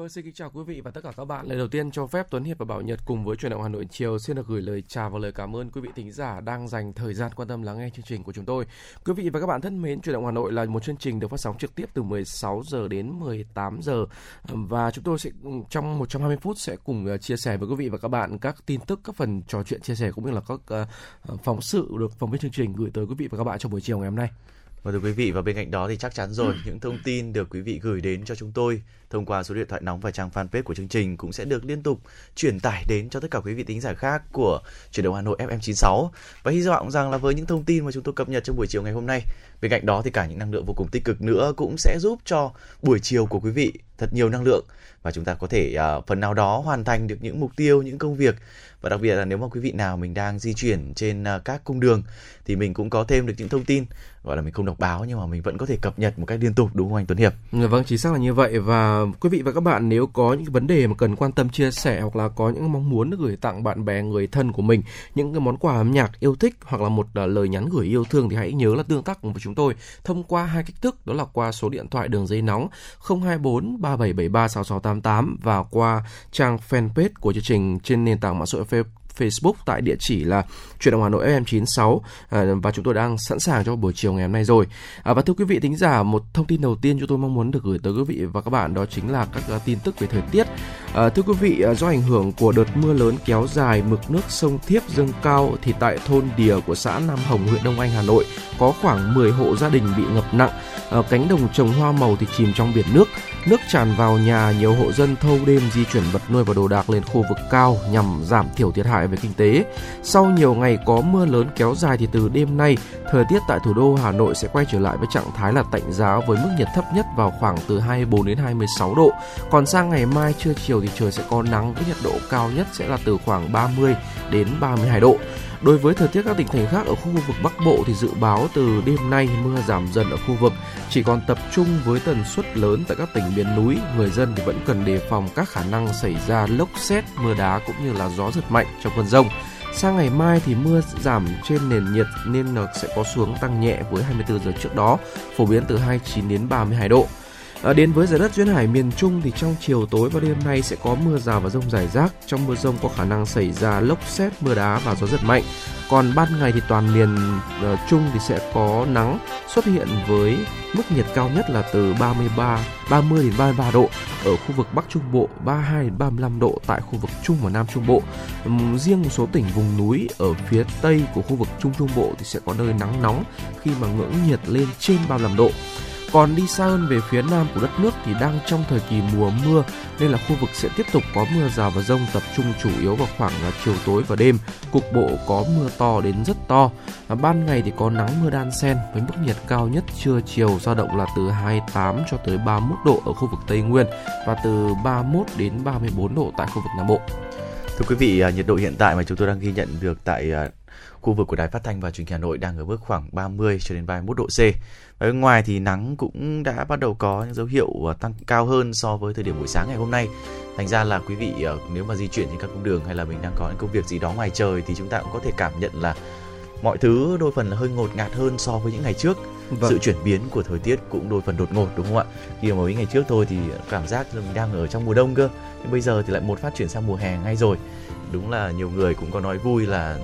Vâng, xin kính chào quý vị và tất cả các bạn. Lời đầu tiên cho phép Tuấn Hiệp và Bảo Nhật cùng với truyền động Hà Nội chiều xin được gửi lời chào và lời cảm ơn quý vị thính giả đang dành thời gian quan tâm lắng nghe chương trình của chúng tôi. Quý vị và các bạn thân mến, truyền động Hà Nội là một chương trình được phát sóng trực tiếp từ 16 giờ đến 18 giờ và chúng tôi sẽ trong 120 phút sẽ cùng ờ, chia sẻ với quý vị và các bạn các tin tức, các phần trò chuyện chia sẻ cũng như là các uh, phóng sự được phóng viên chương trình gửi tới quý vị và các bạn trong buổi chiều ngày hôm nay. Và thưa quý vị và bên cạnh đó thì chắc chắn rồi những thông tin được quý vị gửi đến cho chúng tôi thông qua số điện thoại nóng và trang fanpage của chương trình cũng sẽ được liên tục truyền tải đến cho tất cả quý vị tính giả khác của truyền động Hà Nội FM 96 và hy vọng rằng là với những thông tin mà chúng tôi cập nhật trong buổi chiều ngày hôm nay bên cạnh đó thì cả những năng lượng vô cùng tích cực nữa cũng sẽ giúp cho buổi chiều của quý vị thật nhiều năng lượng và chúng ta có thể uh, phần nào đó hoàn thành được những mục tiêu những công việc. Và đặc biệt là nếu mà quý vị nào mình đang di chuyển trên uh, các cung đường thì mình cũng có thêm được những thông tin gọi là mình không đọc báo nhưng mà mình vẫn có thể cập nhật một cách liên tục đúng không anh Tuấn Hiệp? Dạ vâng, chính xác là như vậy. Và quý vị và các bạn nếu có những vấn đề mà cần quan tâm chia sẻ hoặc là có những mong muốn gửi tặng bạn bè người thân của mình những cái món quà âm nhạc yêu thích hoặc là một uh, lời nhắn gửi yêu thương thì hãy nhớ là tương tác cùng với chúng tôi thông qua hai cách thức đó là qua số điện thoại đường dây nóng 024 3773 6688 và qua trang fanpage của chương trình trên nền tảng mạng xã hội Facebook tại địa chỉ là Truyền động Hà Nội FM 96 à, và chúng tôi đang sẵn sàng cho buổi chiều ngày hôm nay rồi. À, và thưa quý vị thính giả, một thông tin đầu tiên chúng tôi mong muốn được gửi tới quý vị và các bạn đó chính là các uh, tin tức về thời tiết. À, thưa quý vị, à, do ảnh hưởng của đợt mưa lớn kéo dài, mực nước sông Thiếp dâng cao thì tại thôn Đìa của xã Nam Hồng, huyện Đông Anh, Hà Nội có khoảng 10 hộ gia đình bị ngập nặng. À, cánh đồng trồng hoa màu thì chìm trong biển nước. Nước tràn vào nhà, nhiều hộ dân thâu đêm di chuyển vật nuôi và đồ đạc lên khu vực cao nhằm giảm thiểu thiệt hại về kinh tế. Sau nhiều ngày có mưa lớn kéo dài thì từ đêm nay, thời tiết tại thủ đô Hà Nội sẽ quay trở lại với trạng thái là tạnh giáo với mức nhiệt thấp nhất vào khoảng từ 24 đến 26 độ. Còn sang ngày mai trưa chiều thì trời sẽ có nắng với nhiệt độ cao nhất sẽ là từ khoảng 30 đến 32 độ. Đối với thời tiết các tỉnh thành khác ở khu vực Bắc Bộ thì dự báo từ đêm nay mưa giảm dần ở khu vực, chỉ còn tập trung với tần suất lớn tại các tỉnh miền núi. Người dân thì vẫn cần đề phòng các khả năng xảy ra lốc xét, mưa đá cũng như là gió giật mạnh trong cơn rông. Sang ngày mai thì mưa giảm trên nền nhiệt nên sẽ có xuống tăng nhẹ với 24 giờ trước đó, phổ biến từ 29 đến 32 độ. À, đến với giải đất duyên hải miền Trung thì trong chiều tối và đêm nay sẽ có mưa rào và rông rải rác. Trong mưa rông có khả năng xảy ra lốc xét, mưa đá và gió giật mạnh. Còn ban ngày thì toàn miền uh, Trung thì sẽ có nắng xuất hiện với mức nhiệt cao nhất là từ 33 30 đến 33 độ ở khu vực Bắc Trung Bộ, 32 đến 35 độ tại khu vực Trung và Nam Trung Bộ. Um, riêng một số tỉnh vùng núi ở phía tây của khu vực Trung Trung Bộ thì sẽ có nơi nắng nóng khi mà ngưỡng nhiệt lên trên 35 độ. Còn đi xa hơn về phía nam của đất nước thì đang trong thời kỳ mùa mưa nên là khu vực sẽ tiếp tục có mưa rào và rông tập trung chủ yếu vào khoảng là chiều tối và đêm. Cục bộ có mưa to đến rất to. Và ban ngày thì có nắng mưa đan xen với mức nhiệt cao nhất trưa chiều dao động là từ 28 cho tới 31 độ ở khu vực Tây Nguyên và từ 31 đến 34 độ tại khu vực Nam Bộ. Thưa quý vị, à, nhiệt độ hiện tại mà chúng tôi đang ghi nhận được tại à, khu vực của Đài Phát thanh và Truyền hình Hà Nội đang ở mức khoảng 30 cho đến 31 độ C. Ở bên ngoài thì nắng cũng đã bắt đầu có những dấu hiệu à, tăng cao hơn so với thời điểm buổi sáng ngày hôm nay. Thành ra là quý vị nếu mà di chuyển trên các cung đường hay là mình đang có những công việc gì đó ngoài trời thì chúng ta cũng có thể cảm nhận là mọi thứ đôi phần là hơi ngột ngạt hơn so với những ngày trước. Vâng. Sự chuyển biến của thời tiết cũng đôi phần đột ngột đúng không ạ? Khi mà mấy ngày trước thôi thì cảm giác là mình đang ở trong mùa đông cơ. Nhưng bây giờ thì lại một phát chuyển sang mùa hè ngay rồi. Đúng là nhiều người cũng có nói vui là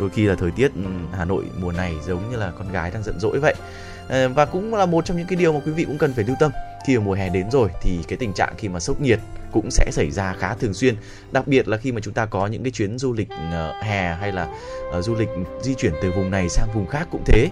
đôi khi là thời tiết ừ, Hà Nội mùa này giống như là con gái đang giận dỗi vậy. Ờ, và cũng là một trong những cái điều mà quý vị cũng cần phải lưu tâm. Khi mà mùa hè đến rồi thì cái tình trạng khi mà sốc nhiệt cũng sẽ xảy ra khá thường xuyên. Đặc biệt là khi mà chúng ta có những cái chuyến du lịch ờ, hè hay là ờ, du lịch di chuyển từ vùng này sang vùng khác cũng thế.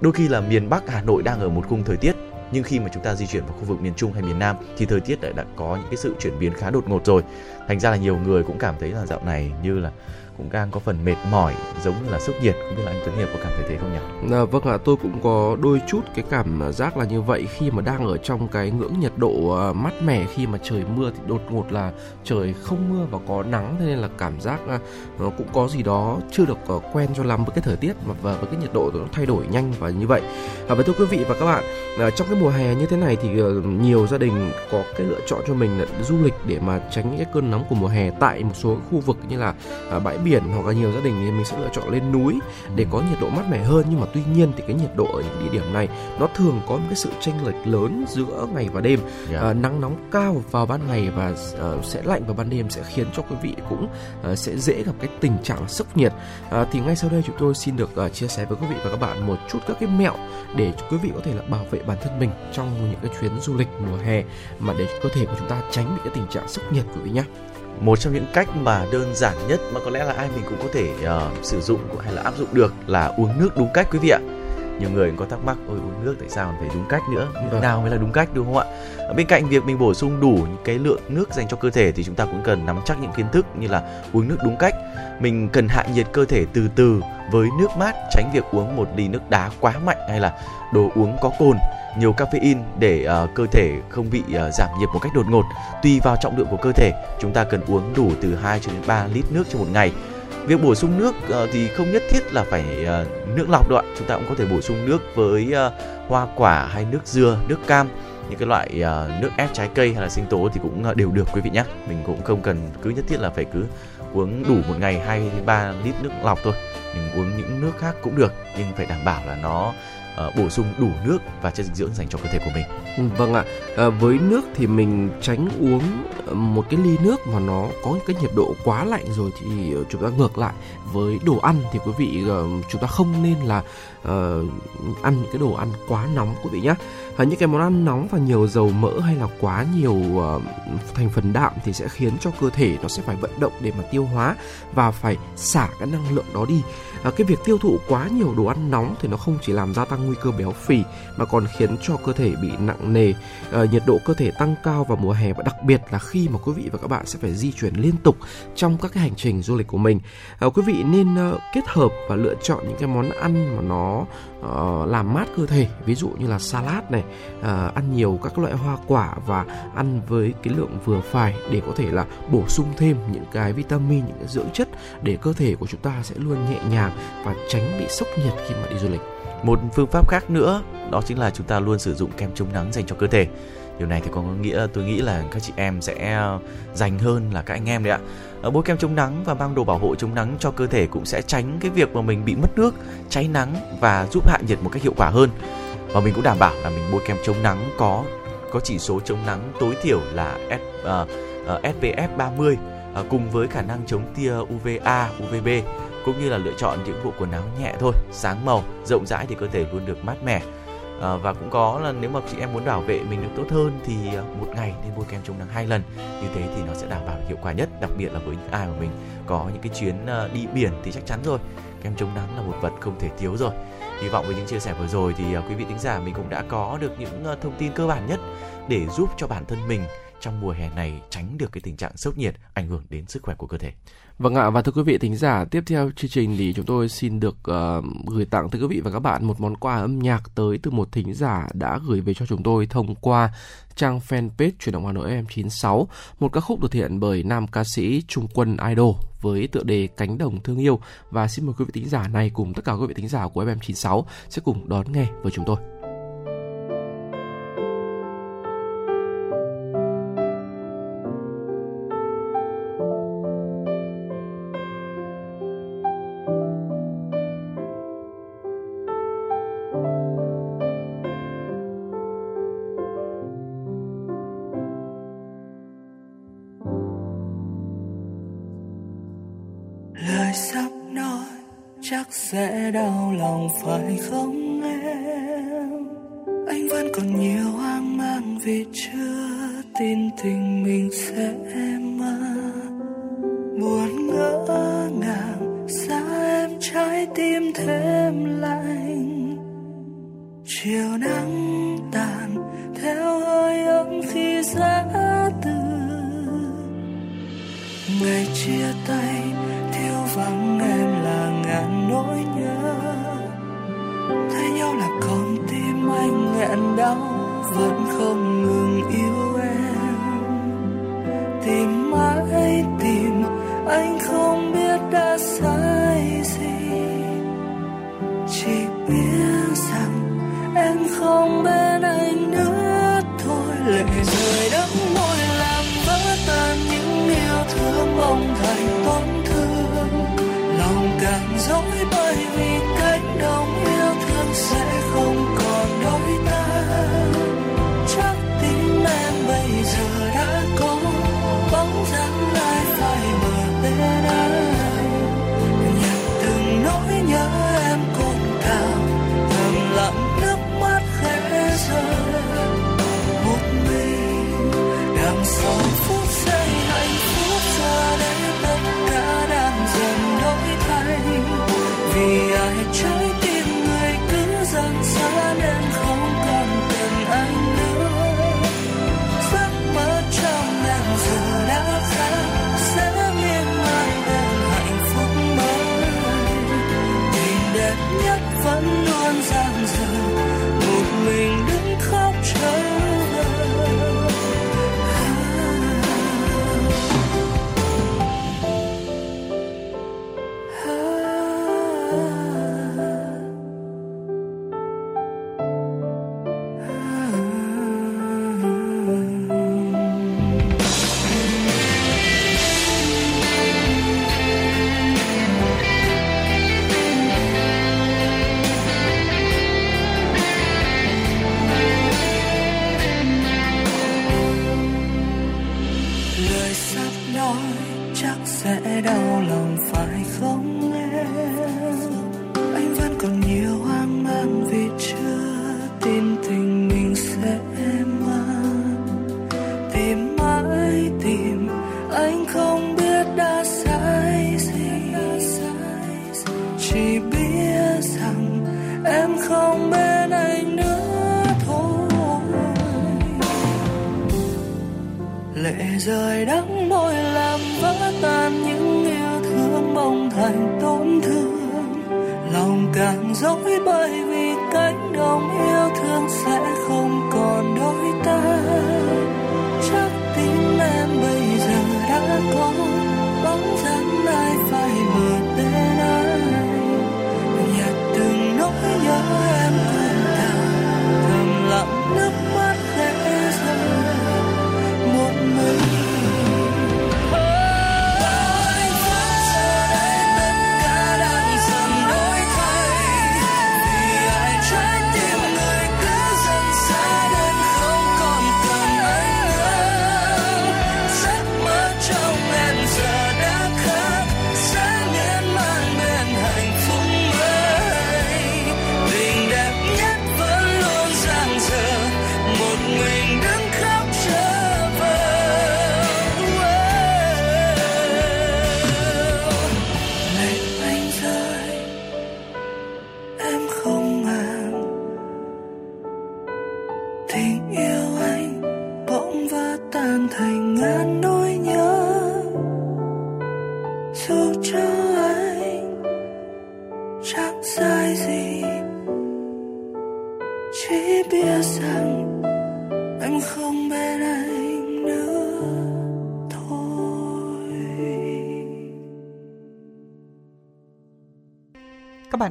Đôi khi là miền Bắc Hà Nội đang ở một khung thời tiết nhưng khi mà chúng ta di chuyển vào khu vực miền Trung hay miền Nam thì thời tiết đã, đã có những cái sự chuyển biến khá đột ngột rồi. Thành ra là nhiều người cũng cảm thấy là dạo này như là cũng đang có phần mệt mỏi giống như là sốc nhiệt không biết là anh Tuấn Hiệp có cảm thấy thế không nhỉ? À, vâng ạ, tôi cũng có đôi chút cái cảm giác là như vậy khi mà đang ở trong cái ngưỡng nhiệt độ ờ, mát mẻ khi mà trời mưa thì đột ngột là trời không mưa và có nắng nên là cảm giác ờ, nó cũng có gì đó chưa được quen cho lắm với cái thời tiết mà và với cái nhiệt độ nó thay đổi nhanh và như vậy. À, và thưa quý vị và các bạn, trong cái mùa hè như thế này thì nhiều gia đình có cái lựa chọn cho mình là du lịch để mà tránh những cái cơn nóng của mùa hè tại một số khu vực như là à, bãi biển hoặc là nhiều gia đình thì mình sẽ lựa chọn lên núi để có nhiệt độ mát mẻ hơn nhưng mà tuy nhiên thì cái nhiệt độ ở những địa điểm này nó thường có một cái sự chênh lệch lớn giữa ngày và đêm yeah. Dạ. à, nắng nóng cao vào ban ngày và uh, sẽ lạnh vào ban đêm sẽ khiến cho quý vị cũng uh, sẽ dễ gặp cái tình trạng sốc nhiệt à, thì ngay sau đây chúng tôi xin được uh, chia sẻ với quý vị và các bạn một chút các cái mẹo để quý vị có thể là bảo vệ bản thân mình trong những cái chuyến du lịch mùa hè mà để cơ thể của chúng ta tránh bị cái tình trạng sốc nhiệt quý vị nhé một trong những cách mà đơn giản nhất mà có lẽ là ai mình cũng có thể uh, sử dụng hay là áp dụng được là uống nước đúng cách quý vị ạ. Nhiều người có thắc mắc ôi uống nước tại sao phải đúng cách nữa? Vâng. nào mới là đúng cách đúng không ạ? Bên cạnh việc mình bổ sung đủ những cái lượng nước dành cho cơ thể thì chúng ta cũng cần nắm chắc những kiến thức như là uống nước đúng cách. Mình cần hạ nhiệt cơ thể từ từ với nước mát tránh việc uống một ly nước đá quá mạnh hay là đồ uống có cồn nhiều caffeine để uh, cơ thể không bị uh, giảm nhiệt một cách đột ngột. Tùy vào trọng lượng của cơ thể, chúng ta cần uống đủ từ 2 cho đến 3 lít nước trong một ngày. Việc bổ sung nước uh, thì không nhất thiết là phải uh, nước lọc đâu ạ. Chúng ta cũng có thể bổ sung nước với uh, hoa quả hay nước dưa, nước cam những cái loại uh, nước ép trái cây hay là sinh tố thì cũng uh, đều được quý vị nhé. Mình cũng không cần cứ nhất thiết là phải cứ uống đủ một ngày 2 đến 3 lít nước lọc thôi. Mình uống những nước khác cũng được nhưng phải đảm bảo là nó uh, bổ sung đủ nước và chất dinh dưỡng dành cho cơ thể của mình. Ừ, vâng ạ. À, với nước thì mình tránh uống một cái ly nước mà nó có cái nhiệt độ quá lạnh rồi thì ờ, chúng ta ngược lại với đồ ăn thì quý vị uh, chúng ta không nên là uh, ăn những cái đồ ăn quá nóng quý vị nhé. À, ờ, những cái món ăn nóng và nhiều dầu mỡ hay là quá nhiều uh, thành phần đạm thì sẽ khiến cho cơ thể nó sẽ phải vận động để mà tiêu hóa và phải xả cái năng lượng đó đi. À, cái việc tiêu thụ quá nhiều đồ ăn nóng thì nó không chỉ làm gia tăng nguy cơ béo phì mà còn khiến cho cơ thể bị nặng nề. À, nhiệt độ cơ thể tăng cao vào mùa hè và đặc biệt là khi mà quý vị và các bạn sẽ phải di chuyển liên tục trong các cái hành trình du lịch của mình. À, quý vị nên uh, kết hợp và lựa chọn những cái món ăn mà nó uh, làm mát cơ thể. Ví dụ như là salad này uh, ăn nhiều các loại hoa quả và ăn với cái lượng vừa phải để có thể là bổ sung thêm những cái vitamin những cái dưỡng chất để cơ thể của chúng ta sẽ luôn nhẹ nhàng và tránh bị sốc nhiệt khi mà đi du lịch. Một phương pháp khác nữa đó chính là chúng ta luôn sử dụng kem chống nắng dành cho cơ thể điều này thì có nghĩa tôi nghĩ là các chị em sẽ ờ, dành hơn là các anh em đấy ạ ờ, bôi kem chống nắng và mang đồ bảo hộ chống nắng cho cơ thể cũng sẽ tránh cái việc mà mình bị mất nước cháy nắng và giúp hạ nhiệt một cách hiệu quả hơn và mình cũng đảm bảo là mình bôi kem chống nắng có có chỉ số chống nắng tối thiểu là S, uh, uh, SPF 30 uh, cùng với khả năng chống tia UVA, UVB cũng như là lựa chọn những bộ quần áo nhẹ thôi, sáng màu, rộng rãi thì cơ thể luôn được mát mẻ. À, và cũng có là nếu mà chị em muốn bảo vệ mình được tốt hơn thì ờ, một ngày nên bôi kem chống nắng hai lần. Như thế thì nó sẽ đảm bảo hiệu quả nhất đặc biệt là với những ai mà mình có những cái chuyến ờ, đi biển thì chắc chắn rồi. Kem chống nắng là một vật không thể thiếu rồi. Hy vọng với những chia sẻ vừa rồi thì quý vị thính giả mình cũng đã có được những thông tin cơ bản nhất để giúp cho bản thân mình trong mùa hè này tránh được cái tình trạng sốc nhiệt ảnh hưởng đến sức khỏe của cơ thể. Vâng ạ và thưa quý vị thính giả, tiếp theo chương trình thì chúng tôi xin được uh, gửi tặng tới quý vị và các bạn một món quà âm nhạc tới từ một thính giả đã gửi về cho chúng tôi thông qua trang fanpage truyền động Hà Nội FM96, một ca khúc được thể hiện bởi nam ca sĩ Trung Quân Idol với tựa đề Cánh đồng thương yêu và xin mời quý vị thính giả này cùng tất cả quý vị thính giả của FM96 sẽ cùng đón nghe với chúng tôi. Sẽ đau lòng, phải không em? Anh vẫn còn nhiều hoang mang vì chưa tin tình mình sẽ mơ. Buồn ngỡ ngàng xa em trái tim thêm lạnh? Chiều nắng tàn, theo hơi ấm khi giá từ ngày chia tay nhau là con tim anh nghẹn đau, vẫn không ngừng yêu em. Tìm mãi, tìm, anh không biết đã sai gì. Chỉ biết rằng em không bên anh nữa thôi, lệ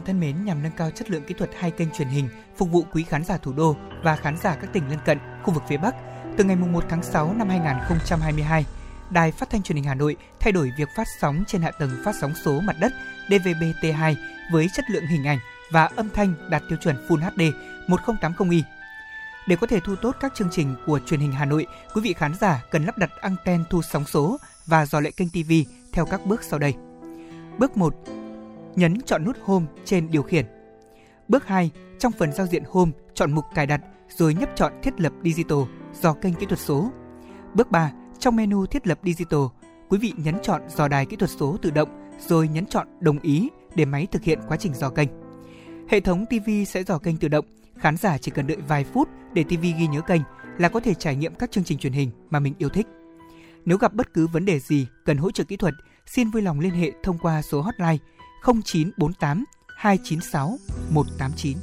thân mến, nhằm nâng cao chất lượng kỹ thuật hai kênh truyền hình phục vụ quý khán giả thủ đô và khán giả các tỉnh lân cận, khu vực phía Bắc, từ ngày 1 tháng 6 năm 2022, Đài Phát thanh Truyền hình Hà Nội thay đổi việc phát sóng trên hạ tầng phát sóng số mặt đất DVB-T2 với chất lượng hình ảnh và âm thanh đạt tiêu chuẩn Full HD 1080i. Để có thể thu tốt các chương trình của truyền hình Hà Nội, quý vị khán giả cần lắp đặt anten thu sóng số và dò lệ kênh TV theo các bước sau đây. Bước 1. Nhấn chọn nút Home trên điều khiển. Bước 2. Trong phần giao diện Home, chọn mục cài đặt rồi nhấp chọn thiết lập digital dò kênh kỹ thuật số. Bước 3. Trong menu thiết lập digital, quý vị nhấn chọn dò đài kỹ thuật số tự động rồi nhấn chọn đồng ý để máy thực hiện quá trình dò kênh. Hệ thống TV sẽ dò kênh tự động, khán giả chỉ cần đợi vài phút để TV ghi nhớ kênh là có thể trải nghiệm các chương trình truyền hình mà mình yêu thích. Nếu gặp bất cứ vấn đề gì cần hỗ trợ kỹ thuật, xin vui lòng liên hệ thông qua số hotline 0948 296 189.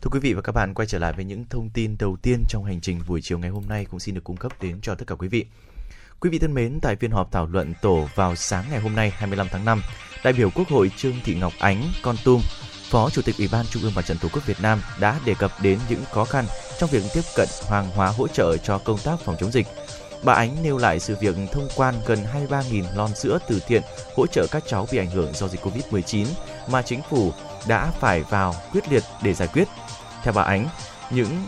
Thưa quý vị và các bạn, quay trở lại với những thông tin đầu tiên trong hành trình buổi chiều ngày hôm nay cũng xin được cung cấp đến cho tất cả quý vị. Quý vị thân mến, tại phiên họp thảo luận tổ vào sáng ngày hôm nay 25 tháng 5, đại biểu Quốc hội Trương Thị Ngọc Ánh, Con Tum Phó Chủ tịch Ủy ban Trung ương Mặt trận Tổ quốc Việt Nam đã đề cập đến những khó khăn trong việc tiếp cận hàng hóa hỗ trợ cho công tác phòng chống dịch. Bà Ánh nêu lại sự việc thông quan gần 23.000 lon sữa từ thiện hỗ trợ các cháu bị ảnh hưởng do dịch Covid-19 mà chính phủ đã phải vào quyết liệt để giải quyết. Theo bà Ánh, những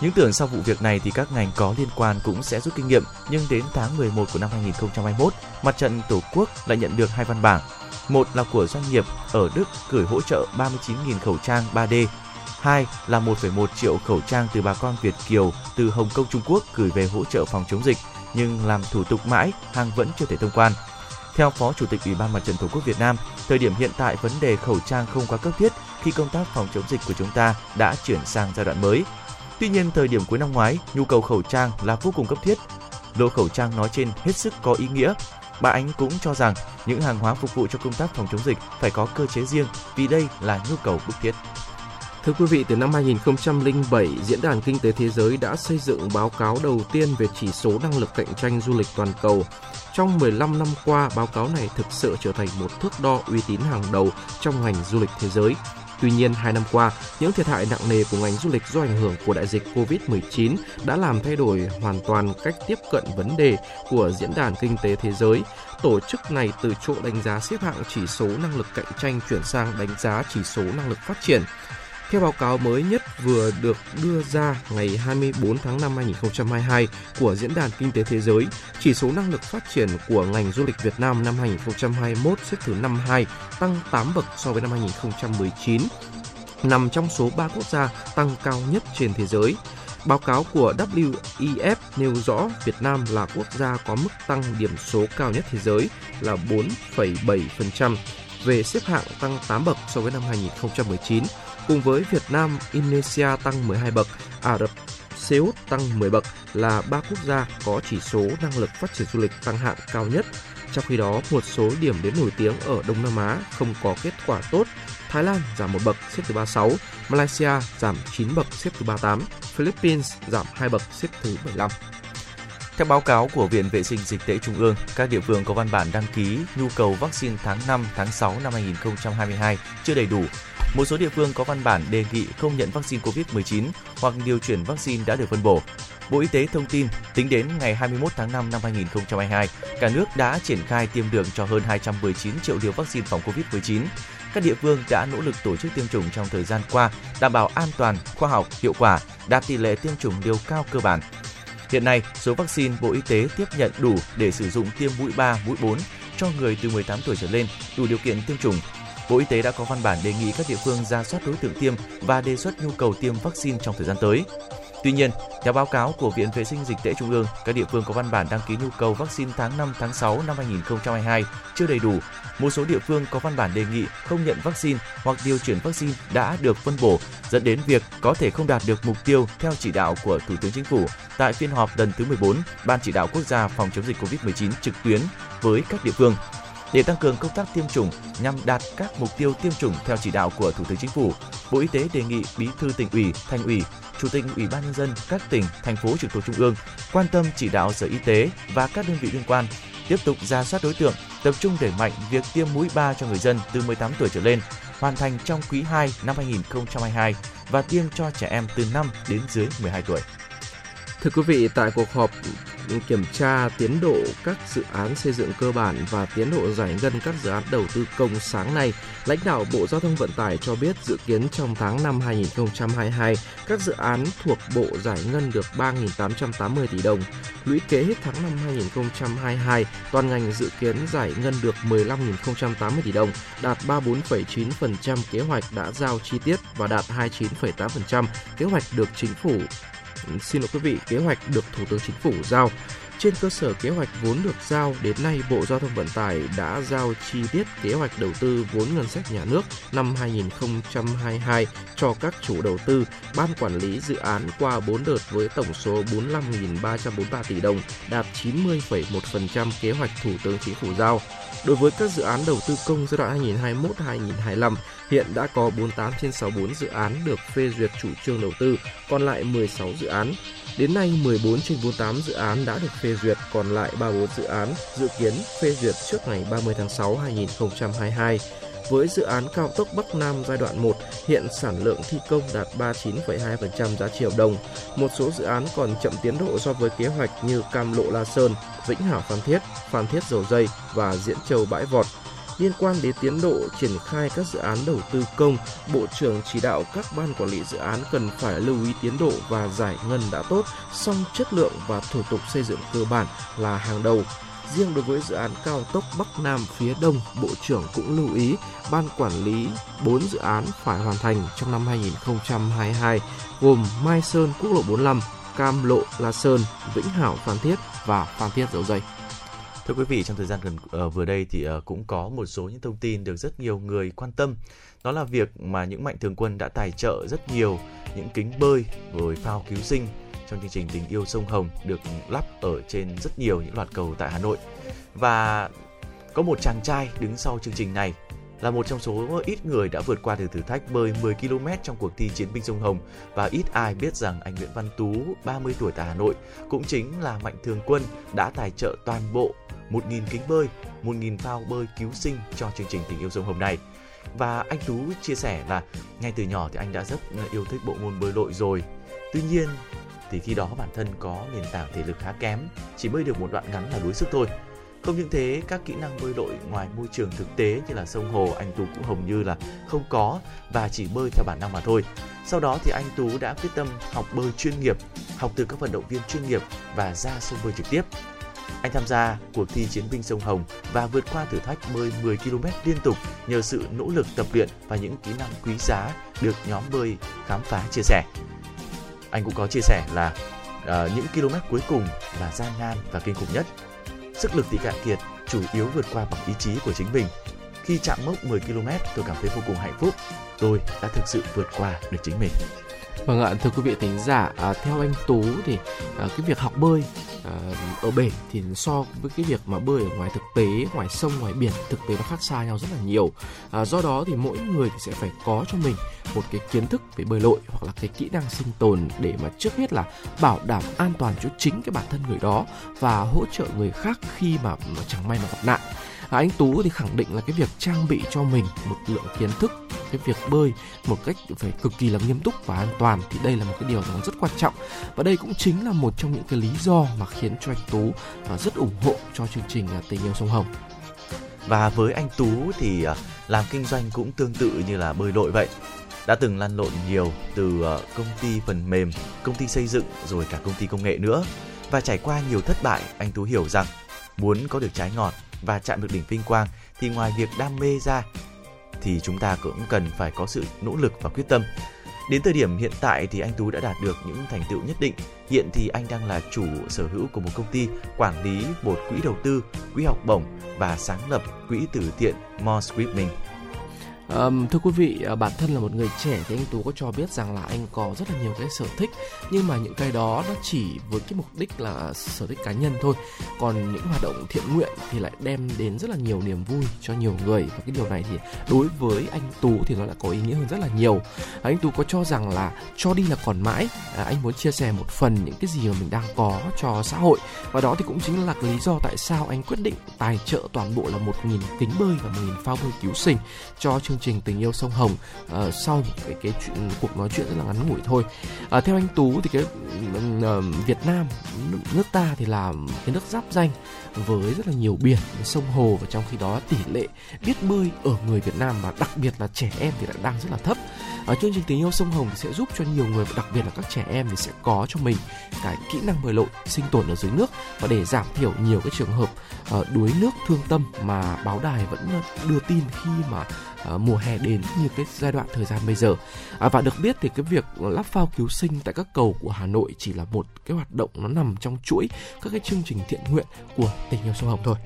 những tưởng sau vụ việc này thì các ngành có liên quan cũng sẽ rút kinh nghiệm, nhưng đến tháng 11 của năm 2021, Mặt trận Tổ quốc lại nhận được hai văn bản. Một là của doanh nghiệp ở Đức gửi hỗ trợ 39.000 khẩu trang 3D. Hai là 1,1 triệu khẩu trang từ bà con Việt Kiều từ Hồng Kông Trung Quốc gửi về hỗ trợ phòng chống dịch, nhưng làm thủ tục mãi, hàng vẫn chưa thể thông quan. Theo Phó Chủ tịch Ủy ban Mặt trận Tổ quốc Việt Nam, thời điểm hiện tại vấn đề khẩu trang không quá cấp thiết khi công tác phòng chống dịch của chúng ta đã chuyển sang giai đoạn mới. Tuy nhiên, thời điểm cuối năm ngoái, nhu cầu khẩu trang là vô cùng cấp thiết. Lô khẩu trang nói trên hết sức có ý nghĩa. Bà Ánh cũng cho rằng những hàng hóa phục vụ cho công tác phòng chống dịch phải có cơ chế riêng vì đây là nhu cầu bức thiết. Thưa quý vị, từ năm 2007, Diễn đàn Kinh tế Thế giới đã xây dựng báo cáo đầu tiên về chỉ số năng lực cạnh tranh du lịch toàn cầu. Trong 15 năm qua, báo cáo này thực sự trở thành một thước đo uy tín hàng đầu trong ngành du lịch thế giới. Tuy nhiên, hai năm qua, những thiệt hại nặng nề của ngành du lịch do ảnh hưởng của đại dịch COVID-19 đã làm thay đổi hoàn toàn cách tiếp cận vấn đề của Diễn đàn Kinh tế Thế giới. Tổ chức này từ chỗ đánh giá xếp hạng chỉ số năng lực cạnh tranh chuyển sang đánh giá chỉ số năng lực phát triển. Theo báo cáo mới nhất vừa được đưa ra ngày 24 tháng 5 2022 của Diễn đàn Kinh tế Thế giới, chỉ số năng lực phát triển của ngành du lịch Việt Nam năm 2021 xếp thứ 52, tăng 8 bậc so với năm 2019, nằm trong số 3 quốc gia tăng cao nhất trên thế giới. Báo cáo của WEF nêu rõ Việt Nam là quốc gia có mức tăng điểm số cao nhất thế giới là 4,7%, về xếp hạng tăng 8 bậc so với năm 2019 Cùng với Việt Nam, Indonesia tăng 12 bậc, Ả Rập Xê Út tăng 10 bậc là ba quốc gia có chỉ số năng lực phát triển du lịch tăng hạng cao nhất. Trong khi đó, một số điểm đến nổi tiếng ở Đông Nam Á không có kết quả tốt. Thái Lan giảm một bậc xếp thứ 36, Malaysia giảm 9 bậc xếp thứ 38, Philippines giảm 2 bậc xếp thứ 75. Theo báo cáo của Viện Vệ sinh Dịch tễ Trung ương, các địa phương có văn bản đăng ký nhu cầu vaccine tháng 5, tháng 6 năm 2022 chưa đầy đủ một số địa phương có văn bản đề nghị không nhận vaccine COVID-19 hoặc điều chuyển vaccine đã được phân bổ. Bộ Y tế thông tin, tính đến ngày 21 tháng 5 năm 2022, cả nước đã triển khai tiêm được cho hơn 219 triệu liều vaccine phòng COVID-19. Các địa phương đã nỗ lực tổ chức tiêm chủng trong thời gian qua, đảm bảo an toàn, khoa học, hiệu quả, đạt tỷ lệ tiêm chủng liều cao cơ bản. Hiện nay, số vaccine Bộ Y tế tiếp nhận đủ để sử dụng tiêm mũi 3, mũi 4 cho người từ 18 tuổi trở lên đủ điều kiện tiêm chủng Bộ Y tế đã có văn bản đề nghị các địa phương ra soát đối tượng tiêm và đề xuất nhu cầu tiêm vaccine trong thời gian tới. Tuy nhiên, theo báo cáo của Viện Vệ sinh Dịch tễ Trung ương, các địa phương có văn bản đăng ký nhu cầu vaccine tháng 5, tháng 6 năm 2022 chưa đầy đủ. Một số địa phương có văn bản đề nghị không nhận vaccine hoặc điều chuyển vaccine đã được phân bổ, dẫn đến việc có thể không đạt được mục tiêu theo chỉ đạo của Thủ tướng Chính phủ tại phiên họp lần thứ 14 Ban chỉ đạo quốc gia phòng chống dịch COVID-19 trực tuyến với các địa phương để tăng cường công tác tiêm chủng nhằm đạt các mục tiêu tiêm chủng theo chỉ đạo của Thủ tướng Chính phủ, Bộ Y tế đề nghị Bí thư tỉnh ủy, thành ủy, Chủ tịch Ủy ban nhân dân các tỉnh, thành phố trực thuộc trung ương quan tâm chỉ đạo Sở Y tế và các đơn vị liên quan tiếp tục ra soát đối tượng, tập trung đẩy mạnh việc tiêm mũi 3 cho người dân từ 18 tuổi trở lên, hoàn thành trong quý 2 năm 2022 và tiêm cho trẻ em từ 5 đến dưới 12 tuổi. Thưa quý vị, tại cuộc họp kiểm tra tiến độ các dự án xây dựng cơ bản và tiến độ giải ngân các dự án đầu tư công sáng nay, lãnh đạo Bộ Giao thông Vận tải cho biết dự kiến trong tháng 5 2022, các dự án thuộc Bộ giải ngân được 3.880 tỷ đồng. Lũy kế hết tháng năm 2022, toàn ngành dự kiến giải ngân được 15.080 tỷ đồng, đạt 34,9% kế hoạch đã giao chi tiết và đạt 29,8% kế hoạch được chính phủ xin lỗi quý vị, kế hoạch được Thủ tướng Chính phủ giao. Trên cơ sở kế hoạch vốn được giao, đến nay Bộ Giao thông Vận tải đã giao chi tiết kế hoạch đầu tư vốn ngân sách nhà nước năm 2022 cho các chủ đầu tư, ban quản lý dự án qua 4 đợt với tổng số 45.343 tỷ đồng, đạt 90,1% kế hoạch Thủ tướng Chính phủ giao. Đối với các dự án đầu tư công giai đoạn 2021-2025, hiện đã có 48 trên 64 dự án được phê duyệt chủ trương đầu tư, còn lại 16 dự án. Đến nay, 14 trên 48 dự án đã được phê duyệt, còn lại 34 dự án dự kiến phê duyệt trước ngày 30 tháng 6 2022. Với dự án cao tốc Bắc Nam giai đoạn 1, hiện sản lượng thi công đạt 39,2% giá trị hợp đồng. Một số dự án còn chậm tiến độ so với kế hoạch như Cam Lộ La Sơn, Vĩnh Hảo Phan Thiết, Phan Thiết Dầu Dây và Diễn Châu Bãi Vọt. Liên quan đến tiến độ triển khai các dự án đầu tư công, Bộ trưởng chỉ đạo các ban quản lý dự án cần phải lưu ý tiến độ và giải ngân đã tốt, song chất lượng và thủ tục xây dựng cơ bản là hàng đầu. Riêng đối với dự án cao tốc Bắc Nam phía Đông, Bộ trưởng cũng lưu ý ban quản lý 4 dự án phải hoàn thành trong năm 2022, gồm Mai Sơn Quốc lộ 45, Cam Lộ La Sơn, Vĩnh Hảo Phan Thiết và Phan Thiết Dầu Dây. Thưa quý vị, trong thời gian gần uh, vừa đây thì uh, cũng có một số những thông tin được rất nhiều người quan tâm. Đó là việc mà những mạnh thường quân đã tài trợ rất nhiều những kính bơi rồi phao cứu sinh trong chương trình Tình yêu sông Hồng được lắp ở trên rất nhiều những loạt cầu tại Hà Nội. Và có một chàng trai đứng sau chương trình này là một trong số ít người đã vượt qua được thử thách bơi 10 km trong cuộc thi Chiến binh sông Hồng và ít ai biết rằng anh Nguyễn Văn Tú, 30 tuổi tại Hà Nội, cũng chính là mạnh thường quân đã tài trợ toàn bộ 1.000 kính bơi, 1.000 phao bơi cứu sinh cho chương trình Tình yêu sông Hồng này. Và anh Tú chia sẻ là ngay từ nhỏ thì anh đã rất yêu thích bộ môn bơi lội rồi. Tuy nhiên thì khi đó bản thân có nền tảng thể lực khá kém, chỉ bơi được một đoạn ngắn là đuối sức thôi. Không những thế, các kỹ năng bơi lội ngoài môi trường thực tế như là sông hồ anh Tú cũng hầu như là không có và chỉ bơi theo bản năng mà thôi. Sau đó thì anh Tú đã quyết tâm học bơi chuyên nghiệp, học từ các vận động viên chuyên nghiệp và ra sông bơi trực tiếp. Anh tham gia cuộc thi Chiến binh sông Hồng và vượt qua thử thách bơi 10 km liên tục nhờ sự nỗ lực tập luyện và những kỹ năng quý giá được nhóm bơi khám phá chia sẻ. Anh cũng có chia sẻ là uh, những km cuối cùng là gian nan và kinh khủng nhất. Sức lực thì cạn kiệt, chủ yếu vượt qua bằng ý chí của chính mình. Khi chạm mốc 10 km, tôi cảm thấy vô cùng hạnh phúc. Tôi đã thực sự vượt qua được chính mình. Vâng ạ, thưa quý vị thính giả, à, theo anh Tú thì à, cái việc học bơi à, ở bể thì so với cái việc mà bơi ở ngoài thực tế, ngoài sông, ngoài biển thực tế nó khác xa nhau rất là nhiều. À, do đó thì mỗi người thì sẽ phải có cho mình một cái kiến thức về bơi lội hoặc là cái kỹ năng sinh tồn để mà trước hết là bảo đảm an toàn cho chính cái bản thân người đó và hỗ trợ người khác khi mà, mà chẳng may mà gặp nạn à, anh Tú thì khẳng định là cái việc trang bị cho mình một lượng kiến thức cái việc bơi một cách phải cực kỳ là nghiêm túc và an toàn thì đây là một cái điều nó rất quan trọng. Và đây cũng chính là một trong những cái lý do mà khiến cho anh Tú à, rất ủng hộ cho chương trình à, tình yêu sông Hồng. Và với anh Tú thì à, làm kinh doanh cũng tương tự như là bơi lội vậy. Đã từng lăn lộn nhiều từ công ty phần mềm, công ty xây dựng rồi cả công ty công nghệ nữa. Và trải qua nhiều thất bại, anh Tú hiểu rằng muốn có được trái ngọt và chạm được đỉnh vinh quang thì ngoài việc đam mê ra thì chúng ta cũng cần phải có sự nỗ lực và quyết tâm. Đến thời điểm hiện tại thì anh Tú đã đạt được những thành tựu nhất định. Hiện thì anh đang là chủ sở hữu của một công ty quản lý một quỹ đầu tư, quỹ học bổng và sáng lập quỹ từ thiện More Swimming Um, thưa quý vị, à, bản thân là một người trẻ thì anh Tú có cho biết rằng là anh có rất là nhiều cái sở thích nhưng mà những cái đó nó chỉ với cái mục đích là sở thích cá nhân thôi. Còn những hoạt động thiện nguyện thì lại đem đến rất là nhiều niềm vui cho nhiều người và cái điều này thì đối với anh Tú thì nó lại có ý nghĩa hơn rất là nhiều. À, anh Tú có cho rằng là cho đi là còn mãi. À, anh muốn chia sẻ một phần những cái gì mà mình đang có cho xã hội và đó thì cũng chính là lý do tại sao anh quyết định tài trợ toàn bộ là một nghìn kính bơi và một nghìn phao bơi cứu sinh cho chương trình tình yêu sông Hồng uh, sau một cái cái chuyện cuộc nói chuyện rất là ngắn ngủi thôi. Uh, theo anh Tú thì cái uh, Việt Nam nước ta thì là cái nước giáp danh với rất là nhiều biển, sông hồ và trong khi đó tỷ lệ biết bơi ở người Việt Nam và đặc biệt là trẻ em thì lại đang rất là thấp. Ở chương trình tình yêu sông Hồng thì sẽ giúp cho nhiều người và đặc biệt là các trẻ em thì sẽ có cho mình cái kỹ năng bơi lội, sinh tồn ở dưới nước và để giảm thiểu nhiều cái trường hợp đuối nước thương tâm mà báo đài vẫn đưa tin khi mà À, mùa hè đến như cái giai đoạn thời gian bây giờ à, và được biết thì cái việc lắp phao cứu sinh tại các cầu của Hà Nội chỉ là một cái hoạt động nó nằm trong chuỗi các cái chương trình thiện nguyện của tình yêu sông Hồng thôi.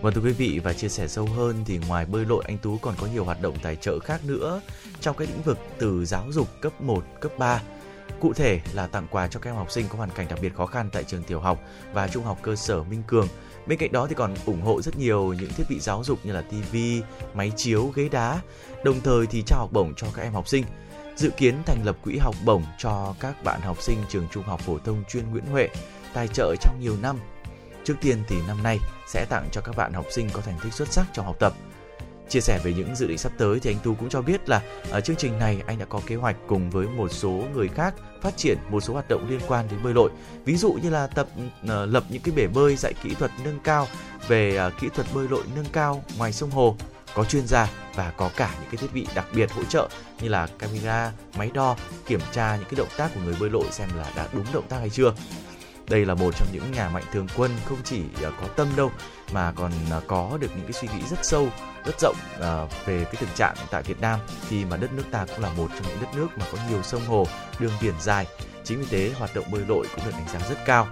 Vâng thưa quý vị và chia sẻ sâu hơn thì ngoài bơi lội anh Tú còn có nhiều hoạt động tài trợ khác nữa trong cái lĩnh vực từ giáo dục cấp 1, cấp 3 Cụ thể là tặng quà cho các em học sinh có hoàn cảnh đặc biệt khó khăn tại trường tiểu học và trung học cơ sở Minh Cường. Bên cạnh đó thì còn ủng hộ rất nhiều những thiết bị giáo dục như là tivi, máy chiếu, ghế đá, đồng thời thì trao học bổng cho các em học sinh. Dự kiến thành lập quỹ học bổng cho các bạn học sinh trường trung học phổ thông chuyên Nguyễn Huệ, tài trợ trong nhiều năm. Trước tiên thì năm nay sẽ tặng cho các bạn học sinh có thành tích xuất sắc trong học tập – Chia sẻ về những dự định sắp tới thì anh Tu cũng cho biết là ở chương trình này anh đã có kế hoạch cùng với một số người khác phát triển một số hoạt động liên quan đến bơi lội. Ví dụ như là tập uh, lập những cái bể bơi dạy kỹ thuật nâng cao về uh, kỹ thuật bơi lội nâng cao ngoài sông hồ có chuyên gia và có cả những cái thiết bị đặc biệt hỗ trợ như là camera, máy đo, kiểm tra những cái động tác của người bơi lội xem là đã đúng động tác hay chưa. Đây là một trong những nhà mạnh thường quân không chỉ à, có tâm đâu mà còn à, có được những cái suy nghĩ rất sâu rất rộng à, về cái thực trạng tại Việt Nam khi mà đất nước ta cũng là một trong những đất nước mà có nhiều sông hồ, đường biển dài. Chính vì thế hoạt động bơi lội cũng được đánh giá rất cao.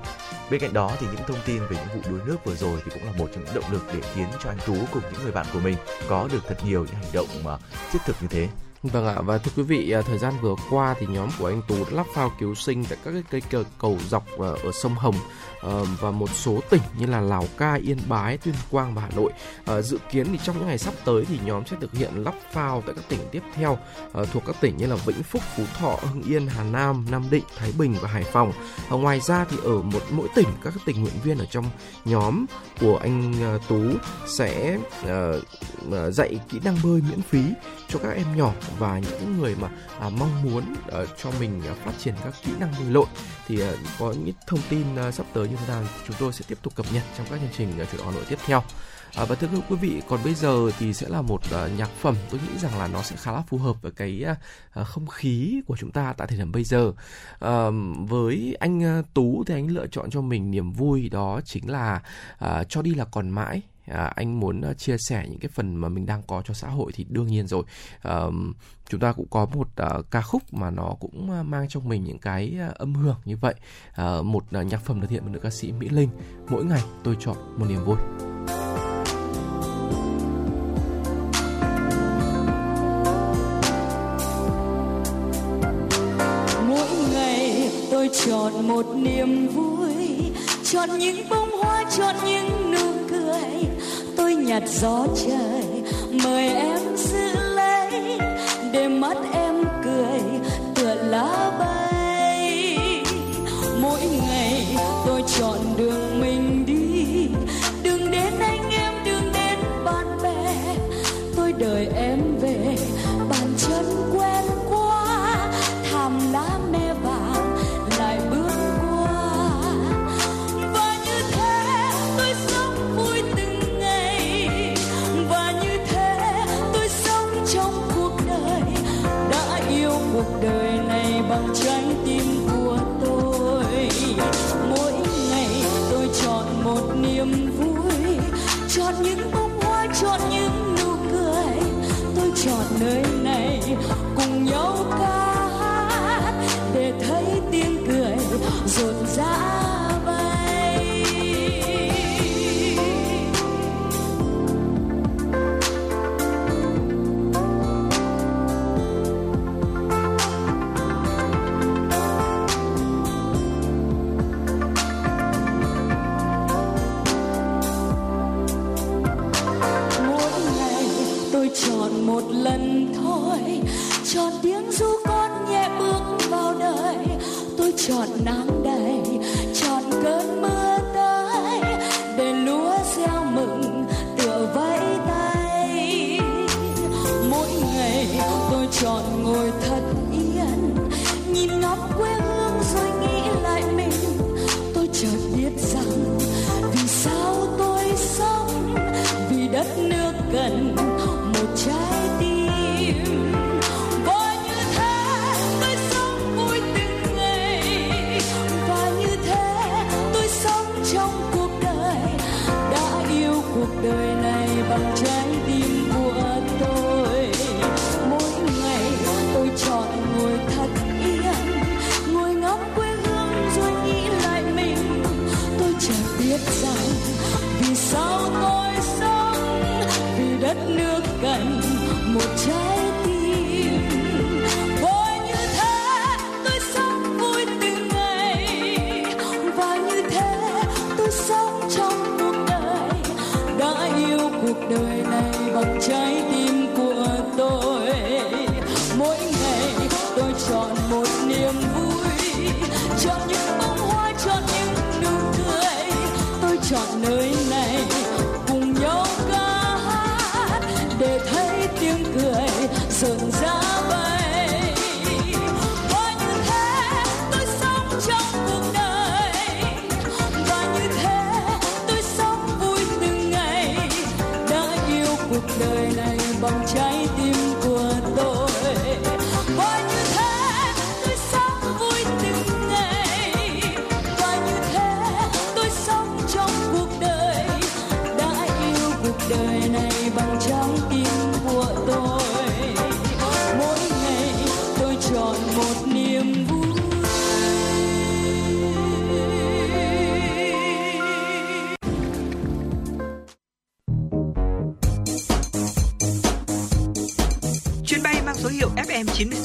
Bên cạnh đó thì những thông tin về những vụ đuối nước vừa rồi thì cũng là một trong những động lực để khiến cho anh Tú cùng những người bạn của mình có được thật nhiều những hành động mà thiết thực như thế. Vâng ạ, và thưa quý vị, à, thời gian vừa qua thì nhóm của anh Tú đã lắp phao cứu sinh tại các cái cây cầu dọc à, ở sông Hồng ờ, và một số tỉnh như là Lào Cai, Yên Bái, Tuyên Quang và Hà Nội. Ờ, dự kiến thì trong những ngày sắp tới thì nhóm sẽ thực hiện lắp phao tại các tỉnh tiếp theo ờ, thuộc các tỉnh như là Vĩnh Phúc, Phú Thọ, Hưng Yên, Hà Nam, Nam Định, Thái Bình và Hải Phòng. Ngoài ra thì ở một mỗi tỉnh các tình nguyện viên ở trong nhóm của anh Tú sẽ uh, dạy kỹ năng bơi miễn phí cho các em nhỏ và những người mà uh, mong muốn uh, cho mình uh, phát triển các kỹ năng bơi lội thì uh, có những thông tin uh, sắp tới như thế nào chúng tôi sẽ tiếp tục cập nhật trong các chương trình uh, chuyển Hà Nội tiếp theo. À, và thưa quý vị, còn bây giờ thì sẽ là một uh, nhạc phẩm tôi nghĩ rằng là nó sẽ khá là phù hợp với cái uh, không khí của chúng ta tại thời điểm bây giờ. Uh, với anh uh, Tú thì anh lựa chọn cho mình niềm vui đó chính là uh, cho đi là còn mãi à, anh muốn ờ, chia sẻ những cái phần mà mình đang có cho xã hội thì đương nhiên rồi. À, chúng ta cũng có một à, ca khúc mà nó cũng ờ, mang trong mình những cái âm hưởng như vậy. À, một à, nhạc phẩm được hiện bởi nữ ca sĩ Mỹ Linh. Mỗi ngày tôi chọn một niềm vui. Mỗi ngày tôi chọn một niềm vui. Chọn những bông hoa chọn những nụ cười tôi nhặt gió trời mời em giữ lấy để mắt em cười tựa lá trọn chọn nơi này cùng nhau ca hát để thấy tiếng cười rộn rã. Một lần chọn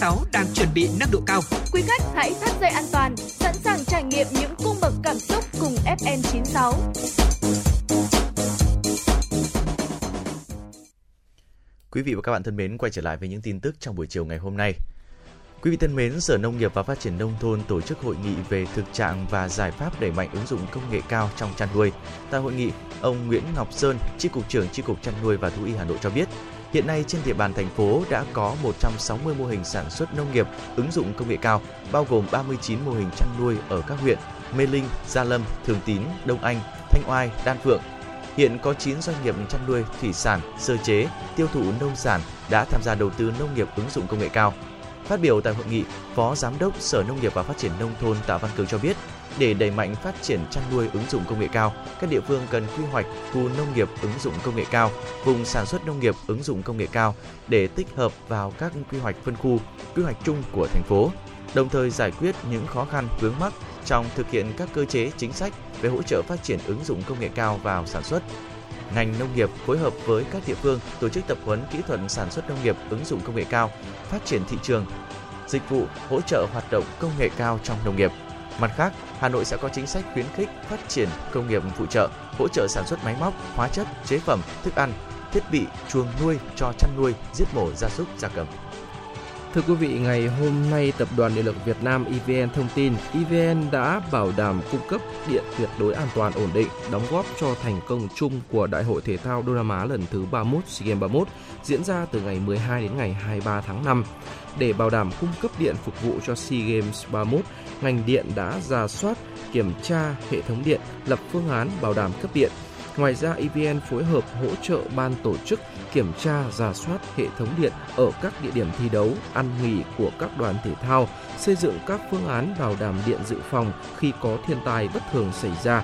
FM96 đang chuẩn bị nâng độ cao. Quý khách hãy thắt dây an toàn, sẵn sàng trải nghiệm những cung bậc cảm xúc cùng FN96. Quý vị và các bạn thân mến, quay trở lại với những tin tức trong buổi chiều ngày hôm nay. Quý vị thân mến, Sở Nông nghiệp và Phát triển Nông thôn tổ chức hội nghị về thực trạng và giải pháp đẩy mạnh ứng dụng công nghệ cao trong chăn nuôi. Tại hội nghị, ông Nguyễn Ngọc Sơn, Chi cục trưởng Chi cục Chăn nuôi và Thú y Hà Nội cho biết, hiện nay trên địa bàn thành phố đã có 160 mô hình sản xuất nông nghiệp ứng dụng công nghệ cao, bao gồm 39 mô hình chăn nuôi ở các huyện Mê Linh, Gia Lâm, Thường Tín, Đông Anh, Thanh Oai, Đan Phượng, Hiện có 9 doanh nghiệp chăn nuôi, thủy sản, sơ chế, tiêu thụ nông sản đã tham gia đầu tư nông nghiệp ứng dụng công nghệ cao. Phát biểu tại hội nghị, Phó Giám đốc Sở Nông nghiệp và Phát triển Nông thôn Tạ Văn Cường cho biết, để đẩy mạnh phát triển chăn nuôi ứng dụng công nghệ cao, các địa phương cần quy hoạch khu nông nghiệp ứng dụng công nghệ cao, vùng sản xuất nông nghiệp ứng dụng công nghệ cao để tích hợp vào các quy hoạch phân khu, quy hoạch chung của thành phố, đồng thời giải quyết những khó khăn vướng mắc trong thực hiện các cơ chế chính sách về hỗ trợ phát triển ứng dụng công nghệ cao vào sản xuất. Ngành nông nghiệp phối hợp với các địa phương tổ chức tập huấn kỹ thuật sản xuất nông nghiệp ứng dụng công nghệ cao, phát triển thị trường, dịch vụ hỗ trợ hoạt động công nghệ cao trong nông nghiệp. Mặt khác, Hà Nội sẽ có chính sách khuyến khích phát triển công nghiệp phụ trợ, hỗ trợ sản xuất máy móc, hóa chất, chế phẩm, thức ăn, thiết bị, chuồng nuôi cho chăn nuôi, giết mổ gia súc, gia cầm. Thưa quý vị, ngày hôm nay Tập đoàn Điện lực Việt Nam EVN thông tin EVN đã bảo đảm cung cấp điện tuyệt đối an toàn ổn định, đóng góp cho thành công chung của Đại hội Thể thao Đông Nam Á lần thứ 31 SEA Games 31 diễn ra từ ngày 12 đến ngày 23 tháng 5. Để bảo đảm cung cấp điện phục vụ cho SEA Games 31, ngành điện đã ra soát, kiểm tra hệ thống điện, lập phương án bảo đảm cấp điện. Ngoài ra, EVN phối hợp hỗ trợ ban tổ chức kiểm tra, giả soát hệ thống điện ở các địa điểm thi đấu, ăn nghỉ của các đoàn thể thao, xây dựng các phương án bảo đảm điện dự phòng khi có thiên tai bất thường xảy ra.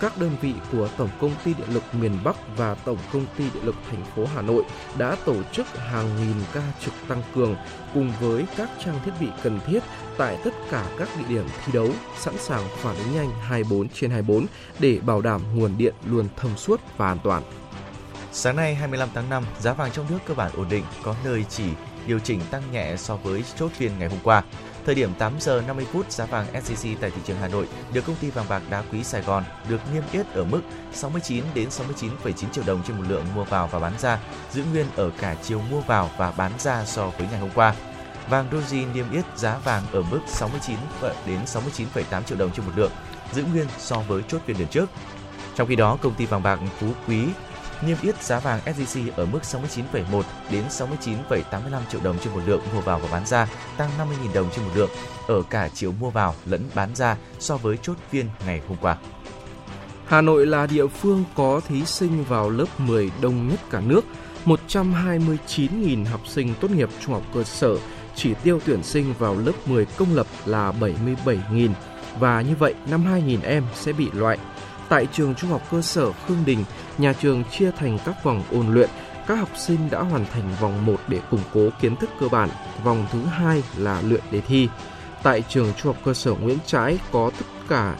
Các đơn vị của Tổng công ty Điện lực miền Bắc và Tổng công ty Điện lực thành phố Hà Nội đã tổ chức hàng nghìn ca trực tăng cường cùng với các trang thiết bị cần thiết tại tất cả các địa điểm thi đấu, sẵn sàng phản ứng nhanh 24 trên 24 để bảo đảm nguồn điện luôn thông suốt và an toàn. Sáng nay 25 tháng 5, giá vàng trong nước cơ bản ổn định, có nơi chỉ điều chỉnh tăng nhẹ so với chốt phiên ngày hôm qua. Thời điểm 8 giờ 50 phút, giá vàng SJC tại thị trường Hà Nội được công ty vàng bạc đá quý Sài Gòn được niêm yết ở mức 69 đến 69,9 triệu đồng trên một lượng mua vào và bán ra, giữ nguyên ở cả chiều mua vào và bán ra so với ngày hôm qua. Vàng Doji niêm yết giá vàng ở mức 69 đến 69,8 triệu đồng trên một lượng, giữ nguyên so với chốt phiên liền trước. Trong khi đó, công ty vàng bạc Phú Quý niêm yết giá vàng SJC ở mức 69,1 đến 69,85 triệu đồng trên một lượng mua vào và bán ra, tăng 50.000 đồng trên một lượng ở cả chiều mua vào lẫn bán ra so với chốt phiên ngày hôm qua. Hà Nội là địa phương có thí sinh vào lớp 10 đông nhất cả nước. 129.000 học sinh tốt nghiệp trung học cơ sở, chỉ tiêu tuyển sinh vào lớp 10 công lập là 77.000 và như vậy 52.000 em sẽ bị loại. Tại trường trung học cơ sở Khương Đình, nhà trường chia thành các vòng ôn luyện các học sinh đã hoàn thành vòng 1 để củng cố kiến thức cơ bản, vòng thứ hai là luyện đề thi. Tại trường Trung học cơ sở Nguyễn Trãi có tất cả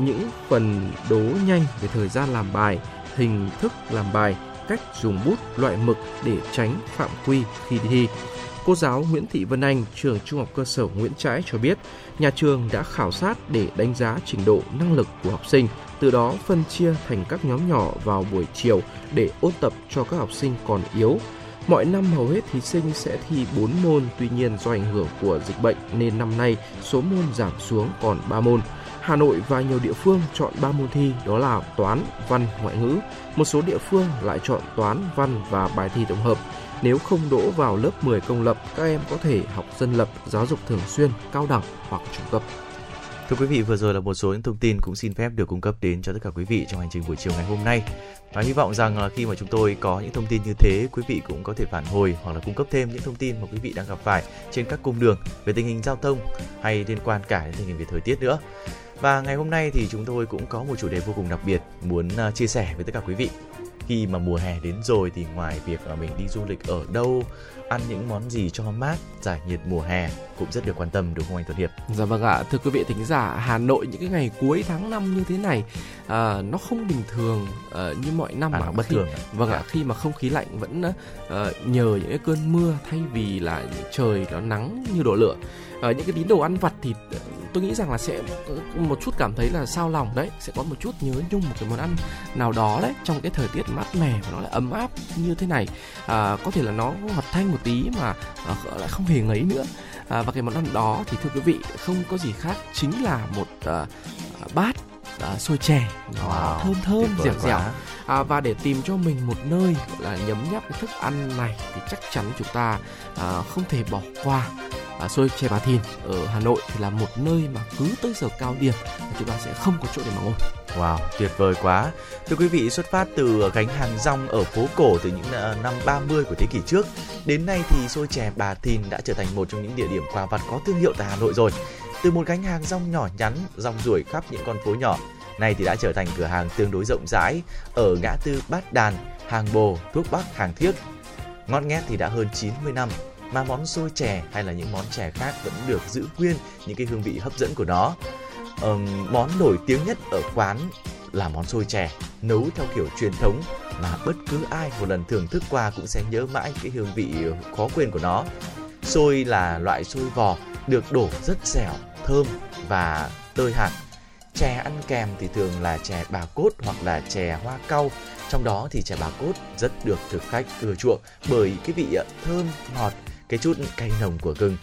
những phần đố nhanh về thời gian làm bài, hình thức làm bài, cách dùng bút, loại mực để tránh phạm quy khi thi. Cô giáo Nguyễn Thị Vân Anh, trường Trung học cơ sở Nguyễn Trãi cho biết, nhà trường đã khảo sát để đánh giá trình độ năng lực của học sinh, từ đó phân chia thành các nhóm nhỏ vào buổi chiều để ôn tập cho các học sinh còn yếu. Mọi năm hầu hết thí sinh sẽ thi 4 môn, tuy nhiên do ảnh hưởng của dịch bệnh nên năm nay số môn giảm xuống còn 3 môn. Hà Nội và nhiều địa phương chọn 3 môn thi đó là toán, văn, ngoại ngữ. Một số địa phương lại chọn toán, văn và bài thi tổng hợp. Nếu không đỗ vào lớp 10 công lập, các em có thể học dân lập, giáo dục thường xuyên, cao đẳng hoặc trung cấp. Thưa quý vị, vừa rồi là một số những thông tin cũng xin phép được cung cấp đến cho tất cả quý vị trong hành trình buổi chiều ngày hôm nay. Và hy vọng rằng là khi mà chúng tôi có những thông tin như thế, quý vị cũng có thể phản hồi hoặc là cung cấp thêm những thông tin mà quý vị đang gặp phải trên các cung đường về tình hình giao thông hay liên quan cả đến tình hình về thời tiết nữa. Và ngày hôm nay thì chúng tôi cũng có một chủ đề vô cùng đặc biệt muốn à, chia sẻ với tất cả quý vị. Khi mà mùa hè đến rồi thì ngoài việc là mình đi du lịch ở đâu, ăn những món gì cho mát, giải nhiệt mùa hè cũng rất được quan tâm đúng không anh Tuấn Hiệp? Dạ vâng ạ, thưa quý vị thính giả, Hà Nội những cái ngày cuối tháng 5 như thế này à, nó không bình thường à, như mọi năm À, mà bất khi- thường. Vâng ạ, Dạ. khi mà không khí lạnh vẫn ờ, nhờ những cái cơn mưa thay vì là trời nó nắng như đổ lửa uh, những cái tín đồ ăn vặt thì ờ, tôi nghĩ rằng là sẽ ờ, một chút cảm thấy là sao lòng đấy, sẽ có một chút nhớ nhung một cái món ăn nào đó đấy trong cái thời tiết mát mẻ và nó lại ấm áp như thế này. À, có thể là nó ngọt thanh một tí mà à, lại không hề ngấy nữa. À, và cái món ăn đó thì thưa quý vị không có gì khác chính là một à, bát à, xôi chè. Nó Wow, thơm thơm dẻo dẻo. À, và để tìm cho mình một nơi gọi là nhấm nháp cái thức ăn này thì chắc chắn chúng ta à, không thể bỏ qua à, xôi chè Bà Thìn. Ở Hà Nội thì là một nơi mà cứ tới giờ cao điểm chúng ta sẽ không có chỗ để mà ngồi. Wow, tuyệt vời quá. Thưa quý vị, xuất phát từ gánh hàng rong ở phố cổ từ những ờ, năm 30 của thế kỷ trước, đến nay thì xôi chè Bà Thìn đã trở thành một trong những địa điểm quà vặt có thương hiệu tại Hà Nội rồi. Từ một gánh hàng rong nhỏ nhắn, rong ruổi khắp những con phố nhỏ, nay thì đã trở thành cửa hàng tương đối rộng rãi ở ngã tư Bát Đàn, Hàng Bồ, Thuốc Bắc, Hàng thiết. Ngon nghét thì đã hơn 90 năm, mà món xôi chè hay là những món chè khác vẫn được giữ nguyên những cái hương vị hấp dẫn của nó. Ờm, món nổi tiếng nhất ở quán là món xôi chè nấu theo kiểu truyền thống mà bất cứ ai một lần thưởng thức qua cũng sẽ nhớ mãi cái hương vị khó quên của nó. Xôi là loại xôi vò được đổ rất dẻo, thơm và tơi hạt. Chè ăn kèm thì thường là chè bà cốt hoặc là chè hoa cau. Trong đó thì chè bà cốt rất được thực khách ưa chuộng bởi cái vị ờ, thơm, ngọt, cái chút cay nồng của gừng.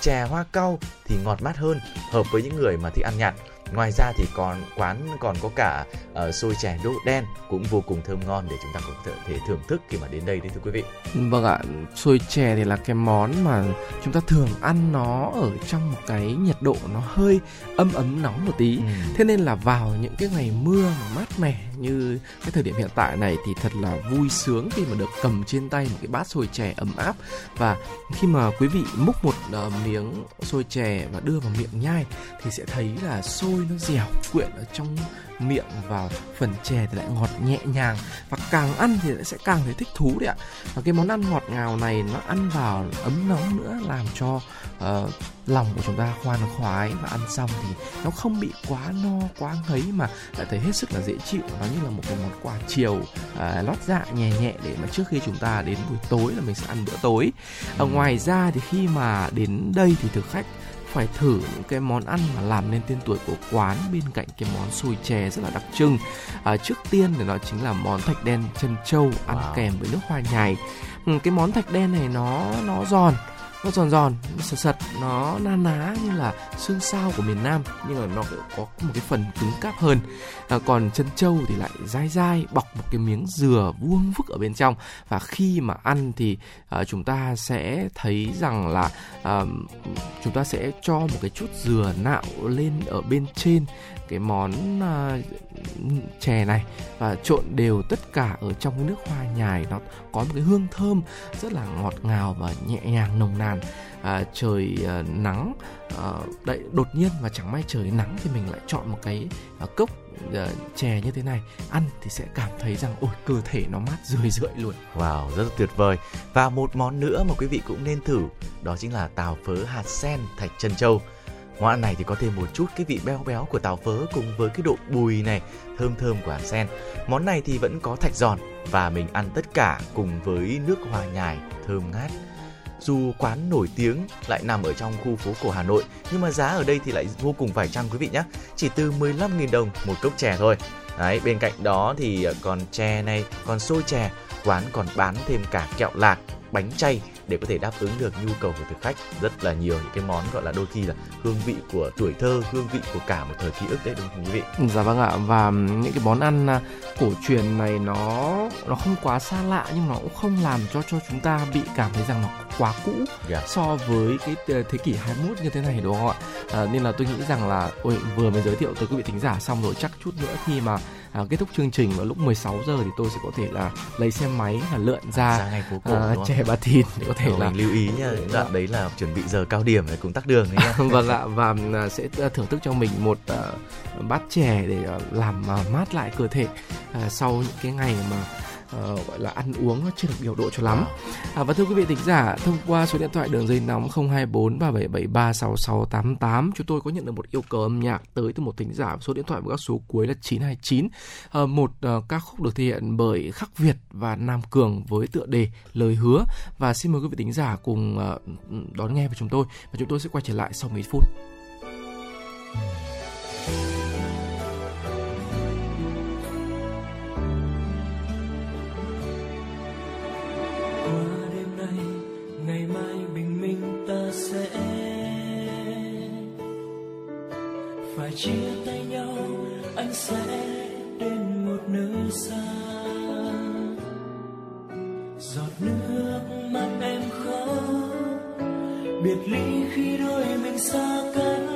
Chè hoa cau thì ngọt mát hơn, hợp với những người mà thích ăn nhạt. Ngoài ra thì còn quán còn có cả uh, xôi chè đỗ đen cũng vô cùng thơm ngon để chúng ta có thể, thưởng thức khi mà đến đây đấy thưa quý vị. Vâng ạ, xôi chè thì là cái món mà chúng ta thường ăn nó ở trong một cái nhiệt độ nó hơi ấm ấm nóng một tí. Thế nên là vào những cái ngày mưa mà mát mẻ như cái thời điểm hiện tại này thì thật là vui sướng khi mà được cầm trên tay một cái bát xôi chè ấm áp và khi mà quý vị múc một ờ, miếng xôi chè và đưa vào miệng nhai thì sẽ thấy là xôi nó dẻo quyện ở trong miệng và phần chè thì lại ngọt nhẹ nhàng. Và càng ăn thì lại sẽ càng thấy thích thú đấy ạ. Và cái món ăn ngọt ngào này nó ăn vào ấm nóng nữa làm cho ờ, lòng của chúng ta khoan khoái. Và ăn xong thì nó không bị quá no quá ngấy mà lại thấy hết sức là dễ chịu. Nó như là một cái món quà chiều à, lót dạ nhẹ nhẹ để mà trước khi chúng ta đến buổi tối là mình sẽ ăn bữa tối. Ở ngoài ra thì khi mà đến đây thì thực khách phải thử những cái món ăn mà làm nên tên tuổi của quán bên cạnh cái món xôi chè rất là đặc trưng à, trước tiên thì nó chính là món thạch đen chân trâu ăn Wow. kèm với nước hoa nhài ừ, cái món thạch đen này nó nó giòn nó giòn giòn nó sật sật nó na ná như là xương sao của miền Nam nhưng mà nó có một cái phần cứng cáp hơn. À, còn chân trâu thì lại dai dai bọc một cái miếng dừa vuông vức ở bên trong. Và khi mà ăn thì à, chúng ta sẽ thấy rằng là à, chúng ta sẽ cho một cái chút dừa nạo lên ở bên trên cái món uh, chè này và trộn đều tất cả ở trong cái nước hoa nhài nó có một cái hương thơm rất là ngọt ngào và nhẹ nhàng nồng nàn à, trời à, nắng à, đấy đột nhiên và chẳng may trời nắng thì mình lại chọn một cái à, cốc à, chè như thế này ăn thì sẽ cảm thấy rằng ôi cơ thể nó mát rười rượi luôn Wow, rất là tuyệt vời. Và một món nữa mà quý vị cũng nên thử, đó chính là tàu phớ hạt sen thạch chân châu. Món ăn này thì có thêm một chút cái vị béo béo của táo phớ cùng với cái độ bùi này, thơm thơm của hạt sen. Món này thì vẫn có thạch giòn và mình ăn tất cả cùng với nước hoa nhài thơm ngát. Dù quán nổi tiếng lại nằm ở trong khu phố cổ Hà Nội nhưng mà giá ở đây thì lại vô cùng phải chăng quý vị nhé. Chỉ từ 15.000 đồng một cốc chè thôi. Đấy, bên cạnh đó thì ờ, còn chè này, còn xôi chè, quán còn bán thêm cả kẹo lạc, bánh chay để có thể đáp ứng được nhu cầu của thực khách rất là nhiều những cái món gọi là đôi khi là hương vị của tuổi thơ hương vị của cả một thời ký ức đấy đúng không quý vị Dạ vâng ạ và những cái món ăn à, cổ truyền này nó nó không quá xa lạ nhưng nó cũng không làm cho cho chúng ta bị cảm thấy rằng nó quá cũ Dạ. so với cái ờ, thế kỷ 21 như thế này đúng không ạ? À, nên là tôi nghĩ rằng là ôi vừa mới giới thiệu tới quý vị thính giả xong rồi chắc chút nữa khi mà à, kết thúc chương trình vào lúc 16 giờ thì tôi sẽ có thể là lấy xe máy là lượn ra ra ngay phố cổ à, chè bà thìn để có thể Rồi là mình lưu ý nha đoạn đấy là chuẩn bị giờ cao điểm để cũng tắc đường đấy nha vâng ạ và à, sẽ à, thưởng thức cho mình một à, bát chè để à, làm à, mát lại cơ thể à, sau những cái ngày mà uh, gọi là ăn uống nó chưa được điều độ cho lắm. À, và thưa quý vị thính giả, thông qua số điện thoại đường dây nóng 024 3773 6688 chúng tôi có nhận được một yêu cầu âm nhạc tới từ một thính giả số điện thoại với các số cuối là 929. uh, ờ, một uh, ca khúc được thể hiện bởi Khắc Việt và Nam Cường với tựa đề Lời hứa và xin mời quý vị thính giả cùng uh, đón nghe với chúng tôi và chúng tôi sẽ quay trở lại sau mấy phút. qua chia tay nhau, anh sẽ đến một nơi xa. Giọt nước mắt em khóc, biệt ly khi đôi mình xa cách.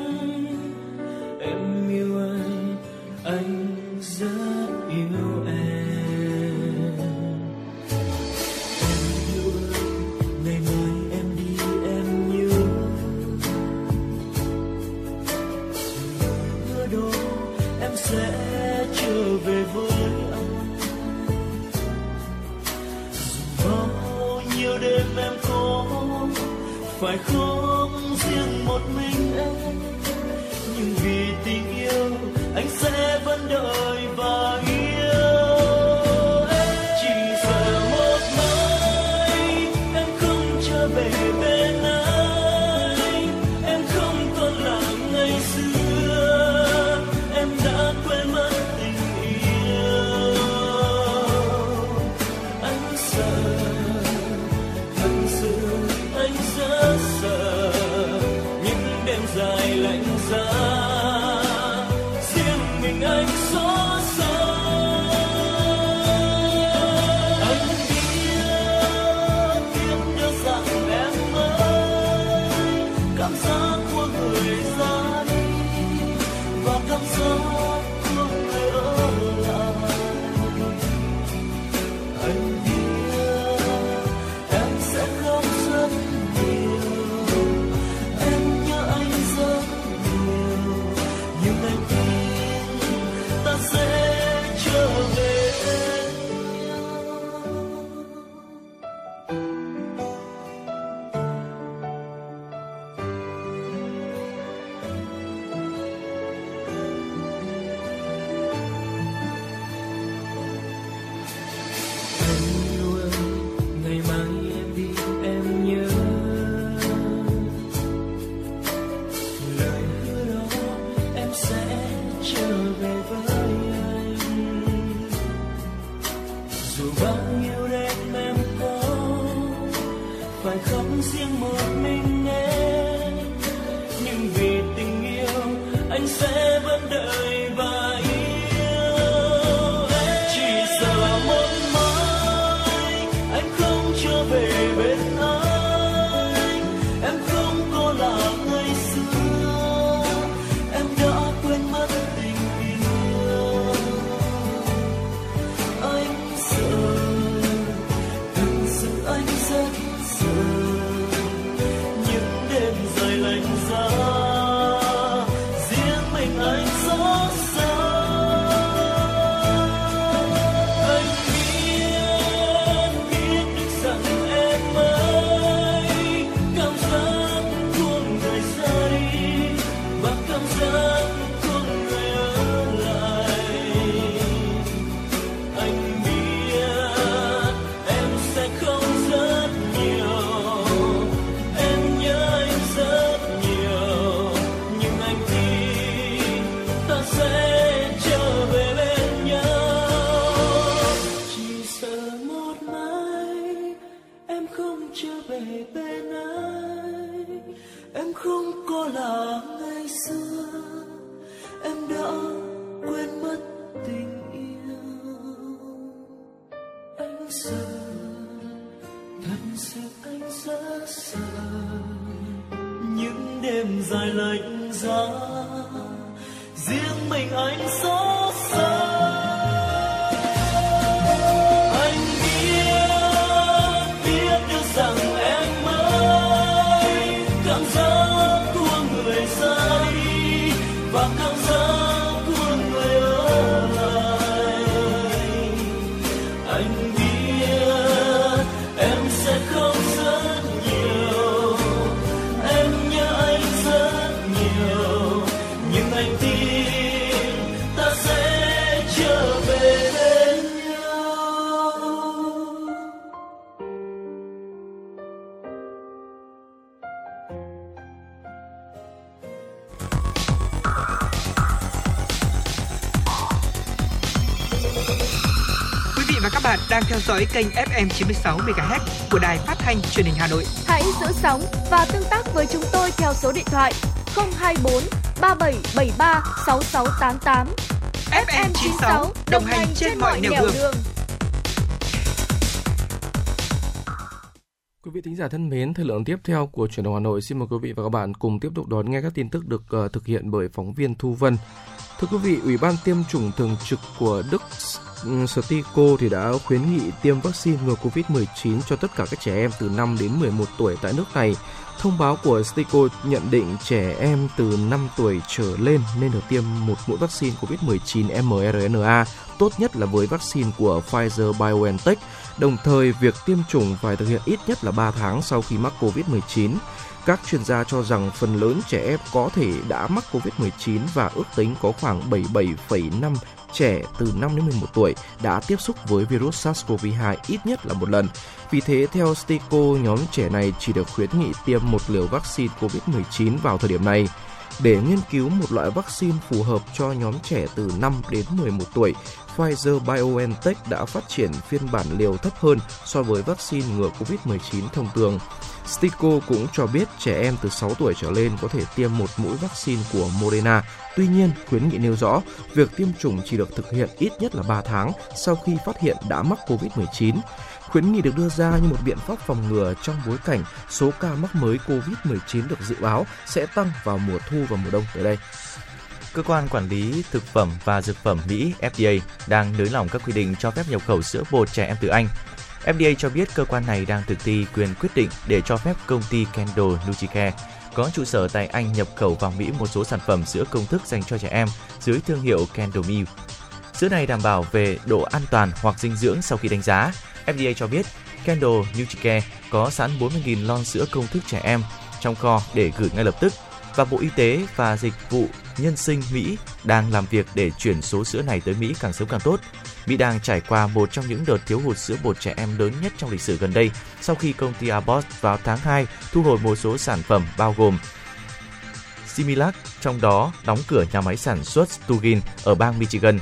Dõi kênh FM 96 MHz của đài phát thanh truyền hình Hà Nội. Hãy giữ sóng và tương tác với chúng tôi theo số điện thoại 024 3773 6688. FM 96 đồng hành trên mọi nẻo đường. đường. Quý vị thính giả thân mến, thời lượng tiếp theo của chuyển động Hà Nội xin mời quý vị và các bạn cùng tiếp tục đón nghe các tin tức được ờ, thực hiện bởi phóng viên Thu Vân. Thưa quý vị, Ủy ban tiêm chủng thường trực của Đức Ừ, Stico thì đã khuyến nghị tiêm vaccine ngừa Covid-19 cho tất cả các trẻ em từ 5 đến 11 tuổi tại nước này. Thông báo của Stico nhận định trẻ em từ 5 tuổi trở lên nên được tiêm một mũi vaccine COVID-19 mRNA, tốt nhất là với vaccine của Pfizer-BioNTech. Đồng thời, việc tiêm chủng phải thực hiện ít nhất là 3 tháng sau khi mắc COVID-19. Các chuyên gia cho rằng phần lớn trẻ em có thể đã mắc COVID-19 và ước tính có khoảng 77,5 trẻ từ 5 đến 11 tuổi đã tiếp xúc với virus SARS-CoV-2 ít nhất là một lần. Vì thế, theo Stico, nhóm trẻ này chỉ được khuyến nghị tiêm một liều vaccine COVID-19 vào thời điểm này. Để nghiên cứu một loại vaccine phù hợp cho nhóm trẻ từ 5 đến 11 tuổi, Pfizer-BioNTech đã phát triển phiên bản liều thấp hơn so với vaccine ngừa COVID-19 thông thường. Stico cũng cho biết trẻ em từ 6 tuổi trở lên có thể tiêm một mũi vaccine của Moderna. Tuy nhiên, khuyến nghị nêu rõ, việc tiêm chủng chỉ được thực hiện ít nhất là 3 tháng sau khi phát hiện đã mắc COVID-19. Khuyến nghị được đưa ra như một biện pháp phòng ngừa trong bối cảnh số ca mắc mới COVID-19 được dự báo sẽ tăng vào mùa thu và mùa đông tới đây. Cơ quan quản lý thực phẩm và dược phẩm Mỹ FDA đang nới lỏng các quy định cho phép nhập khẩu sữa bột trẻ em từ Anh. FDA cho biết cơ quan này đang thực thi quyền quyết định để cho phép công ty Kendall Nutricare có trụ sở tại Anh nhập khẩu vào Mỹ một số sản phẩm sữa công thức dành cho trẻ em dưới thương hiệu Kendall Milk. Sữa này đảm bảo về độ an toàn hoặc dinh dưỡng sau khi đánh giá. FDA cho biết Kendall Nutricare có sẵn 40.000 lon sữa công thức trẻ em trong kho để gửi ngay lập tức và Bộ Y tế và Dịch vụ Nhân sinh Mỹ đang làm việc để chuyển số sữa này tới Mỹ càng sớm càng tốt. Mỹ đang trải qua một trong những đợt thiếu hụt sữa bột trẻ em lớn nhất trong lịch sử gần đây sau khi công ty Abbott vào tháng 2 thu hồi một số sản phẩm bao gồm Similac, trong đó đóng cửa nhà máy sản xuất Stugin ở bang Michigan.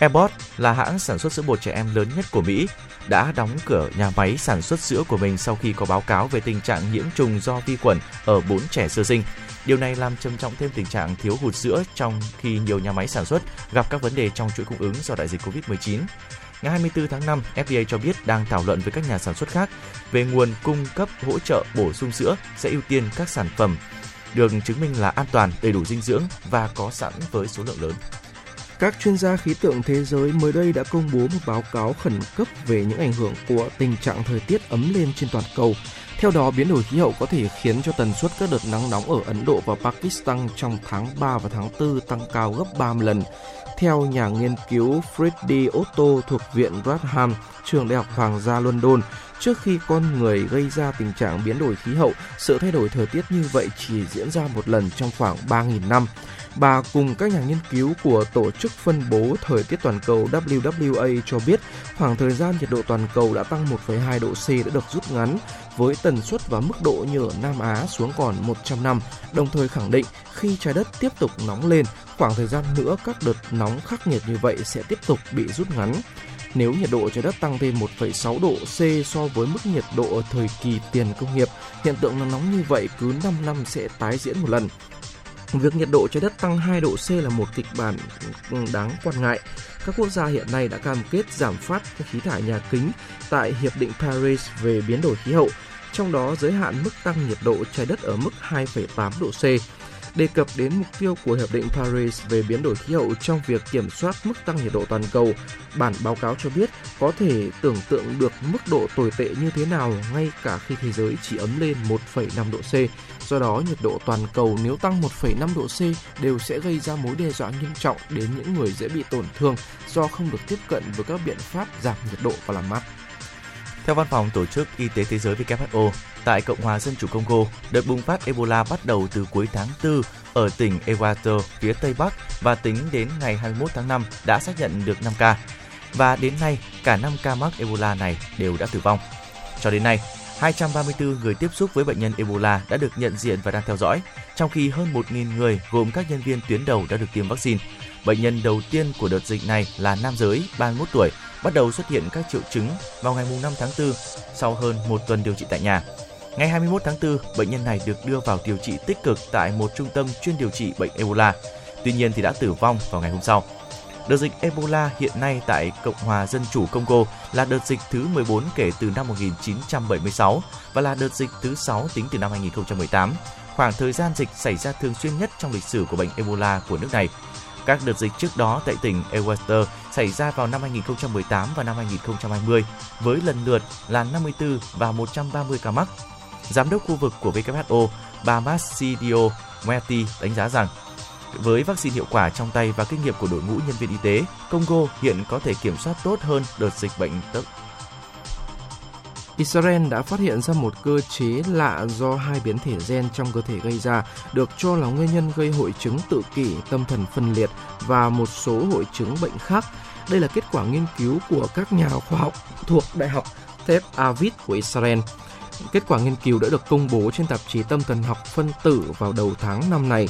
Abbott là hãng sản xuất sữa bột trẻ em lớn nhất của Mỹ, đã đóng cửa nhà máy sản xuất sữa của mình sau khi có báo cáo về tình trạng nhiễm trùng do vi khuẩn ở 4 trẻ sơ sinh. Điều này làm trầm trọng thêm tình trạng thiếu hụt sữa trong khi nhiều nhà máy sản xuất gặp các vấn đề trong chuỗi cung ứng do đại dịch Covid-19. Ngày 24 tháng 5, FDA cho biết đang thảo luận với các nhà sản xuất khác về nguồn cung cấp hỗ trợ bổ sung sữa sẽ ưu tiên các sản phẩm được chứng minh là an toàn, đầy đủ dinh dưỡng và có sẵn với số lượng lớn. Các chuyên gia khí tượng thế giới mới đây đã công bố một báo cáo khẩn cấp về những ảnh hưởng của tình trạng thời tiết ấm lên trên toàn cầu. Theo đó, biến đổi khí hậu có thể khiến cho tần suất các đợt nắng nóng ở Ấn Độ và Pakistan trong tháng 3 và tháng 4 tăng cao gấp 30 lần. Theo nhà nghiên cứu Freddy Otto thuộc Viện Radham, trường Đại học Hoàng gia London, trước khi con người gây ra tình trạng biến đổi khí hậu, sự thay đổi thời tiết như vậy chỉ diễn ra một lần trong khoảng 3.000 năm. Bà cùng các nhà nghiên cứu của Tổ chức Phân bố Thời tiết Toàn cầu WWA cho biết khoảng thời gian nhiệt độ toàn cầu đã tăng 1,2 độ C đã được rút ngắn với tần suất và mức độ như ở Nam Á xuống còn 100 năm, đồng thời khẳng định khi trái đất tiếp tục nóng lên, khoảng thời gian nữa các đợt nóng khắc nghiệt như vậy sẽ tiếp tục bị rút ngắn. Nếu nhiệt độ trái đất tăng thêm 1,6 độ C so với mức nhiệt độ ở thời kỳ tiền công nghiệp, hiện tượng nắng nóng như vậy cứ 5 năm sẽ tái diễn một lần. Việc nhiệt độ trái đất tăng 2 độ C là một kịch bản đáng quan ngại. Các quốc gia hiện nay đã cam kết giảm phát khí thải nhà kính tại Hiệp định Paris về biến đổi khí hậu, trong đó giới hạn mức tăng nhiệt độ trái đất ở mức 2,8 độ C đề cập đến mục tiêu của Hiệp định Paris về biến đổi khí hậu trong việc kiểm soát mức tăng nhiệt độ toàn cầu. Bản báo cáo cho biết có thể tưởng tượng được mức độ tồi tệ như thế nào ngay cả khi thế giới chỉ ấm lên 1,5 độ C. Do đó, nhiệt độ toàn cầu nếu tăng 1,5 độ C đều sẽ gây ra mối đe dọa nghiêm trọng đến những người dễ bị tổn thương do không được tiếp cận với các biện pháp giảm nhiệt độ và làm mát. Theo Văn phòng Tổ chức Y tế Thế giới WHO, tại Cộng hòa Dân chủ Congo, đợt bùng phát Ebola bắt đầu từ cuối tháng 4 ở tỉnh Equator, phía Tây Bắc và tính đến ngày 21 tháng 5 đã xác nhận được 5 ca. Và đến nay, cả 5 ca mắc Ebola này đều đã tử vong. Cho đến nay, 234 người tiếp xúc với bệnh nhân Ebola đã được nhận diện và đang theo dõi, trong khi hơn 1.000 người gồm các nhân viên tuyến đầu đã được tiêm vaccine. Bệnh nhân đầu tiên của đợt dịch này là nam giới, 31 tuổi, bắt đầu xuất hiện các triệu chứng vào ngày 5 tháng 4 sau hơn một tuần điều trị tại nhà. Ngày 21 tháng 4, bệnh nhân này được đưa vào điều trị tích cực tại một trung tâm chuyên điều trị bệnh Ebola. Tuy nhiên thì đã tử vong vào ngày hôm sau. Đợt dịch Ebola hiện nay tại Cộng hòa Dân chủ Congo là đợt dịch thứ 14 kể từ năm 1976 và là đợt dịch thứ 6 tính từ năm 2018, khoảng thời gian dịch xảy ra thường xuyên nhất trong lịch sử của bệnh Ebola của nước này. Các đợt dịch trước đó tại tỉnh Ewester xảy ra vào năm 2018 và năm 2020 với lần lượt là 54 và 130 ca mắc. Giám đốc khu vực của WHO, bà Massidio Muerti đánh giá rằng với vaccine hiệu quả trong tay và kinh nghiệm của đội ngũ nhân viên y tế, Congo hiện có thể kiểm soát tốt hơn đợt dịch bệnh Israel đã phát hiện ra một cơ chế lạ do hai biến thể gen trong cơ thể gây ra, được cho là nguyên nhân gây hội chứng tự kỷ, tâm thần phân liệt và một số hội chứng bệnh khác. Đây là kết quả nghiên cứu của các nhà khoa học thuộc Đại học Tel Aviv của Israel. Kết quả nghiên cứu đã được công bố trên tạp chí Tâm thần học phân tử vào đầu tháng năm này.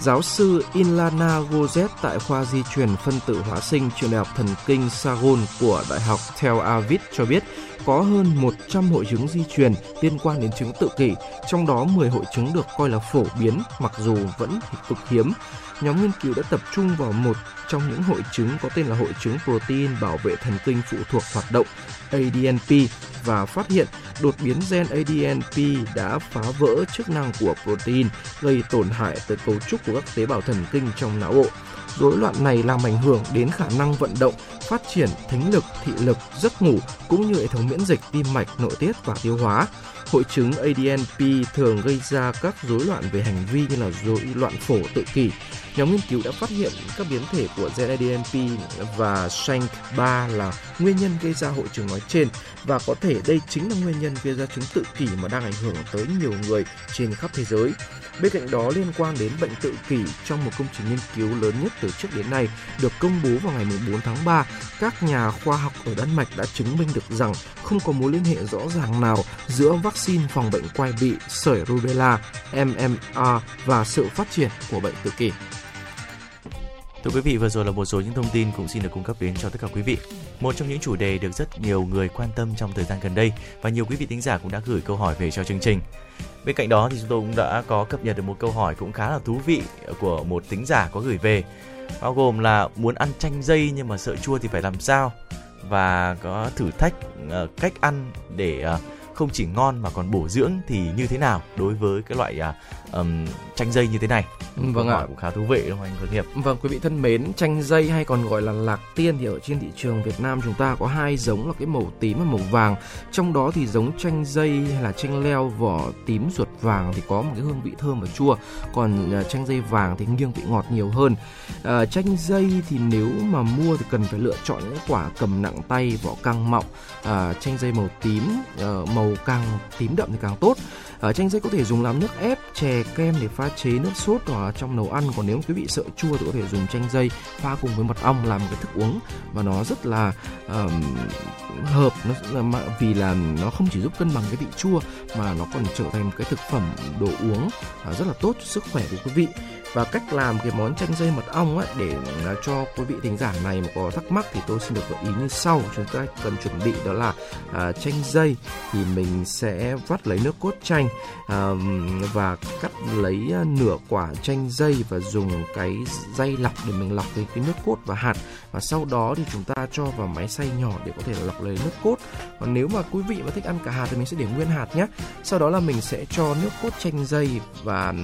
Giáo sư Ilana Gozet tại khoa di truyền phân tử hóa sinh trường đại học thần kinh Sagon của Đại học Tel Aviv cho biết có hơn 100 hội chứng di truyền liên quan đến chứng tự kỷ, trong đó 10 hội chứng được coi là phổ biến mặc dù vẫn cực hiếm. Nhóm nghiên cứu đã tập trung vào một trong những hội chứng có tên là hội chứng protein bảo vệ thần kinh phụ thuộc hoạt động ADNP và phát hiện đột biến gen ADNP đã phá vỡ chức năng của protein, gây tổn hại tới cấu trúc của các tế bào thần kinh trong não bộ. Rối loạn này làm ảnh hưởng đến khả năng vận động, phát triển thính lực, thị lực, giấc ngủ cũng như hệ thống miễn dịch, tim mạch, nội tiết và tiêu hóa. Hội chứng ADNP thường gây ra các rối loạn về hành vi như là rối loạn phổ tự kỷ. Nhóm nghiên cứu đã phát hiện các biến thể của gen ADNP và SHANK3 là nguyên nhân gây ra hội chứng nói trên và có thể đây chính là nguyên nhân gây ra chứng tự kỷ mà đang ảnh hưởng tới nhiều người trên khắp thế giới. Bên cạnh đó liên quan đến bệnh tự kỷ trong một công trình nghiên cứu lớn nhất từ trước đến nay được công bố vào ngày 4 tháng 3, các nhà khoa học ở Đan Mạch đã chứng minh được rằng không có mối liên hệ rõ ràng nào giữa vaccine phòng bệnh quai bị, sởi rubella, MMR và sự phát triển của bệnh tự kỷ. Thưa quý vị, vừa rồi là một số những thông tin cũng xin được cung cấp đến cho tất cả quý vị. Một trong những chủ đề được rất nhiều người quan tâm trong thời gian gần đây và nhiều quý vị thính giả cũng đã gửi câu hỏi về cho chương trình. Bên cạnh đó thì chúng tôi cũng đã có cập nhật được một câu hỏi cũng khá là thú vị của một thính giả có gửi về bao gồm là muốn ăn chanh dây nhưng mà sợ chua thì phải làm sao và có thử thách uh, cách ăn để uh, không chỉ ngon mà còn bổ dưỡng thì như thế nào đối với cái loại à, um, chanh dây như thế này. Vâng ạ. cũng khá thú vị đúng không anh Tuấn Hiệp vâng quý vị thân mến chanh dây hay còn gọi là lạc tiên thì ở trên thị trường Việt Nam chúng ta có hai giống là cái màu tím và màu vàng. Trong đó thì giống chanh dây hay là chanh leo vỏ tím ruột vàng thì có một cái hương vị thơm và chua. Còn uh, chanh dây vàng thì nghiêng vị ngọt nhiều hơn. Uh, chanh dây thì nếu mà mua thì cần phải lựa chọn những quả cầm nặng tay vỏ căng mọng. Uh, chanh dây màu tím uh, màu càng tím đậm thì càng tốt ở chanh dây có thể dùng làm nước ép chè kem để pha chế nước sốt hoặc trong nấu ăn. Còn nếu quý vị sợ chua thì có thể dùng chanh dây pha cùng với mật ong làm một cái thức uống. Và nó rất là um, hợp nó vì là nó không chỉ giúp cân bằng cái vị chua mà nó còn trở thành một cái thực phẩm đồ uống à, rất là tốt cho sức khỏe của quý vị và cách làm cái món chanh dây mật ong á để à, cho quý vị thính giả này mà có thắc mắc thì tôi xin được gợi ý như sau. Chúng ta cần chuẩn bị đó là à, chanh dây thì mình sẽ vắt lấy nước cốt chanh à, và cắt lấy à, nửa quả chanh dây và dùng cái dây lọc để mình lọc cái, cái nước cốt và hạt và sau đó thì chúng ta cho vào máy xay nhỏ để có thể lọc lấy nước cốt. Còn nếu mà quý vị mà thích ăn cả hạt thì mình sẽ để nguyên hạt nhé. Sau đó là mình sẽ cho nước cốt chanh dây và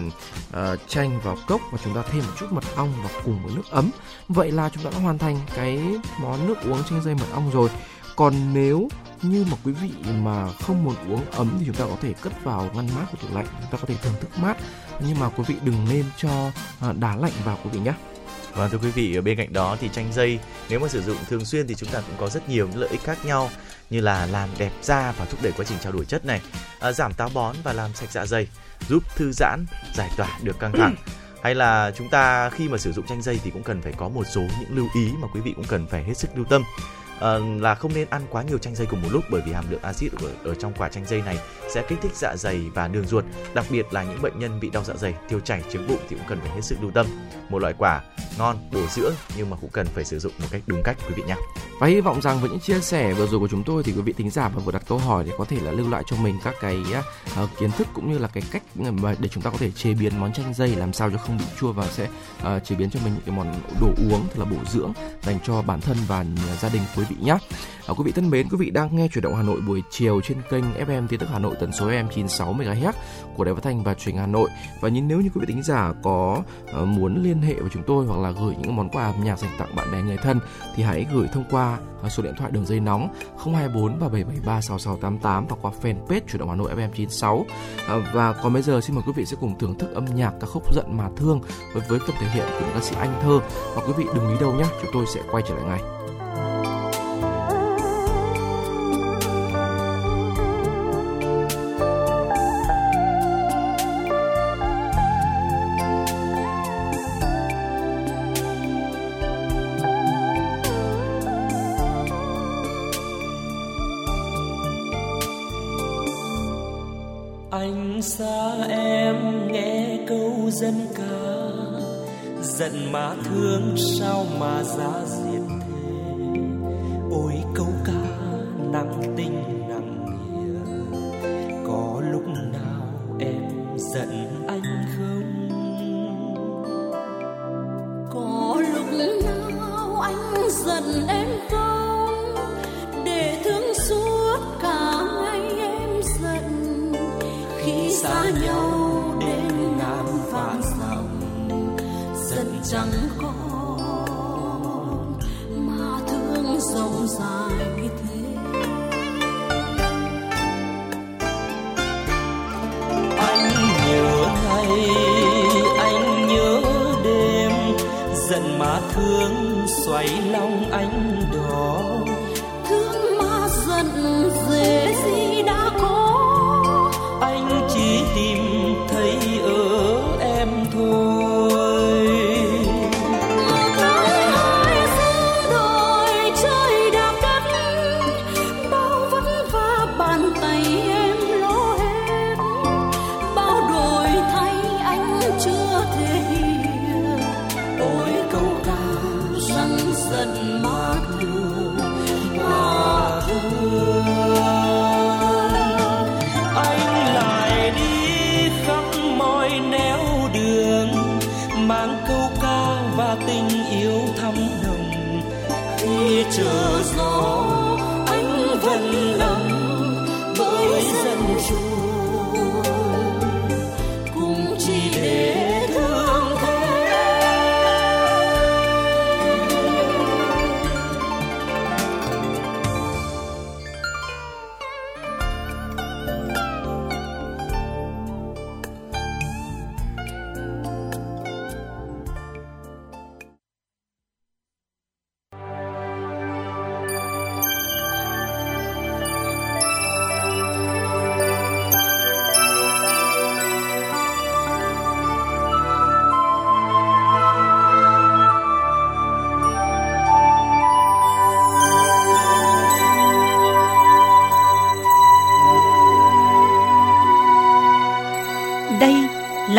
uh, chanh vào cốc và chúng ta thêm một chút mật ong và cùng với nước ấm. Vậy là chúng ta đã hoàn thành cái món nước uống chanh dây mật ong rồi. Còn nếu như mà quý vị mà không muốn uống ấm thì chúng ta có thể cất vào ngăn mát của tủ lạnh. Chúng ta có thể thưởng thức mát. Nhưng mà quý vị đừng nên cho ờ, đá lạnh vào quý vị nhé và thưa quý vị, ở bên cạnh đó thì chanh dây nếu mà sử dụng thường xuyên thì chúng ta cũng có rất nhiều những lợi ích khác nhau như là làm đẹp da và thúc đẩy quá trình trao đổi chất này, à, giảm táo bón và làm sạch dạ dày, giúp thư giãn, giải tỏa được căng thẳng. Hay là chúng ta khi mà sử dụng chanh dây thì cũng cần phải có một số những lưu ý mà quý vị cũng cần phải hết sức lưu tâm uh, là không nên ăn quá nhiều chanh dây cùng một lúc bởi vì hàm lượng axit ở, ở trong quả chanh dây này sẽ kích thích dạ dày và đường ruột đặc biệt là những bệnh nhân bị đau dạ dày tiêu chảy chứng bụng thì cũng cần phải hết sức lưu tâm. Một loại quả ngon bổ dưỡng nhưng mà cũng cần phải sử dụng một cách đúng cách quý vị nhé. Và hy vọng rằng với những chia sẻ vừa rồi của chúng tôi thì quý vị thính giả và vừa đặt câu hỏi thì có thể là lưu lại cho mình các cái uh, kiến thức cũng như là cái cách ừ, mà để chúng ta có thể chế biến món chanh dây làm sao cho không bị chua và sẽ uh, chế biến cho mình những cái món đồ uống thật là bổ dưỡng dành cho bản thân và ừ, gia đình. Quý vị nhé. À, quý vị thân mến, quý vị đang nghe chuyển động Hà Nội buổi chiều trên kênh FM tin tức Hà Nội tần số FM 96 MHz của Đài Phát thanh và Truyền Hà Nội. Và nhưng nếu như quý vị thính giả có uh, muốn liên hệ với chúng tôi hoặc là gửi những món quà âm nhạc dành tặng bạn bè người thân thì hãy gửi thông qua ờ, số điện thoại đường dây nóng 024 3773 6688 và qua fanpage chuyển động Hà Nội FM 96. Uh, và còn bây giờ xin mời quý vị sẽ cùng thưởng thức âm nhạc ca khúc giận mà thương với với phần thể hiện của ca sĩ Anh Thơ. Và quý vị đừng đi đâu nhé, chúng tôi sẽ quay trở lại ngay. Mà thương sao mà giá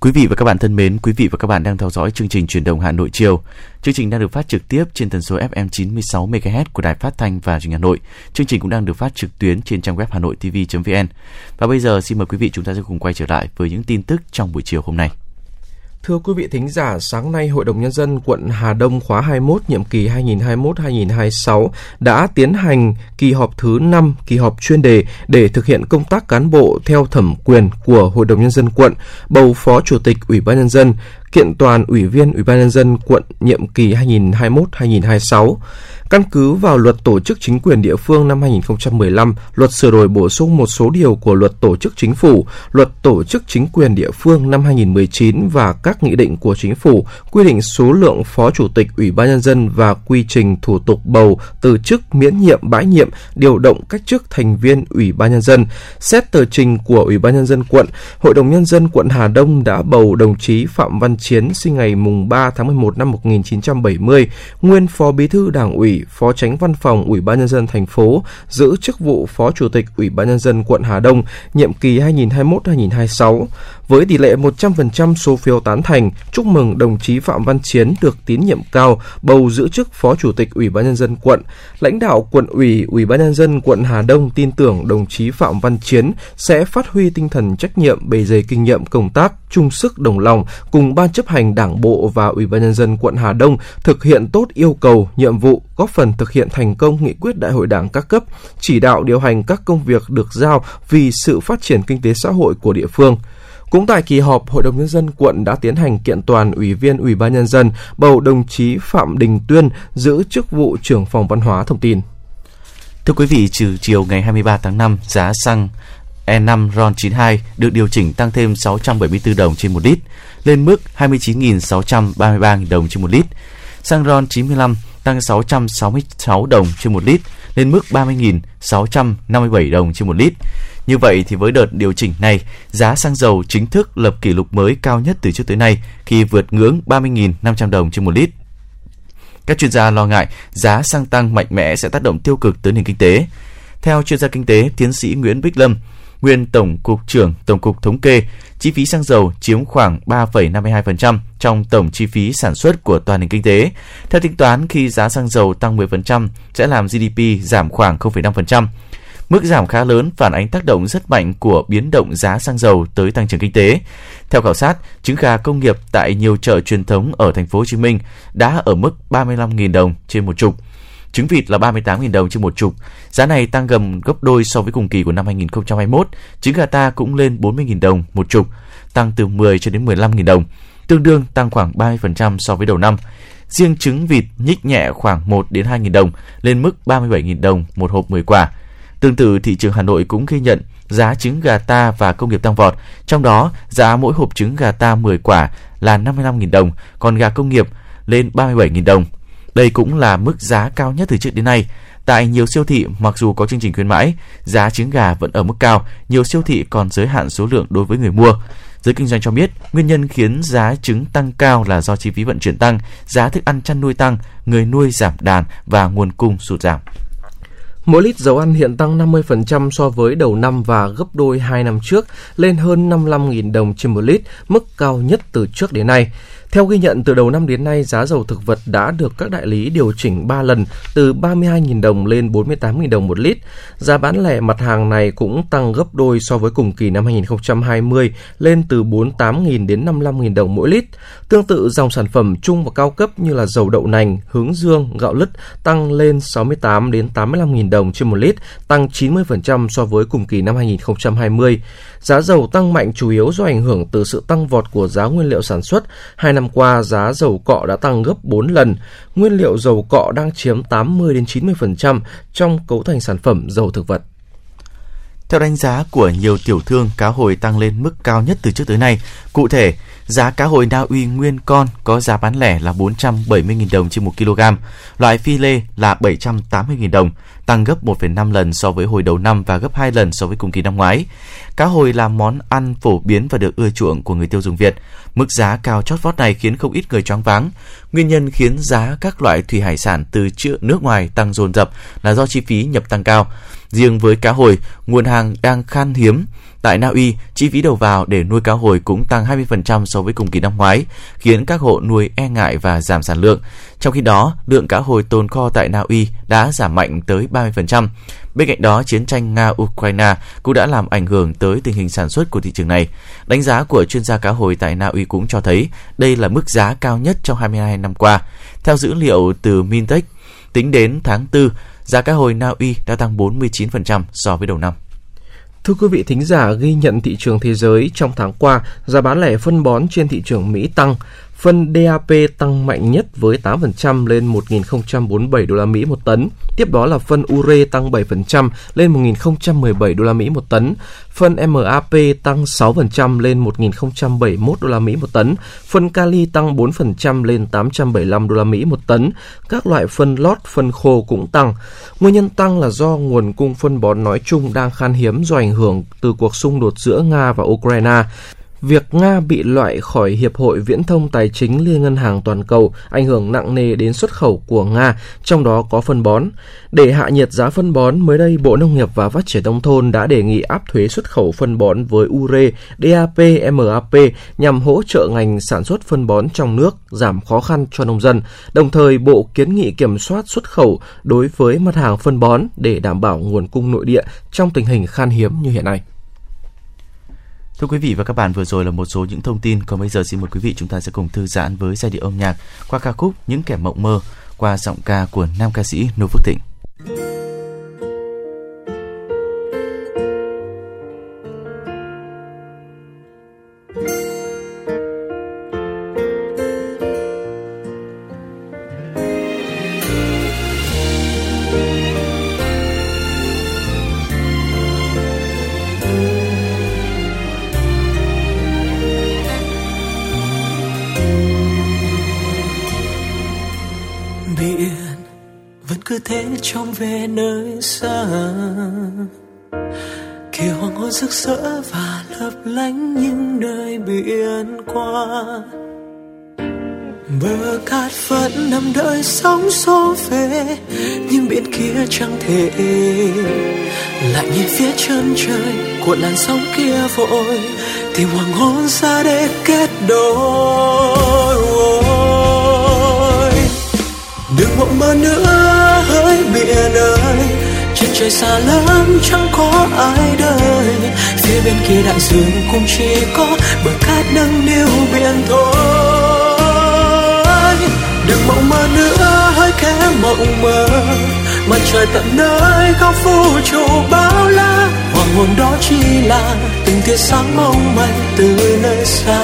Quý vị và các bạn thân mến, quý vị và các bạn đang theo dõi chương trình truyền động Hà Nội chiều. Chương trình đang được phát trực tiếp trên tần số FM 96 MHz của Đài Phát thanh và Truyền hình Hà Nội. Chương trình cũng đang được phát trực tuyến trên trang web hanoitv.vn. Và bây giờ xin mời quý vị chúng ta sẽ cùng quay trở lại với những tin tức trong buổi chiều hôm nay. Thưa quý vị thính giả, sáng nay Hội đồng Nhân dân quận Hà Đông khóa 21 nhiệm kỳ 2021-2026 đã tiến hành kỳ họp thứ 5, kỳ họp chuyên đề để thực hiện công tác cán bộ theo thẩm quyền của Hội đồng Nhân dân quận, bầu Phó Chủ tịch Ủy ban Nhân dân, kiện toàn Ủy viên Ủy ban Nhân dân quận nhiệm kỳ 2021-2026. Căn cứ vào luật tổ chức chính quyền địa phương năm 2015, luật sửa đổi bổ sung một số điều của luật tổ chức chính phủ, luật tổ chức chính quyền địa phương năm 2019 và các nghị định của chính phủ quy định số lượng phó chủ tịch ủy ban nhân dân và quy trình thủ tục bầu, từ chức, miễn nhiệm, bãi nhiệm, điều động cách chức thành viên ủy ban nhân dân. Xét tờ trình của ủy ban nhân dân quận, Hội đồng nhân dân quận Hà Đông đã bầu đồng chí Phạm Văn Chiến sinh ngày mùng 3 tháng 11 năm 1970, nguyên phó bí thư Đảng ủy Phó Tránh Văn phòng Ủy ban nhân dân thành phố, giữ chức vụ Phó Chủ tịch Ủy ban nhân dân quận Hà Đông, nhiệm kỳ 2021-2026 với tỷ lệ 100% số phiếu tán thành, chúc mừng đồng chí Phạm Văn Chiến được tín nhiệm cao, bầu giữ chức Phó Chủ tịch Ủy ban nhân dân quận. Lãnh đạo quận ủy, Ủy ban nhân dân quận Hà Đông tin tưởng đồng chí Phạm Văn Chiến sẽ phát huy tinh thần trách nhiệm, bề dày kinh nghiệm công tác, chung sức đồng lòng cùng ban chấp hành Đảng bộ và Ủy ban nhân dân quận Hà Đông thực hiện tốt yêu cầu, nhiệm vụ, góp phần thực hiện thành công nghị quyết Đại hội Đảng các cấp, chỉ đạo điều hành các công việc được giao vì sự phát triển kinh tế xã hội của địa phương. Cũng tại kỳ họp, Hội đồng Nhân dân quận đã tiến hành kiện toàn Ủy viên Ủy ban Nhân dân bầu đồng chí Phạm Đình Tuyên giữ chức vụ trưởng phòng văn hóa thông tin. Thưa quý vị, trừ chiều ngày 23 tháng 5, giá xăng E5 RON92 được điều chỉnh tăng thêm 674 đồng trên một lít, lên mức 29.633 đồng trên một lít. Xăng RON95 tăng 666 đồng trên một lít, lên mức 30.657 đồng trên một lít. Như vậy thì với đợt điều chỉnh này, giá xăng dầu chính thức lập kỷ lục mới cao nhất từ trước tới nay khi vượt ngưỡng 30.500 đồng trên một lít. Các chuyên gia lo ngại giá xăng tăng mạnh mẽ sẽ tác động tiêu cực tới nền kinh tế. Theo chuyên gia kinh tế tiến sĩ Nguyễn Bích Lâm, nguyên Tổng cục trưởng Tổng cục Thống kê, chi phí xăng dầu chiếm khoảng 3,52% trong tổng chi phí sản xuất của toàn nền kinh tế. Theo tính toán, khi giá xăng dầu tăng 10% sẽ làm GDP giảm khoảng 0,5%. Mức giảm khá lớn phản ánh tác động rất mạnh của biến động giá xăng dầu tới tăng trưởng kinh tế. Theo khảo sát, trứng gà công nghiệp tại nhiều chợ truyền thống ở thành phố Hồ Chí Minh đã ở mức 35.000 đồng trên một chục. Trứng vịt là 38.000 đồng trên một chục. Giá này tăng gần gấp đôi so với cùng kỳ của năm 2021. Trứng gà ta cũng lên 40.000 đồng một chục, tăng từ 10 cho đến 15.000 đồng, tương đương tăng khoảng 30% so với đầu năm. Riêng trứng vịt nhích nhẹ khoảng 1 đến 2.000 đồng, lên mức 37.000 đồng một hộp 10 quả. Tương tự, thị trường Hà Nội cũng ghi nhận giá trứng gà ta và công nghiệp tăng vọt, trong đó giá mỗi hộp trứng gà ta 10 quả là 55.000 đồng, còn gà công nghiệp lên 37.000 đồng. Đây cũng là mức giá cao nhất từ trước đến nay. Tại nhiều siêu thị, mặc dù có chương trình khuyến mãi, giá trứng gà vẫn ở mức cao, nhiều siêu thị còn giới hạn số lượng đối với người mua. Giới kinh doanh cho biết, nguyên nhân khiến giá trứng tăng cao là do chi phí vận chuyển tăng, giá thức ăn chăn nuôi tăng, người nuôi giảm đàn và nguồn cung sụt giảm. Mỗi lít dầu ăn hiện tăng 50% so với đầu năm và gấp đôi 2 năm trước, lên hơn 55.000 đồng trên một lít, mức cao nhất từ trước đến nay. Theo ghi nhận từ đầu năm đến nay, giá dầu thực vật đã được các đại lý điều chỉnh 3 lần từ 32.000 đồng lên 48.000 đồng một lít. Giá bán lẻ mặt hàng này cũng tăng gấp đôi so với cùng kỳ năm 2020 lên từ 48.000 đến 55.000 đồng mỗi lít. Tương tự dòng sản phẩm trung và cao cấp như là dầu đậu nành, hướng dương, gạo lứt tăng lên 68 đến 85.000 đồng đồng trên một lít, tăng 90% so với cùng kỳ năm 2020. Giá dầu tăng mạnh chủ yếu do ảnh hưởng từ sự tăng vọt của giá nguyên liệu sản xuất. Hai năm qua, giá dầu cọ đã tăng gấp 4 lần. Nguyên liệu dầu cọ đang chiếm 80 đến 90% trong cấu thành sản phẩm dầu thực vật. Theo đánh giá của nhiều tiểu thương, cá hồi tăng lên mức cao nhất từ trước tới nay. Cụ thể, giá cá hồi Na Uy nguyên con có giá bán lẻ là 470.000 đồng trên 1 kg, loại phi lê là 780.000 đồng, tăng gấp 1,5 lần so với hồi đầu năm và gấp 2 lần so với cùng kỳ năm ngoái. Cá hồi là món ăn phổ biến và được ưa chuộng của người tiêu dùng Việt. Mức giá cao chót vót này khiến không ít người choáng váng. Nguyên nhân khiến giá các loại thủy hải sản từ chợ nước ngoài tăng dồn dập là do chi phí nhập tăng cao. Riêng với cá hồi, nguồn hàng đang khan hiếm. Tại Na Uy, chi phí đầu vào để nuôi cá hồi cũng tăng 20% so với cùng kỳ năm ngoái, khiến các hộ nuôi e ngại và giảm sản lượng. Trong khi đó, lượng cá hồi tồn kho tại Na Uy đã giảm mạnh tới 30%. Bên cạnh đó, chiến tranh Nga-Ukraine cũng đã làm ảnh hưởng tới tình hình sản xuất của thị trường này. Đánh giá của chuyên gia cá hồi tại Na Uy cũng cho thấy đây là mức giá cao nhất trong 22 năm qua. Theo dữ liệu từ Mintech, tính đến tháng 4, giá cá hồi Na Uy đã tăng 49% so với đầu năm. Thưa quý vị thính giả, ghi nhận thị trường thế giới trong tháng qua, giá bán lẻ phân bón trên thị trường Mỹ tăng. Phân DAP tăng mạnh nhất với 8% lên 1.047 đô la Mỹ một tấn. Tiếp đó là phân ure tăng 7% lên 1.017 đô la Mỹ một tấn. Phân MAP tăng 6% lên 1.071 đô la Mỹ một tấn. Phân kali tăng 4% lên 875 đô la Mỹ một tấn. Các loại phân lót, phân khô cũng tăng. Nguyên nhân tăng là do nguồn cung phân bón nói chung đang khan hiếm do ảnh hưởng từ cuộc xung đột giữa Nga và Ukraine. Việc Nga bị loại khỏi Hiệp hội Viễn thông Tài chính Liên ngân hàng toàn cầu ảnh hưởng nặng nề đến xuất khẩu của Nga, trong đó có phân bón. Để hạ nhiệt giá phân bón, mới đây Bộ Nông nghiệp và Phát triển Nông thôn đã đề nghị áp thuế xuất khẩu phân bón với ure, DAP, MAP nhằm hỗ trợ ngành sản xuất phân bón trong nước, giảm khó khăn cho nông dân. Đồng thời, Bộ kiến nghị kiểm soát xuất khẩu đối với mặt hàng phân bón để đảm bảo nguồn cung nội địa trong tình hình khan hiếm như hiện nay. Thưa quý vị và các bạn, vừa rồi là một số những thông tin. Còn bây giờ xin mời quý vị chúng ta sẽ cùng thư giãn với giai điệu âm nhạc qua ca khúc Những kẻ mộng mơ qua giọng ca của nam ca sĩ Nô Phước Thịnh. Hoàng sỡ và lấp lánh những nơi biển qua. Bờ cát vẫn nằm đợi sóng xô về, nhưng biển kia chẳng thể lại nhìn phía chân trời của làn sóng kia vội. Tìm hoàng hôn xa để kết đôi đừng mộng mơ nữa, hỡi biển ơi trên trời xa lắm, chẳng có ai đời. Phía bên kia đại dương cũng chỉ có bờ cát nâng niu biển thôi. Đừng mộng mơ nữa, hơi kẻ mộng mơ. Mặt trời tận nơi, góc vũ trụ bao la. Hoàng hôn đó chỉ là từng tia sáng mong manh từ nơi xa.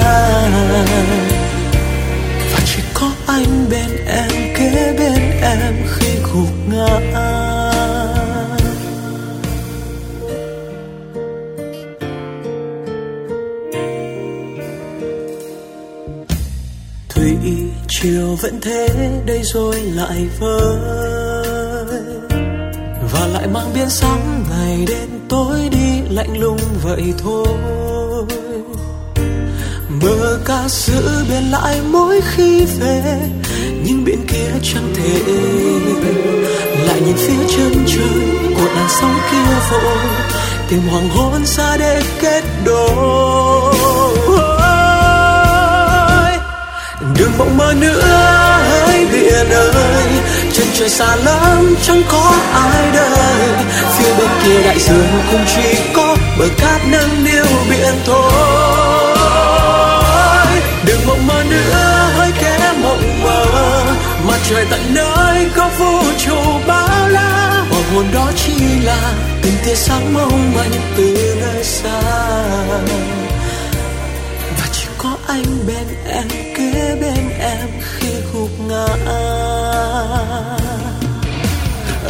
Và chỉ có anh bên em, kế bên em khi gục ngã. Vẫn thế, đây rồi lại vơi. Và lại mang biên sáng ngày đêm tối đi lạnh lùng vậy thôi. Mơ ca giữ bên lại mỗi khi về, nhưng biển kia chẳng thể. Lại nhìn phía chân trời của làn sóng kia vội tìm hoàng hôn xa để kết đôi. Mộng mơ nữa, hỡi biển ơi. Chân trời xa lắm, chẳng có ai đời. Phía bên kia đại dương cũng chỉ có bờ cát nâng niu biển thôi. Đừng mộng mơ nữa, hỡi kẻ mộng mơ. Mặt trời tận nơi có vũ trụ bao la. Hoàng hồn đó chỉ là từng tia sáng mong manh từ nơi xa. Và chỉ có anh bên em thế bên em khi gục ngã.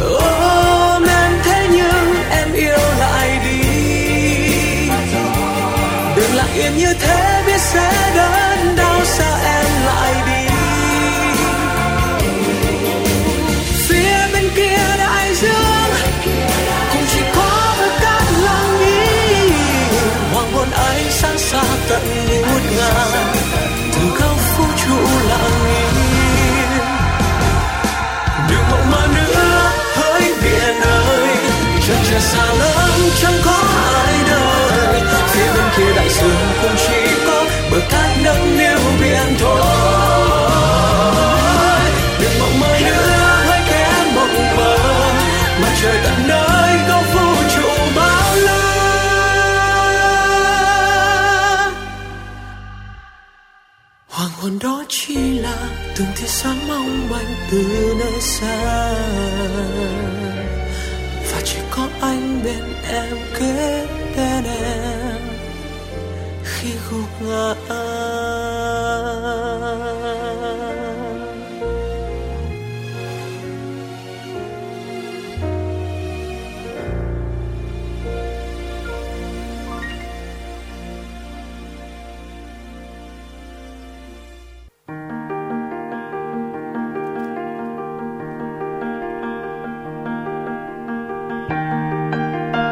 Ôm em thế nhưng em yêu lại đi. Đừng lặng yên như thế, biết sẽ đớn đau xa em. chẳng có ai đợi. Phía bên kia đại dương cũng chỉ có bờ cát nâng niu biển thôi. Đừng mộng mơ nữa hãy kẻ mộng mơ mặt trời tận nơi góc vũ trụ bao la. Hoàng hôn đó chỉ là từng tia sáng mong manh từ nơi xa anh bên em kế bên em. Khi gục ngã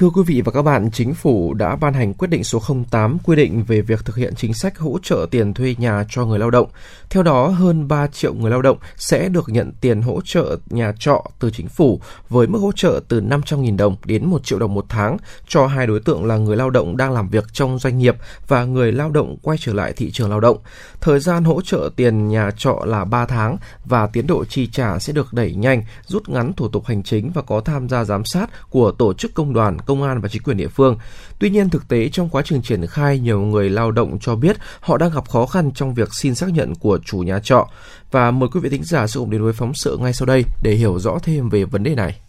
Thưa quý vị và các bạn, Chính phủ đã ban hành quyết định số 08 quy định về việc thực hiện chính sách hỗ trợ tiền thuê nhà cho người lao động. Theo đó, hơn 3 triệu người lao động sẽ được nhận tiền hỗ trợ nhà trọ từ chính phủ với mức hỗ trợ từ 500.000 đồng đến 1 triệu đồng một tháng cho hai đối tượng là người lao động đang làm việc trong doanh nghiệp và người lao động quay trở lại thị trường lao động. Thời gian hỗ trợ tiền nhà trọ là 3 tháng và tiến độ chi trả sẽ được đẩy nhanh, rút ngắn thủ tục hành chính và có tham gia giám sát của tổ chức công đoàn, công an và chính quyền địa phương. Tuy nhiên thực tế trong quá trình triển khai nhiều người lao động cho biết họ đang gặp khó khăn trong việc xin xác nhận của chủ nhà trọ và mời quý vị thính giả sẽ cùng đến với phóng sự ngay sau đây để hiểu rõ thêm về vấn đề này.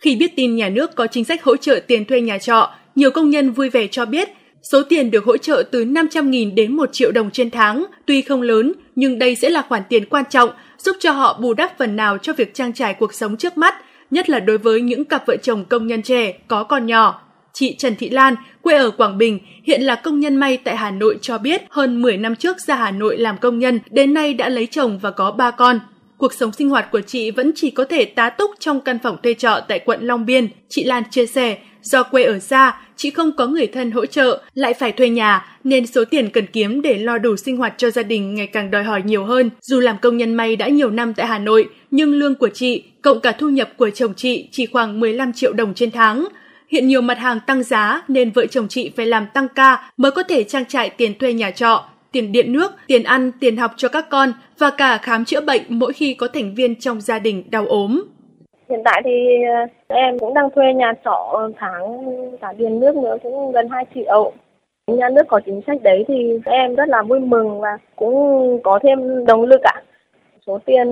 Khi biết tin nhà nước có chính sách hỗ trợ tiền thuê nhà trọ, nhiều công nhân vui vẻ cho biết số tiền được hỗ trợ từ 500.000 đến 1 triệu đồng trên tháng, tuy không lớn nhưng đây sẽ là khoản tiền quan trọng giúp cho họ bù đắp phần nào cho việc trang trải cuộc sống trước mắt, nhất là đối với những cặp vợ chồng công nhân trẻ có con nhỏ. Chị Trần Thị Lan, quê ở Quảng Bình, hiện là công nhân may tại Hà Nội cho biết hơn 10 năm trước ra Hà Nội làm công nhân, đến nay đã lấy chồng và có ba con. Cuộc sống sinh hoạt của chị vẫn chỉ có thể tá túc trong căn phòng thuê trọ tại quận Long Biên. Chị Lan chia sẻ, do quê ở xa, chị không có người thân hỗ trợ, lại phải thuê nhà, nên số tiền cần kiếm để lo đủ sinh hoạt cho gia đình ngày càng đòi hỏi nhiều hơn. Dù làm công nhân may đã nhiều năm tại Hà Nội, nhưng lương của chị, cộng cả thu nhập của chồng chị chỉ khoảng 15 triệu đồng trên tháng. Hiện nhiều mặt hàng tăng giá nên vợ chồng chị phải làm tăng ca mới có thể trang trải tiền thuê nhà trọ, tiền điện nước, tiền ăn, tiền học cho các con và cả khám chữa bệnh mỗi khi có thành viên trong gia đình đau ốm. Hiện tại thì ờ, em cũng đang thuê nhà trọ tháng, cả tiền nước nữa, cũng gần 2 triệu. Nhà nước có chính sách đấy thì em rất là vui mừng và cũng có thêm động lực ạ. Số tiền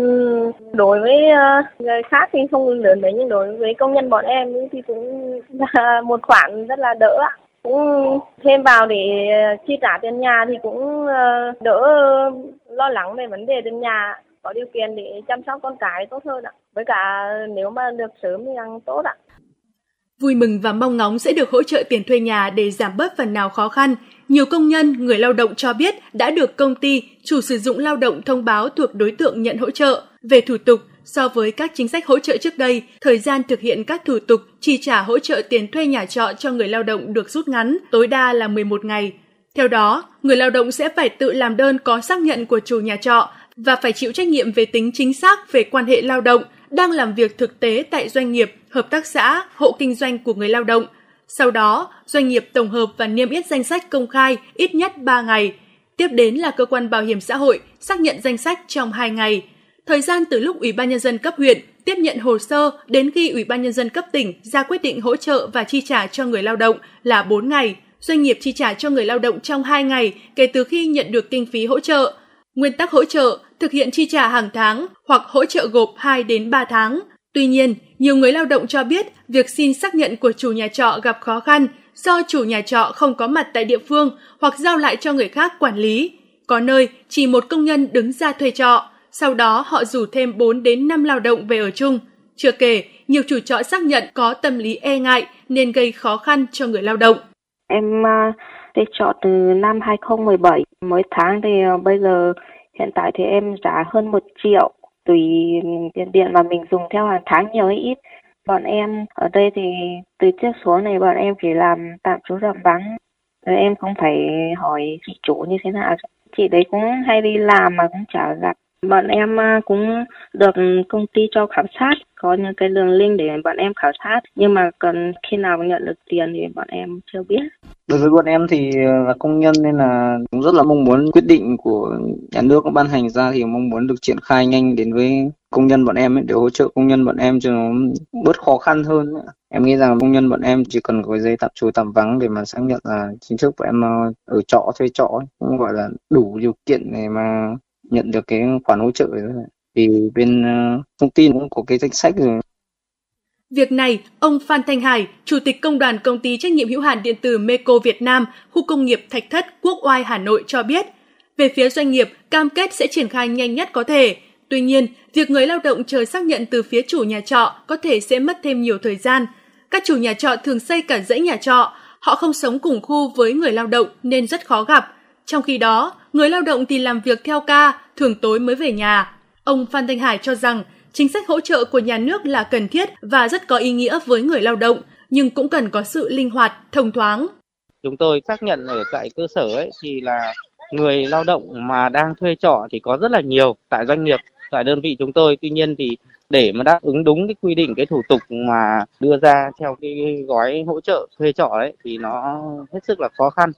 đối với ờ, người khác thì không lớn đấy nhưng đối với công nhân bọn em thì cũng là một khoản rất là đỡ ạ. Cũng thêm vào để ờ, chi trả tiền nhà thì cũng đỡ lo lắng về vấn đề tiền nhà có điều kiện để chăm sóc con cái tốt hơn ạ. Với cả nếu mà được sớm thì càng tốt ạ. Vui mừng và mong ngóng sẽ được hỗ trợ tiền thuê nhà để giảm bớt phần nào khó khăn. Nhiều công nhân, người lao động cho biết đã được công ty, chủ sử dụng lao động thông báo thuộc đối tượng nhận hỗ trợ. Về thủ tục, so với các chính sách hỗ trợ trước đây, thời gian thực hiện các thủ tục chi trả hỗ trợ tiền thuê nhà trọ cho người lao động được rút ngắn, tối đa là 11 ngày. Theo đó, người lao động sẽ phải tự làm đơn có xác nhận của chủ nhà trọ và phải chịu trách nhiệm về tính chính xác về quan hệ lao động đang làm việc thực tế tại doanh nghiệp, hợp tác xã, hộ kinh doanh của người lao động. Sau đó, doanh nghiệp tổng hợp và niêm yết danh sách công khai ít nhất 3 ngày. Tiếp đến là cơ quan bảo hiểm xã hội xác nhận danh sách trong 2 ngày. Thời gian từ lúc Ủy ban nhân dân cấp huyện tiếp nhận hồ sơ đến khi Ủy ban nhân dân cấp tỉnh ra quyết định hỗ trợ và chi trả cho người lao động là 4 ngày. Doanh nghiệp chi trả cho người lao động trong 2 ngày kể từ khi nhận được kinh phí hỗ trợ. Nguyên tắc hỗ trợ thực hiện chi trả hàng tháng hoặc hỗ trợ gộp 2 đến 3 tháng. Tuy nhiên, nhiều người lao động cho biết việc xin xác nhận của chủ nhà trọ gặp khó khăn do chủ nhà trọ không có mặt tại địa phương hoặc giao lại cho người khác quản lý. Có nơi chỉ một công nhân đứng ra thuê trọ, sau đó họ rủ thêm 4 đến 5 lao động về ở chung. Chưa kể, nhiều chủ trọ xác nhận có tâm lý e ngại nên gây khó khăn cho người lao động. Em uh, thuê chọn từ năm 2017, mỗi tháng thì ờ, bây giờ hiện tại thì em trả hơn một triệu tùy tiền điện mà mình dùng theo hàng tháng nhiều hay ít. Bọn em ở đây thì từ trước xuống này bọn em chỉ làm tạm trú tạm vắng. Rồi em không phải hỏi chị chủ như thế nào. Chị đấy cũng hay đi làm mà cũng chả gặp Bọn em à, cũng được công ty cho khảo sát, có những cái đường link để bọn em khảo sát, nhưng mà cần khi nào nhận được tiền thì bọn em chưa biết. Đối với bọn em thì là công nhân nên là cũng rất là mong muốn quyết định của nhà nước ban hành ra thì mong muốn được triển khai nhanh đến với công nhân bọn em ấy, để hỗ trợ công nhân bọn em cho nó bớt khó khăn hơn. Em nghĩ rằng công nhân bọn em chỉ cần có giấy tạm trú tạm vắng để mà xác nhận là chính thức bọn em à, ở trọ thuê trọ ấy, cũng gọi là đủ điều kiện để mà nhận được cái khoản hỗ trợ rồi. Thì bên ờ, uh, tin cũng có cái danh sách rồi Việc này, ông Phan Thanh Hải, Chủ tịch Công đoàn Công ty Trách nhiệm hữu hạn Điện tử Meco Việt Nam, khu công nghiệp Thạch Thất, Quốc Oai, Hà Nội cho biết. Về phía doanh nghiệp, cam kết sẽ triển khai nhanh nhất có thể. Tuy nhiên, việc người lao động chờ xác nhận từ phía chủ nhà trọ có thể sẽ mất thêm nhiều thời gian. Các chủ nhà trọ thường xây cả dãy nhà trọ, họ không sống cùng khu với người lao động nên rất khó gặp. Trong khi đó, người lao động thì làm việc theo ca, thường tối mới về nhà. Ông Phan Thanh Hải cho rằng chính sách hỗ trợ của nhà nước là cần thiết và rất có ý nghĩa với người lao động, nhưng cũng cần có sự linh hoạt, thông thoáng. Chúng tôi xác nhận ở tại cơ sở ấy thì là người lao động mà đang thuê trọ thì có rất là nhiều tại doanh nghiệp, tại đơn vị chúng tôi. Tuy nhiên thì để mà đáp ứng đúng cái quy định cái thủ tục mà đưa ra theo cái gói hỗ trợ thuê trọ ấy thì nó hết sức là khó khăn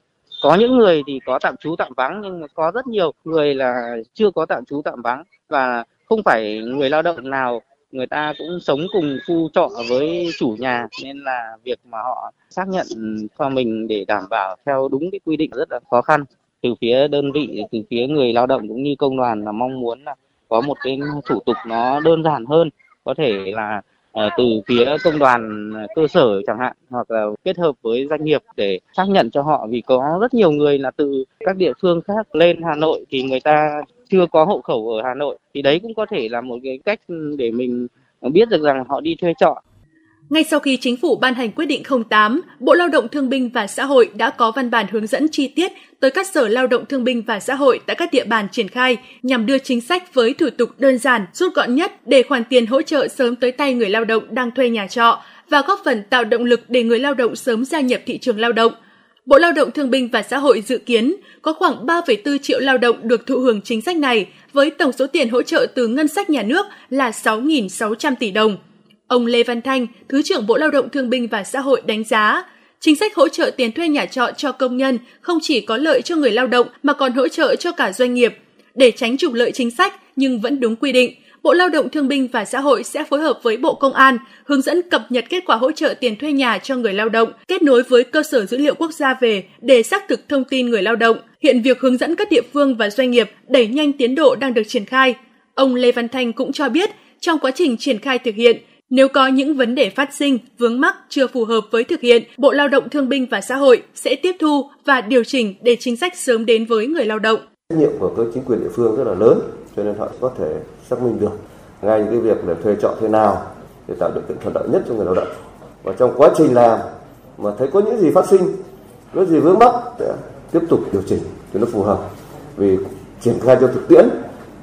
có những người thì có tạm trú tạm vắng, nhưng mà có rất nhiều người là chưa có tạm trú tạm vắng. Và không phải người lao động nào người ta cũng sống cùng khu trọ với chủ nhà, nên là việc mà họ xác nhận cho mình để đảm bảo theo đúng cái quy định rất là khó khăn. Từ phía đơn vị, từ phía người lao động cũng như công đoàn là mong muốn là có một cái thủ tục nó đơn giản hơn, có thể là Ờ, từ phía công đoàn ờ, cơ sở chẳng hạn, hoặc là kết hợp với doanh nghiệp để xác nhận cho họ vì có rất nhiều người là từ các địa phương khác lên Hà Nội thì người ta chưa có hộ khẩu ở Hà Nội thì đấy cũng có thể là một cái cách để mình biết được rằng họ đi thuê trọ. Ngay sau khi chính phủ ban hành quyết định 08, Bộ Lao động Thương binh và Xã hội đã có văn bản hướng dẫn chi tiết tới các sở lao động thương binh và xã hội tại các địa bàn triển khai nhằm đưa chính sách với thủ tục đơn giản, rút gọn nhất để khoản tiền hỗ trợ sớm tới tay người lao động đang thuê nhà trọ và góp phần tạo động lực để người lao động sớm gia nhập thị trường lao động. Bộ Lao động Thương binh và Xã hội dự kiến có khoảng 3,4 triệu lao động được thụ hưởng chính sách này với tổng số tiền hỗ trợ từ ngân sách nhà nước là 6.600 tỷ đồng. Ông Lê Văn Thanh, Thứ trưởng Bộ Lao động Thương binh và Xã hội đánh giá, chính sách hỗ trợ tiền thuê nhà trọ cho công nhân không chỉ có lợi cho người lao động mà còn hỗ trợ cho cả doanh nghiệp. Để tránh trục lợi chính sách nhưng vẫn đúng quy định, Bộ Lao động Thương binh và Xã hội sẽ phối hợp với Bộ Công an hướng dẫn cập nhật kết quả hỗ trợ tiền thuê nhà cho người lao động, kết nối với cơ sở dữ liệu quốc gia về để xác thực thông tin người lao động. Hiện việc hướng dẫn các địa phương và doanh nghiệp đẩy nhanh tiến độ đang được triển khai. Ông Lê Văn Thanh cũng cho biết, trong quá trình triển khai thực hiện, nếu có những vấn đề phát sinh, vướng mắc chưa phù hợp với thực hiện, Bộ Lao động Thương binh và Xã hội sẽ tiếp thu và điều chỉnh để chính sách sớm đến với người lao động. Trách nhiệm của các chính quyền địa phương rất là lớn, cho nên họ có thể xác minh được ngay những cái việc là thuê trọ thế nào để tạo điều kiện thuận lợi nhất cho người lao động. Và trong quá trình làm mà thấy có những gì phát sinh, có gì vướng mắc sẽ tiếp tục điều chỉnh cho nó phù hợp. Vì triển khai cho thực tiễn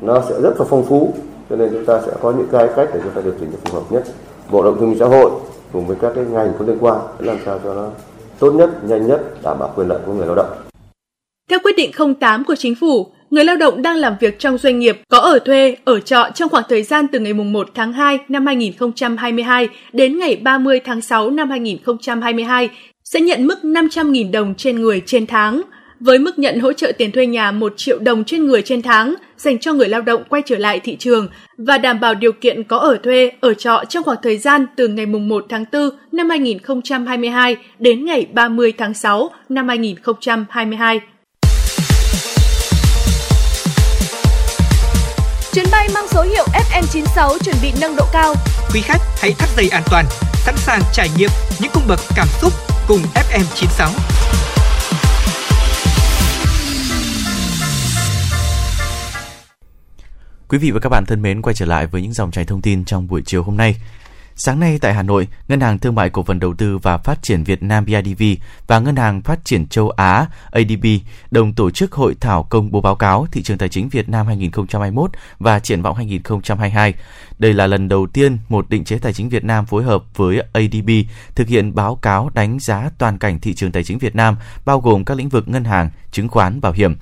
nó sẽ rất là phong phú cho nên chúng ta sẽ có những cái cách để chúng ta điều chỉnh phù hợp nhất. Bộ động thương xã hội cùng với các cái ngành có liên quan làm sao cho nó tốt nhất nhanh nhất đảm bảo quyền lợi của người lao động. Theo quyết định 08 của chính phủ, người lao động đang làm việc trong doanh nghiệp có ở thuê, ở trọ trong khoảng thời gian từ ngày 1 tháng 2 năm 2022 đến ngày 30 tháng 6 năm 2022 sẽ nhận mức 500.000 đồng trên người trên tháng với mức nhận hỗ trợ tiền thuê nhà 1 triệu đồng trên người trên tháng dành cho người lao động quay trở lại thị trường và đảm bảo điều kiện có ở thuê, ở trọ trong khoảng thời gian từ ngày 1 tháng 4 năm 2022 đến ngày 30 tháng 6 năm 2022. Chuyến bay mang số hiệu FM96 chuẩn bị nâng độ cao. Quý khách hãy thắt dây an toàn, sẵn sàng trải nghiệm những cung bậc cảm xúc cùng FM96. Quý vị và các bạn thân mến quay trở lại với những dòng chảy thông tin trong buổi chiều hôm nay. Sáng nay tại Hà Nội, Ngân hàng Thương mại Cổ phần Đầu tư và Phát triển Việt Nam BIDV và Ngân hàng Phát triển Châu Á ADB đồng tổ chức hội thảo công bố báo cáo thị trường tài chính Việt Nam 2021 và triển vọng 2022. Đây là lần đầu tiên một định chế tài chính Việt Nam phối hợp với ADB thực hiện báo cáo đánh giá toàn cảnh thị trường tài chính Việt Nam bao gồm các lĩnh vực ngân hàng, chứng khoán, bảo hiểm.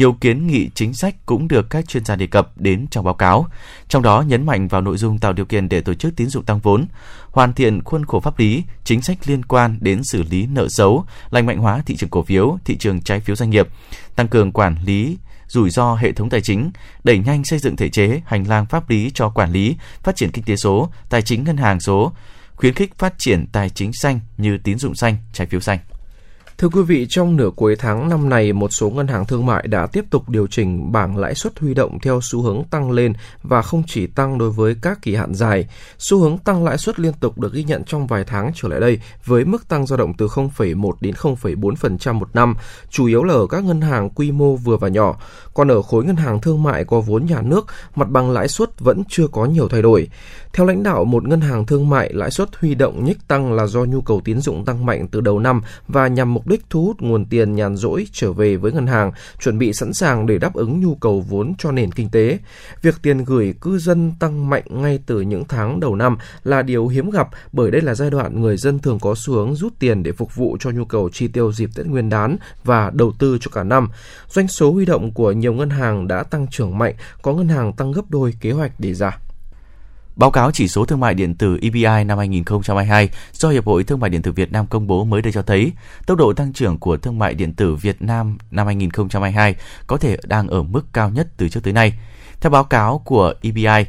Nhiều kiến nghị chính sách cũng được các chuyên gia đề cập đến trong báo cáo, trong đó nhấn mạnh vào nội dung tạo điều kiện để tổ chức tín dụng tăng vốn, hoàn thiện khuôn khổ pháp lý, chính sách liên quan đến xử lý nợ xấu, lành mạnh hóa thị trường cổ phiếu, thị trường trái phiếu doanh nghiệp, tăng cường quản lý rủi ro hệ thống tài chính, đẩy nhanh xây dựng thể chế, hành lang pháp lý cho quản lý, phát triển kinh tế số, tài chính ngân hàng số, khuyến khích phát triển tài chính xanh như tín dụng xanh, trái phiếu xanh. Thưa quý vị, trong nửa cuối tháng năm này, một số ngân hàng thương mại đã tiếp tục điều chỉnh bảng lãi suất huy động theo xu hướng tăng lên và không chỉ tăng đối với các kỳ hạn dài. Xu hướng tăng lãi suất liên tục được ghi nhận trong vài tháng trở lại đây với mức tăng dao động từ 0,1 đến 0,4% một năm, chủ yếu là ở các ngân hàng quy mô vừa và nhỏ. Còn ở khối ngân hàng thương mại có vốn nhà nước, mặt bằng lãi suất vẫn chưa có nhiều thay đổi. Theo lãnh đạo một ngân hàng thương mại, lãi suất huy động nhích tăng là do nhu cầu tín dụng tăng mạnh từ đầu năm và nhằm mục đích thu hút nguồn tiền nhàn rỗi trở về với ngân hàng, chuẩn bị sẵn sàng để đáp ứng nhu cầu vốn cho nền kinh tế. Việc tiền gửi cư dân tăng mạnh ngay từ những tháng đầu năm là điều hiếm gặp bởi đây là giai đoạn người dân thường có xu hướng rút tiền để phục vụ cho nhu cầu chi tiêu dịp Tết Nguyên đán và đầu tư cho cả năm. Doanh số huy động của nhiều ngân hàng đã tăng trưởng mạnh, có ngân hàng tăng gấp đôi kế hoạch đề ra. Báo cáo chỉ số thương mại điện tử EBI năm 2022 do Hiệp hội Thương mại điện tử Việt Nam công bố mới đây cho thấy, tốc độ tăng trưởng của thương mại điện tử Việt Nam năm 2022 có thể đang ở mức cao nhất từ trước tới nay. Theo báo cáo của EBI,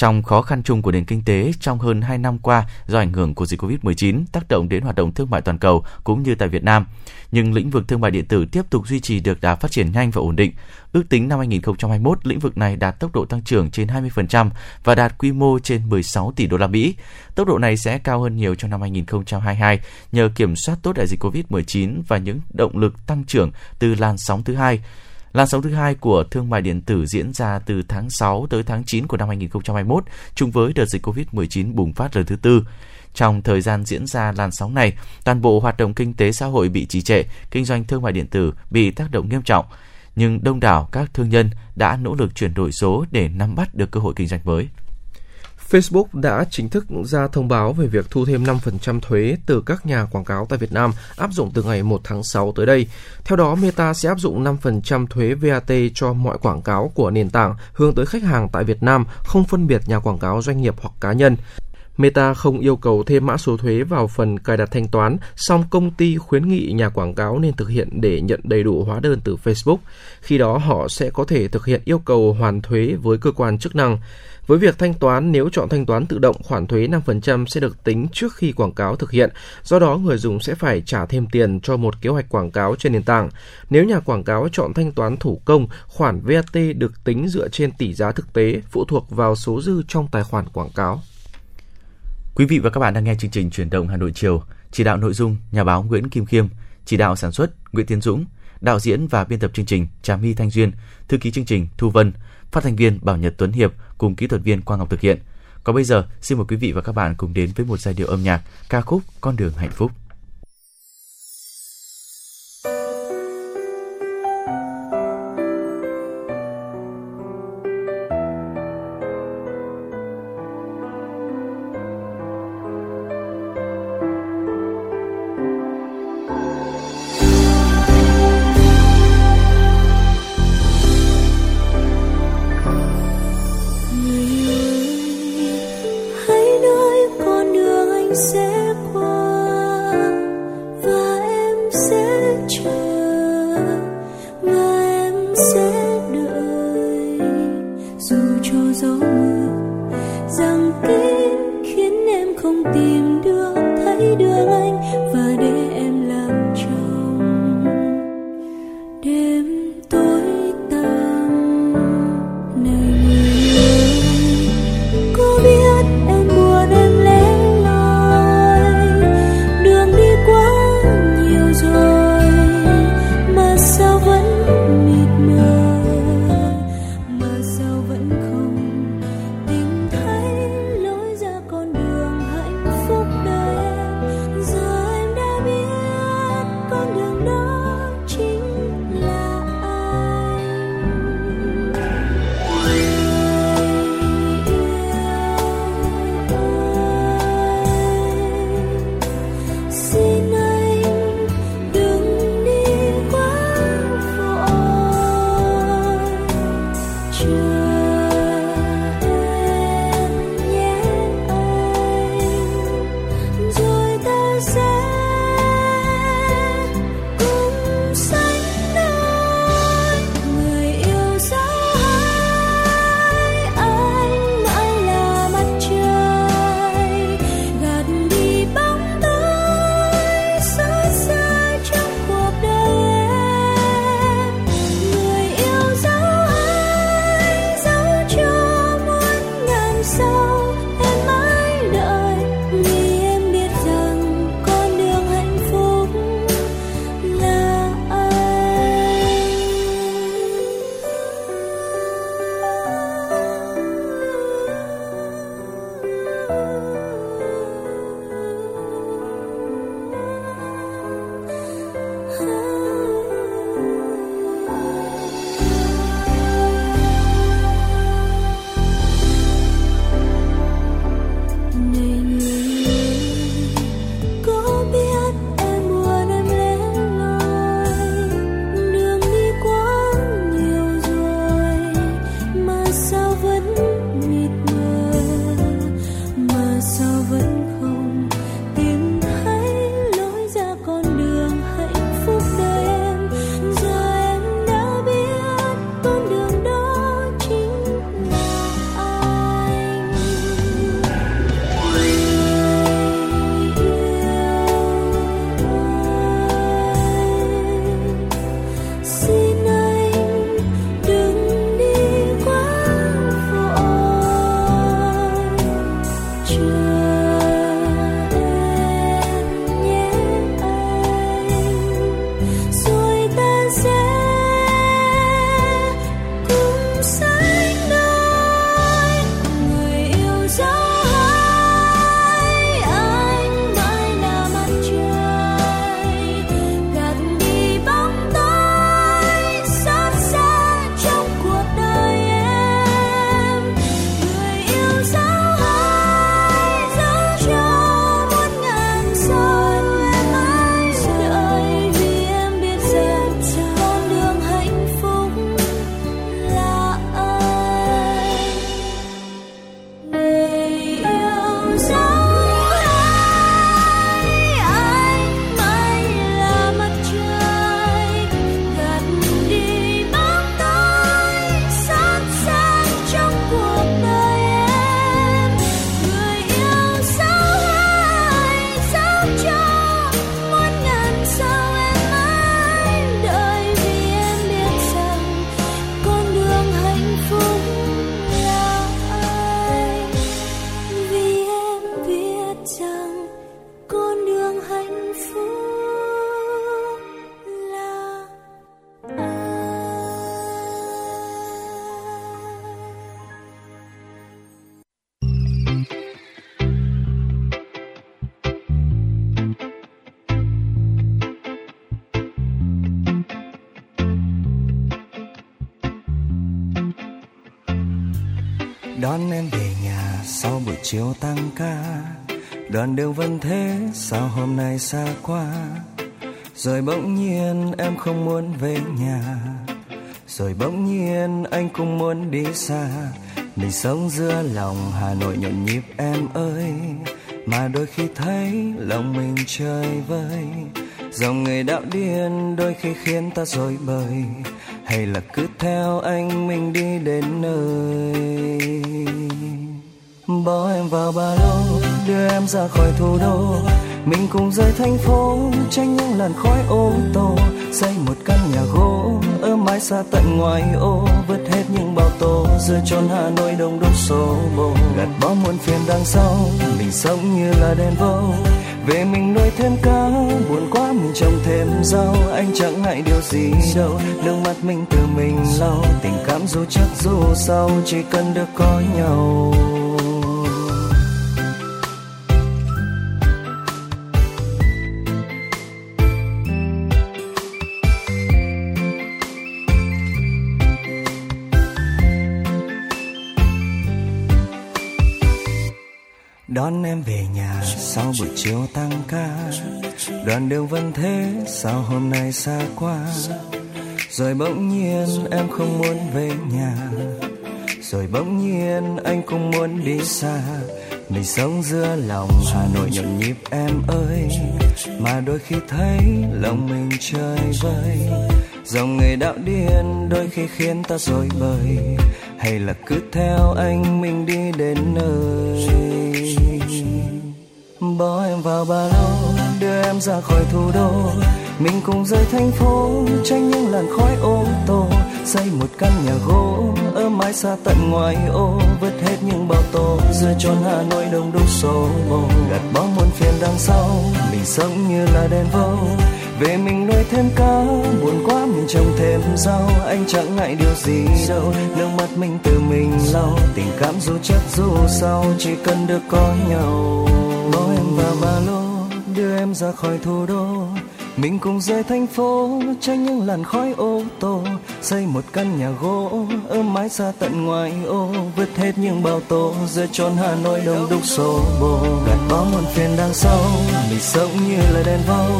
trong khó khăn chung của nền kinh tế trong hơn 2 năm qua do ảnh hưởng của dịch COVID-19 tác động đến hoạt động thương mại toàn cầu cũng như tại Việt Nam. Nhưng lĩnh vực thương mại điện tử tiếp tục duy trì được đà phát triển nhanh và ổn định. Ước tính năm 2021, lĩnh vực này đạt tốc độ tăng trưởng trên 20% và đạt quy mô trên 16 tỷ đô la Mỹ. Tốc độ này sẽ cao hơn nhiều trong năm 2022 nhờ kiểm soát tốt đại dịch COVID-19 và những động lực tăng trưởng từ làn sóng thứ hai Làn sóng thứ hai của thương mại điện tử diễn ra từ tháng 6 tới tháng 9 của năm 2021, chung với đợt dịch COVID-19 bùng phát lần thứ tư. Trong thời gian diễn ra làn sóng này, toàn bộ hoạt động kinh tế xã hội bị trì trệ, kinh doanh thương mại điện tử bị tác động nghiêm trọng. Nhưng đông đảo các thương nhân đã nỗ lực chuyển đổi số để nắm bắt được cơ hội kinh doanh mới. Facebook đã chính thức ra thông báo về việc thu thêm 5% thuế từ các nhà quảng cáo tại Việt Nam áp dụng từ ngày 1 tháng 6 tới đây. Theo đó, Meta sẽ áp dụng 5% thuế VAT cho mọi quảng cáo của nền tảng hướng tới khách hàng tại Việt Nam, không phân biệt nhà quảng cáo doanh nghiệp hoặc cá nhân. Meta không yêu cầu thêm mã số thuế vào phần cài đặt thanh toán, song công ty khuyến nghị nhà quảng cáo nên thực hiện để nhận đầy đủ hóa đơn từ Facebook. Khi đó họ sẽ có thể thực hiện yêu cầu hoàn thuế với cơ quan chức năng. Với việc thanh toán, nếu chọn thanh toán tự động, khoản thuế 5% sẽ được tính trước khi quảng cáo thực hiện, do đó người dùng sẽ phải trả thêm tiền cho một kế hoạch quảng cáo trên nền tảng. Nếu nhà quảng cáo chọn thanh toán thủ công, khoản VAT được tính dựa trên tỷ giá thực tế, phụ thuộc vào số dư trong tài khoản quảng cáo. Quý vị và các bạn đang nghe chương trình Truyền động Hà Nội chiều, chỉ đạo nội dung nhà báo Nguyễn Kim Khiêm, chỉ đạo sản xuất Nguyễn Tiến Dũng, đạo diễn và biên tập chương trình Trà My Thanh Duyên, thư ký chương trình Thu Vân, phát thanh viên Bảo Nhật Tuấn Hiệp cùng kỹ thuật viên Quang Ngọc thực hiện. Còn bây giờ, xin mời quý vị và các bạn cùng đến với một giai điệu âm nhạc ca khúc Con đường hạnh phúc. Xa quá rồi bỗng nhiên em không muốn về nhà. Rồi bỗng nhiên anh cũng muốn đi xa. Mình sống giữa lòng hà nội nhộn nhịp em ơi. Mà đôi khi thấy lòng mình chơi vơi. Dòng người đạo điên đôi khi khiến ta dối bời. Hay là cứ theo anh mình đi đến nơi. Bỏ em vào ba lô, đưa em ra khỏi thủ đô mình cùng rời thành phố, tránh những làn khói ô tô. Xây một căn nhà gỗ, ở mái xa tận ngoài ô. Vứt hết những bao tố giữa chốn hà nội đông đúc số bồ. Gạt bỏ muôn phiền đằng sau, mình sống như là đèn vô. Về mình nuôi thêm cá, buồn quá mình trồng thêm rau. Anh chẳng ngại điều gì đâu, nước mắt mình tự mình lau. Tình cảm dù chắc dù sau, chỉ cần được có nhau. Đón em về nhà sau buổi chiều tăng ca. Đoạn đường vẫn thế, sao hôm nay xa quá? Rồi bỗng nhiên em không muốn về nhà. Rồi bỗng nhiên anh cũng muốn đi xa. Mình sống giữa lòng hà nội nhộn nhịp em ơi. Mà đôi khi thấy lòng mình chơi vơi. Dòng người đạo điên đôi khi khiến ta dối bời. Hay là cứ theo anh mình đi đến nơi? Bỏ em vào ba lô, đưa em ra khỏi thủ đô. Mình cùng rời thành phố, tránh những làn khói ô tô. Xây một căn nhà gỗ, ở mái xa tận ngoài ô. Vứt hết những bao tô giữa chốn hà nội đông đúc xô bồ. Gạt bỏ muôn phiền đằng sau, mình sống như là đèn vô. Về mình nuôi thêm cá, buồn quá mình trồng thêm rau. Anh chẳng ngại điều gì đâu, nước mắt mình tự mình lau. Tình cảm dù chắc dù sau chỉ cần được có nhau vào ba lô đưa em ra khỏi thủ đô. Mình cùng rời thành phố, tránh những làn khói ô tô. Xây một căn nhà gỗ, ở mái xa tận ngoài ô. Vứt hết những bao tố giữa chốn hà nội đông đúc xô bồ. Gạt bỏ muôn phiền đằng sau, mình sống như là đèn vau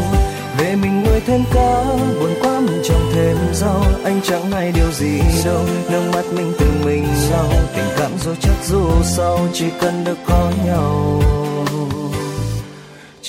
về mình nuôi thêm cá, buồn quá mình trồng thêm rau. Anh chẳng hay điều gì đâu, nước mắt mình tự mình lau. Tình cảm dù chắc dù sau, chỉ cần được có nhau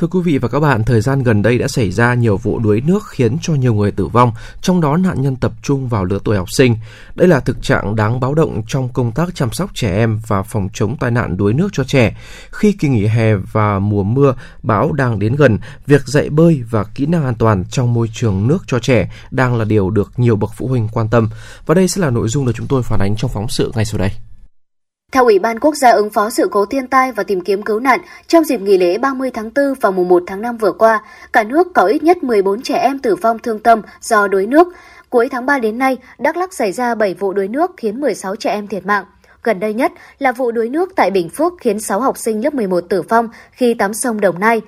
Thưa quý vị và các bạn, thời gian gần đây đã xảy ra nhiều vụ đuối nước khiến cho nhiều người tử vong, trong đó nạn nhân tập trung vào lứa tuổi học sinh. Đây là thực trạng đáng báo động trong công tác chăm sóc trẻ em và phòng chống tai nạn đuối nước cho trẻ. Khi kỳ nghỉ hè và mùa mưa, bão đang đến gần, việc dạy bơi và kỹ năng an toàn trong môi trường nước cho trẻ đang là điều được nhiều bậc phụ huynh quan tâm. Và đây sẽ là nội dung được chúng tôi phản ánh trong phóng sự ngay sau đây. Theo Ủy ban Quốc gia ứng phó sự cố thiên tai và tìm kiếm cứu nạn, trong dịp nghỉ lễ 30 tháng 4 và mùng 1 tháng 5 vừa qua, cả nước có ít nhất 14 trẻ em tử vong thương tâm do đuối nước. Cuối tháng 3 đến nay, Đắk Lắk xảy ra 7 vụ đuối nước khiến 16 trẻ em thiệt mạng. Gần đây nhất là vụ đuối nước tại Bình Phước khiến 6 học sinh lớp 11 tử vong khi tắm sông Đồng Nai.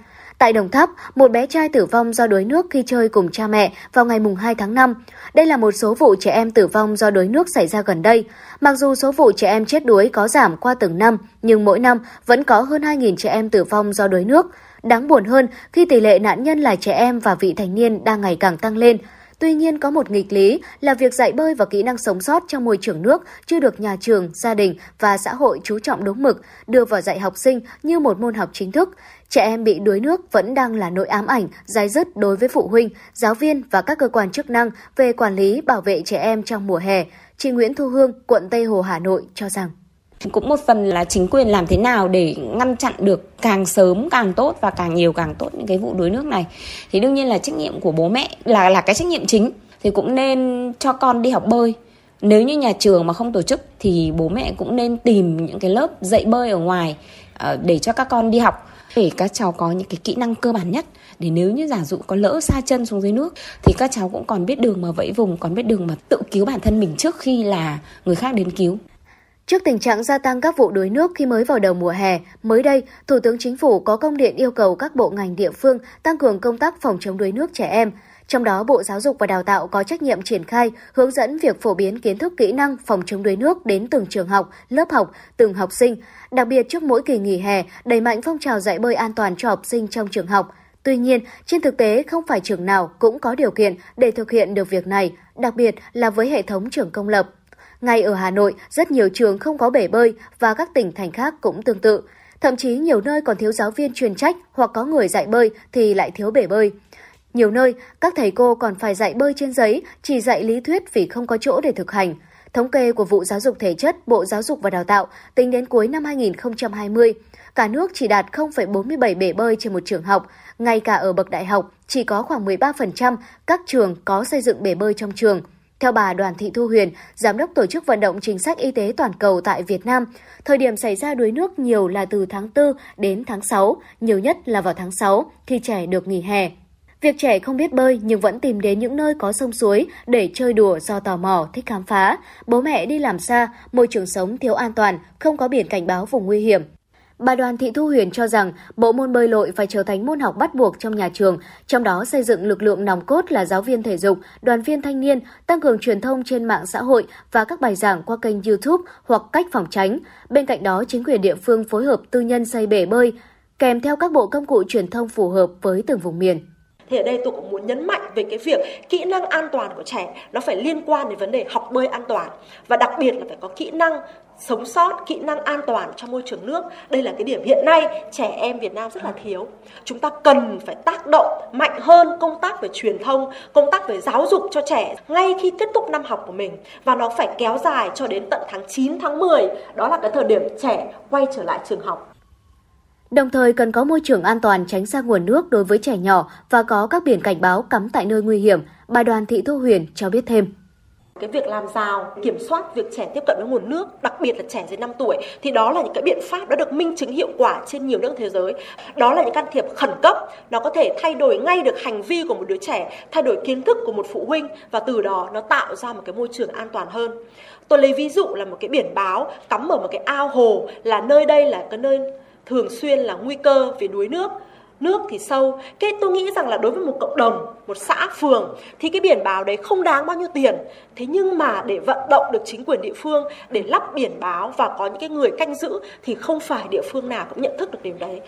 Tại Đồng Tháp, một bé trai tử vong do đuối nước khi chơi cùng cha mẹ vào ngày 2 tháng 5. Đây là một số vụ trẻ em tử vong do đuối nước xảy ra gần đây. Mặc dù số vụ trẻ em chết đuối có giảm qua từng năm, nhưng mỗi năm vẫn có hơn 2.000 trẻ em tử vong do đuối nước. Đáng buồn hơn khi tỷ lệ nạn nhân là trẻ em và vị thành niên đang ngày càng tăng lên. Tuy nhiên có một nghịch lý là việc dạy bơi và kỹ năng sống sót trong môi trường nước chưa được nhà trường, gia đình và xã hội chú trọng đúng mực, đưa vào dạy học sinh như một môn học chính thức. Trẻ em bị đuối nước vẫn đang là nỗi ám ảnh, dai dứt đối với phụ huynh, giáo viên và các cơ quan chức năng về quản lý bảo vệ trẻ em trong mùa hè. Chị Nguyễn Thu Hương, quận Tây Hồ, Hà Nội cho rằng. Cũng một phần là chính quyền làm thế nào để ngăn chặn được càng sớm càng tốt và càng nhiều càng tốt những cái vụ đuối nước này. Thì đương nhiên là trách nhiệm của bố mẹ là là cái trách nhiệm chính. Thì cũng nên cho con đi học bơi. Nếu như nhà trường mà không tổ chức thì bố mẹ cũng nên tìm những cái lớp dạy bơi ở ngoài ờ, để cho các con đi học để các cháu có những cái kỹ năng cơ bản nhất để nếu như giả dụ có lỡ xa chân xuống dưới nước thì các cháu cũng còn biết đường mà vẫy vùng còn biết đường mà tự cứu bản thân mình trước khi là người khác đến cứu Trước tình trạng gia tăng các vụ đuối nước khi mới vào đầu mùa hè, mới đây, Thủ tướng Chính phủ có công điện yêu cầu các bộ ngành địa phương tăng cường công tác phòng chống đuối nước trẻ em. Trong đó, Bộ Giáo dục và Đào tạo có trách nhiệm triển khai, hướng dẫn việc phổ biến kiến thức kỹ năng phòng chống đuối nước đến từng trường học, lớp học, từng học sinh. Đặc biệt trước mỗi kỳ nghỉ hè, đẩy mạnh phong trào dạy bơi an toàn cho học sinh trong trường học. Tuy nhiên, trên thực tế không phải trường nào cũng có điều kiện để thực hiện được việc này, đặc biệt là với hệ thống trường công lập. Ngay ở Hà Nội, rất nhiều trường không có bể bơi và các tỉnh thành khác cũng tương tự. Thậm chí nhiều nơi còn thiếu giáo viên chuyên trách hoặc có người dạy bơi thì lại thiếu bể bơi. Nhiều nơi, các thầy cô còn phải dạy bơi trên giấy, chỉ dạy lý thuyết vì không có chỗ để thực hành. Thống kê của vụ giáo dục thể chất Bộ Giáo dục và Đào tạo tính đến cuối năm 2020, cả nước chỉ đạt 0,47 bể bơi trên một trường học, ngay cả ở bậc đại học chỉ có khoảng 13% các trường có xây dựng bể bơi trong trường. Theo bà Đoàn Thị Thu Huyền, Giám đốc Tổ chức Vận động Chính sách Y tế Toàn cầu tại Việt Nam, thời điểm xảy ra đuối nước nhiều là từ tháng 4 đến tháng 6, nhiều nhất là vào tháng 6 khi trẻ được nghỉ hè. Việc trẻ không biết bơi nhưng vẫn tìm đến những nơi có sông suối để chơi đùa do tò mò, thích khám phá. Bố mẹ đi làm xa, môi trường sống thiếu an toàn, không có biển cảnh báo vùng nguy hiểm. Bà Đoàn Thị Thu Huyền cho rằng bộ môn bơi lội phải trở thành môn học bắt buộc trong nhà trường, trong đó xây dựng lực lượng nòng cốt là giáo viên thể dục, đoàn viên thanh niên, tăng cường truyền thông trên mạng xã hội và các bài giảng qua kênh YouTube hoặc cách phòng tránh. Bên cạnh đó, chính quyền địa phương phối hợp tư nhân xây bể bơi, kèm theo các bộ công cụ truyền thông phù hợp với từng vùng miền thì ở đây tôi cũng muốn nhấn mạnh về cái việc kỹ năng an toàn của trẻ, nó phải liên quan đến vấn đề học bơi an toàn. Và đặc biệt là phải có kỹ năng sống sót, kỹ năng an toàn trong môi trường nước. Đây là cái điểm hiện nay trẻ em Việt Nam rất là thiếu. Chúng ta cần phải tác động mạnh hơn công tác về truyền thông, công tác về giáo dục cho trẻ ngay khi kết thúc năm học của mình. Và nó phải kéo dài cho đến tận tháng 9 tháng 10 đó là cái thời điểm trẻ quay trở lại trường học. Đồng thời cần có môi trường an toàn tránh xa nguồn nước đối với trẻ nhỏ và có các biển cảnh báo cắm tại nơi nguy hiểm, bà Đoàn Thị Thu Huyền cho biết thêm. Cái việc làm rào kiểm soát việc trẻ tiếp cận với nguồn nước đặc biệt là trẻ dưới 5 tuổi thì đó là những cái biện pháp đã được minh chứng hiệu quả trên nhiều nước thế giới. Đó là những can thiệp khẩn cấp nó có thể thay đổi ngay được hành vi của một đứa trẻ thay đổi kiến thức của một phụ huynh và từ đó nó tạo ra một cái môi trường an toàn hơn. Tôi lấy ví dụ là một cái biển báo cắm ở một cái ao hồ là nơi đây là cái nơi thường xuyên là nguy cơ về đuối nước. Nước thì sâu cái tôi nghĩ rằng là đối với một cộng đồng một xã phường thì cái biển báo đấy không đáng bao nhiêu tiền. Thế nhưng mà để vận động được chính quyền địa phương để lắp biển báo và có những cái người canh giữ thì không phải địa phương nào cũng nhận thức được điều đấy.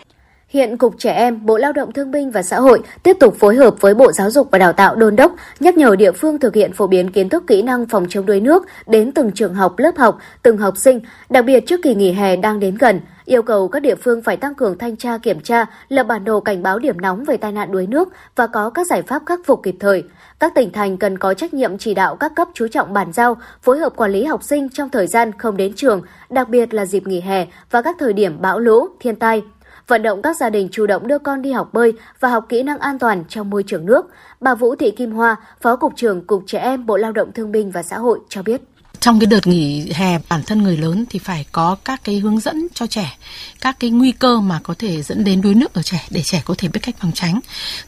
Hiện Cục Trẻ Em, Bộ Lao động Thương binh và Xã hội tiếp tục phối hợp với Bộ Giáo dục và Đào tạo đôn đốc, nhắc nhở địa phương thực hiện phổ biến kiến thức kỹ năng phòng chống đuối nước đến từng trường học, lớp học, từng học sinh, đặc biệt trước kỳ nghỉ hè đang đến gần – yêu cầu các địa phương phải tăng cường thanh tra kiểm tra, lập bản đồ cảnh báo điểm nóng về tai nạn đuối nước và có các giải pháp khắc phục kịp thời. Các tỉnh thành cần có trách nhiệm chỉ đạo các cấp chú trọng bàn giao, phối hợp quản lý học sinh trong thời gian không đến trường, đặc biệt là dịp nghỉ hè và các thời điểm bão lũ, thiên tai, vận động các gia đình chủ động đưa con đi học bơi và học kỹ năng an toàn trong môi trường nước. Bà Vũ Thị Kim Hoa, Phó Cục trưởng Cục Trẻ Em Bộ Lao động Thương binh và Xã hội cho biết trong cái đợt nghỉ hè bản thân người lớn thì phải có các cái hướng dẫn cho trẻ, các cái nguy cơ mà có thể dẫn đến đuối nước ở trẻ để trẻ có thể biết cách phòng tránh.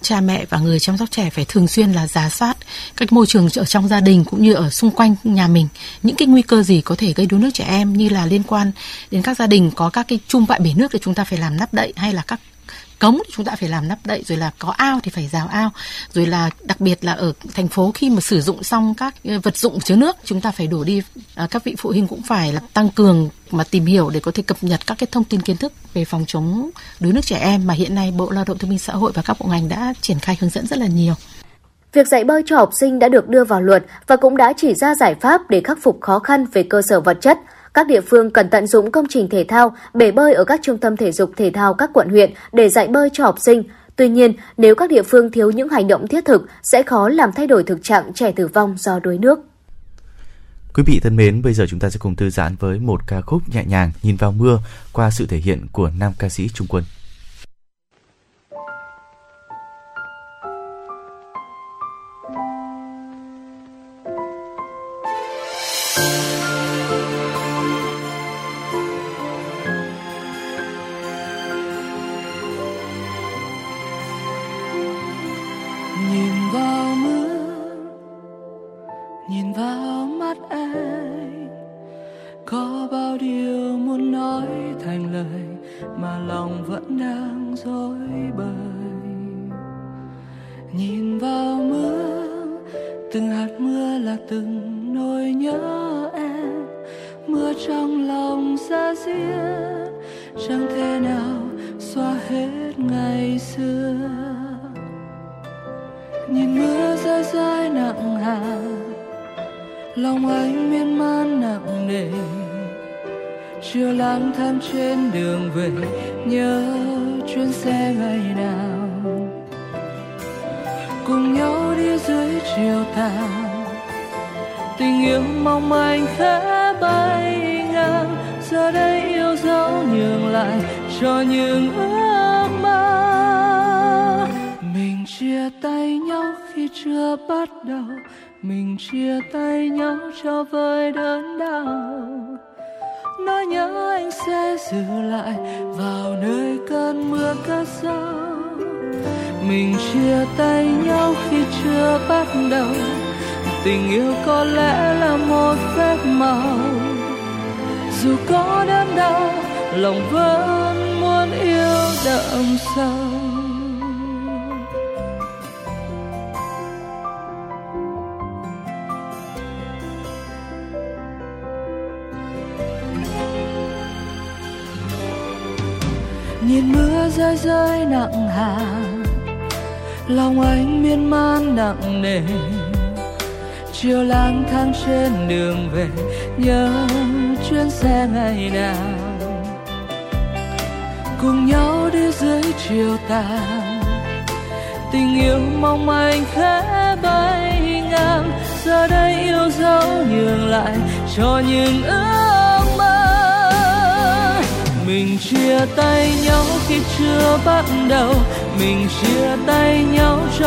Cha mẹ và người chăm sóc trẻ phải thường xuyên là giả soát các môi trường ở trong gia đình cũng như ở xung quanh nhà mình. Những cái nguy cơ gì có thể gây đuối nước trẻ em như là liên quan đến các gia đình, có các cái chung vại bể nước thì chúng ta phải làm nắp đậy hay là các cống thì chúng ta phải làm nắp đậy rồi là có ao thì phải rào ao rồi là đặc biệt là ở thành phố khi mà sử dụng xong các ờ, vật dụng chứa nước chúng ta phải đổ đi à, các vị phụ huynh cũng phải là tăng cường mà tìm hiểu để có thể cập nhật các cái thông tin kiến thức về phòng chống đuối nước trẻ em mà hiện nay Bộ Lao động Thương binh Xã hội và các bộ ngành đã triển khai hướng dẫn rất là nhiều. Việc dạy bơi cho học sinh đã được đưa vào luật và cũng đã chỉ ra giải pháp để khắc phục khó khăn về cơ sở vật chất, các địa phương cần tận dụng công trình thể thao, bể bơi ở các trung tâm thể dục thể thao các quận huyện để dạy bơi cho học sinh. Tuy nhiên, nếu các địa phương thiếu những hành động thiết thực sẽ khó làm thay đổi thực trạng trẻ tử vong do đuối nước. Quý vị thân mến, bây giờ chúng ta sẽ cùng thư giãn với một ca khúc nhẹ nhàng nhìn vào mưa qua sự thể hiện của nam ca sĩ Trung Quân.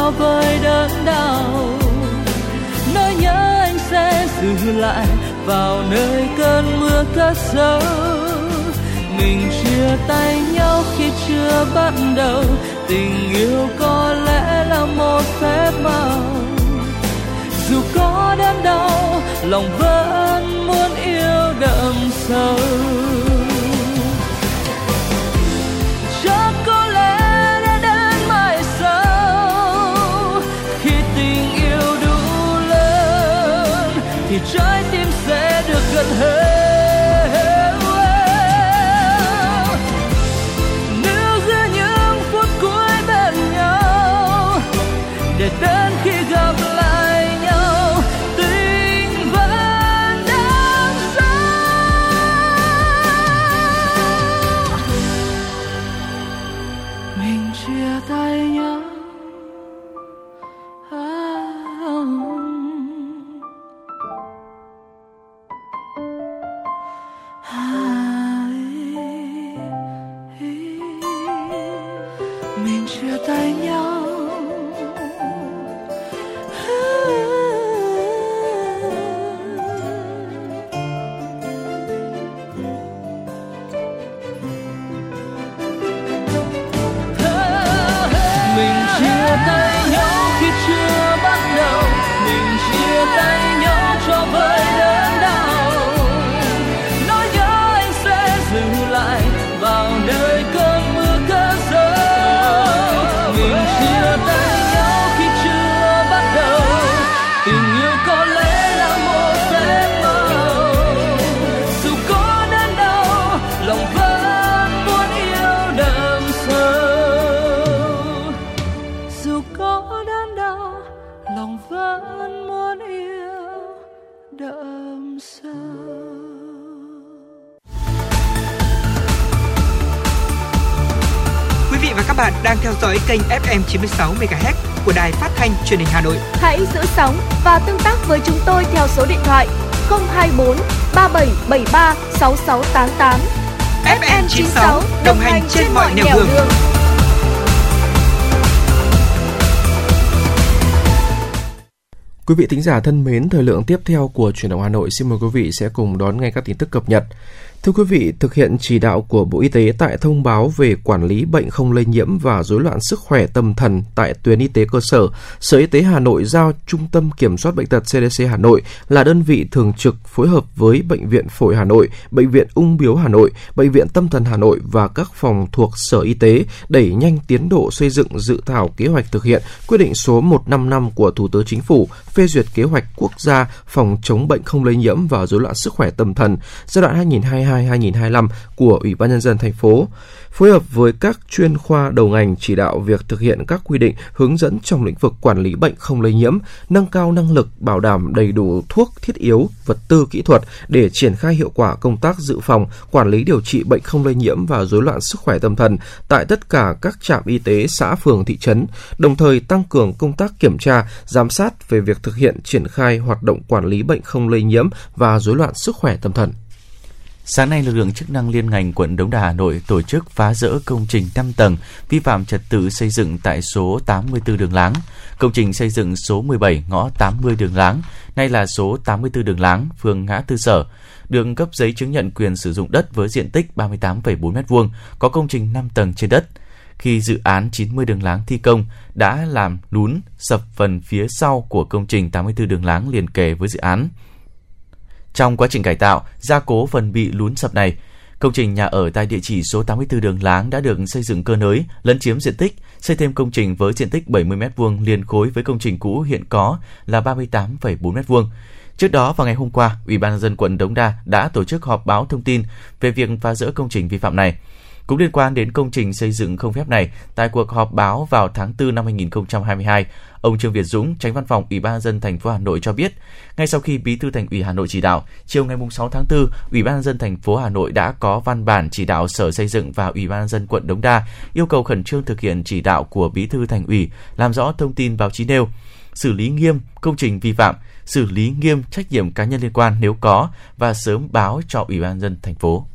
cho vơi đớn đau. Nỗi nhớ anh sẽ giữ lại vào nơi cơn mưa cất giấu. Mình chia tay nhau khi chưa bắt đầu, tình yêu có lẽ là một phép màu. Dù có đớn đau, lòng vẫn muốn yêu đậm sâu. FM 96 MHz của đài phát thanh truyền hình Hà Nội. Hãy giữ sóng và tương tác với chúng tôi theo số điện thoại 024 FM 96 đồng hành trên mọi nẻo đường. đường. Quý vị thính giả thân mến, thời lượng tiếp theo của truyền động Hà Nội xin mời quý vị sẽ cùng đón nghe các tin tức cập nhật. Thưa quý vị, thực hiện chỉ đạo của Bộ Y tế tại thông báo về quản lý bệnh không lây nhiễm và rối loạn sức khỏe tâm thần tại tuyến y tế cơ sở, Sở Y tế Hà Nội giao Trung tâm Kiểm soát Bệnh tật CDC Hà Nội là đơn vị thường trực phối hợp với Bệnh viện Phổi Hà Nội, Bệnh viện Ung Biếu Hà Nội, Bệnh viện Tâm thần Hà Nội và các phòng thuộc Sở Y tế đẩy nhanh tiến độ xây dựng dự thảo kế hoạch thực hiện quyết định số 155 của Thủ tướng Chính phủ phê duyệt kế hoạch quốc gia phòng chống bệnh không lây nhiễm và rối loạn sức khỏe tâm thần giai đoạn 2022 2022-2025 của Ủy ban nhân dân thành phố, phối hợp với các chuyên khoa đầu ngành chỉ đạo việc thực hiện các quy định hướng dẫn trong lĩnh vực quản lý bệnh không lây nhiễm, nâng cao năng lực bảo đảm đầy đủ thuốc thiết yếu, vật tư kỹ thuật để triển khai hiệu quả công tác dự phòng, quản lý điều trị bệnh không lây nhiễm và rối loạn sức khỏe tâm thần tại tất cả các trạm y tế xã phường thị trấn, đồng thời tăng cường công tác kiểm tra, giám sát về việc thực hiện triển khai hoạt động quản lý bệnh không lây nhiễm và rối loạn sức khỏe tâm thần. Sáng nay, lực lượng chức năng liên ngành quận Đống Đa Hà Nội tổ chức phá rỡ công trình 5 tầng vi phạm trật tự xây dựng tại số 84 đường Láng. Công trình xây dựng số 17 ngõ 80 đường Láng, nay là số 84 đường Láng, phường Ngã Tư Sở, được cấp giấy chứng nhận quyền sử dụng đất với diện tích 38,4 m2, có công trình 5 tầng trên đất. Khi dự án 90 đường láng thi công đã làm lún sập phần phía sau của công trình 84 đường láng liền kề với dự án. Trong quá trình cải tạo, gia cố phần bị lún sập này, công trình nhà ở tại địa chỉ số 84 đường Láng đã được xây dựng cơ nới, lấn chiếm diện tích, xây thêm công trình với diện tích 70 m2 liền khối với công trình cũ hiện có là 38,4 m2. Trước đó vào ngày hôm qua, Ủy ban nhân dân quận Đống Đa đã tổ chức họp báo thông tin về việc phá rỡ công trình vi phạm này. Cũng liên quan đến công trình xây dựng không phép này, tại cuộc họp báo vào tháng 4 năm 2022, ông Trương Việt Dũng, Tránh Văn phòng Ủy ban dân thành phố Hà Nội cho biết, ngay sau khi Bí thư Thành ủy Hà Nội chỉ đạo, chiều ngày 6 tháng 4, Ủy ban dân thành phố Hà Nội đã có văn bản chỉ đạo Sở Xây dựng và Ủy ban dân quận Đống Đa yêu cầu khẩn trương thực hiện chỉ đạo của Bí thư Thành ủy, làm rõ thông tin báo chí nêu, xử lý nghiêm công trình vi phạm, xử lý nghiêm trách nhiệm cá nhân liên quan nếu có và sớm báo cho Ủy ban dân thành phố.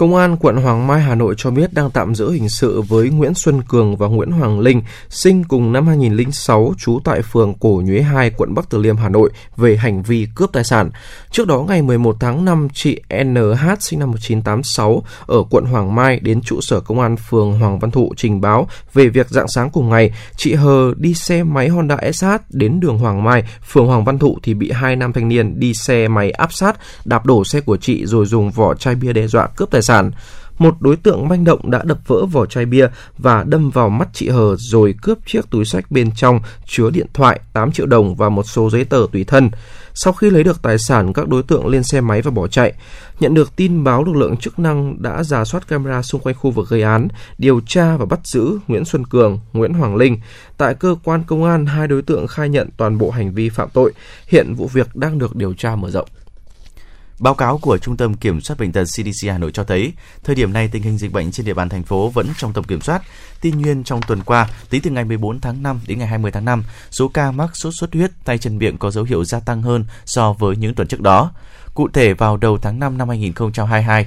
Công an quận Hoàng Mai Hà Nội cho biết đang tạm giữ hình sự với Nguyễn Xuân Cường và Nguyễn Hoàng Linh, sinh cùng năm 2006, trú tại phường Cổ Nhuế 2, quận Bắc Từ Liêm, Hà Nội về hành vi cướp tài sản. Trước đó ngày 11 tháng 5, chị NH sinh năm 1986 ở quận Hoàng Mai đến trụ sở công an phường Hoàng Văn Thụ trình báo về việc dạng sáng cùng ngày, chị Hờ đi xe máy Honda SH đến đường Hoàng Mai, phường Hoàng Văn Thụ thì bị hai nam thanh niên đi xe máy áp sát, đạp đổ xe của chị rồi dùng vỏ chai bia đe dọa cướp tài sản sản. Một đối tượng manh động đã đập vỡ vỏ chai bia và đâm vào mắt chị Hờ rồi cướp chiếc túi sách bên trong chứa điện thoại, 8 triệu đồng và một số giấy tờ tùy thân. Sau khi lấy được tài sản, các đối tượng lên xe máy và bỏ chạy. Nhận được tin báo, lực lượng chức năng đã giả soát camera xung quanh khu vực gây án, điều tra và bắt giữ Nguyễn Xuân Cường, Nguyễn Hoàng Linh. Tại cơ quan công an, hai đối tượng khai nhận toàn bộ hành vi phạm tội. Hiện vụ việc đang được điều tra mở rộng. Báo cáo của Trung tâm Kiểm soát Bệnh tật CDC Hà Nội cho thấy, thời điểm này tình hình dịch bệnh trên địa bàn thành phố vẫn trong tầm kiểm soát. Tuy nhiên, trong tuần qua, tính từ ngày 14 tháng 5 đến ngày 20 tháng 5, số ca mắc sốt xuất huyết tay chân miệng có dấu hiệu gia tăng hơn so với những tuần trước đó. Cụ thể, vào đầu tháng 5 năm 2022,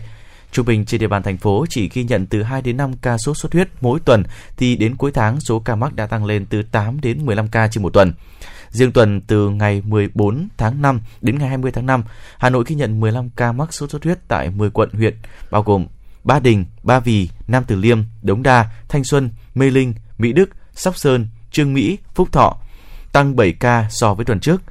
Trung bình trên địa bàn thành phố chỉ ghi nhận từ 2 đến 5 ca sốt xuất huyết mỗi tuần, thì đến cuối tháng số ca mắc đã tăng lên từ 8 đến 15 ca trên một tuần. Riêng tuần từ ngày 14 tháng 5 đến ngày 20 tháng 5, Hà Nội ghi nhận 15 ca mắc sốt xuất huyết tại 10 quận huyện, bao gồm Ba Đình, Ba Vì, Nam Từ Liêm, Đống Đa, Thanh Xuân, Mê Linh, Mỹ Đức, Sóc Sơn, Trương Mỹ, Phúc Thọ, tăng 7 ca so với tuần trước.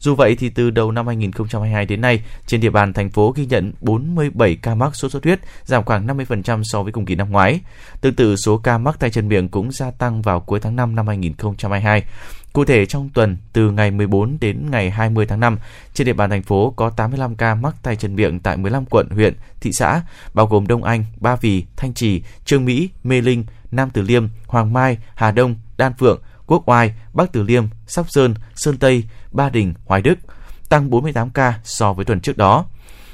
Dù vậy thì từ đầu năm 2022 đến nay, trên địa bàn thành phố ghi nhận 47 ca mắc sốt xuất huyết, giảm khoảng 50% so với cùng kỳ năm ngoái. Tương tự số ca mắc tay chân miệng cũng gia tăng vào cuối tháng 5 năm 2022. Cụ thể trong tuần từ ngày 14 đến ngày 20 tháng 5, trên địa bàn thành phố có 85 ca mắc tay chân miệng tại 15 quận, huyện, thị xã, bao gồm Đông Anh, Ba Vì, Thanh Trì, Trương Mỹ, Mê Linh, Nam Từ Liêm, Hoàng Mai, Hà Đông, Đan Phượng, Quốc Oai, Bắc Từ Liêm, Sóc Sơn, Sơn Tây, Ba Đình, Hoài Đức, tăng 48 ca so với tuần trước đó.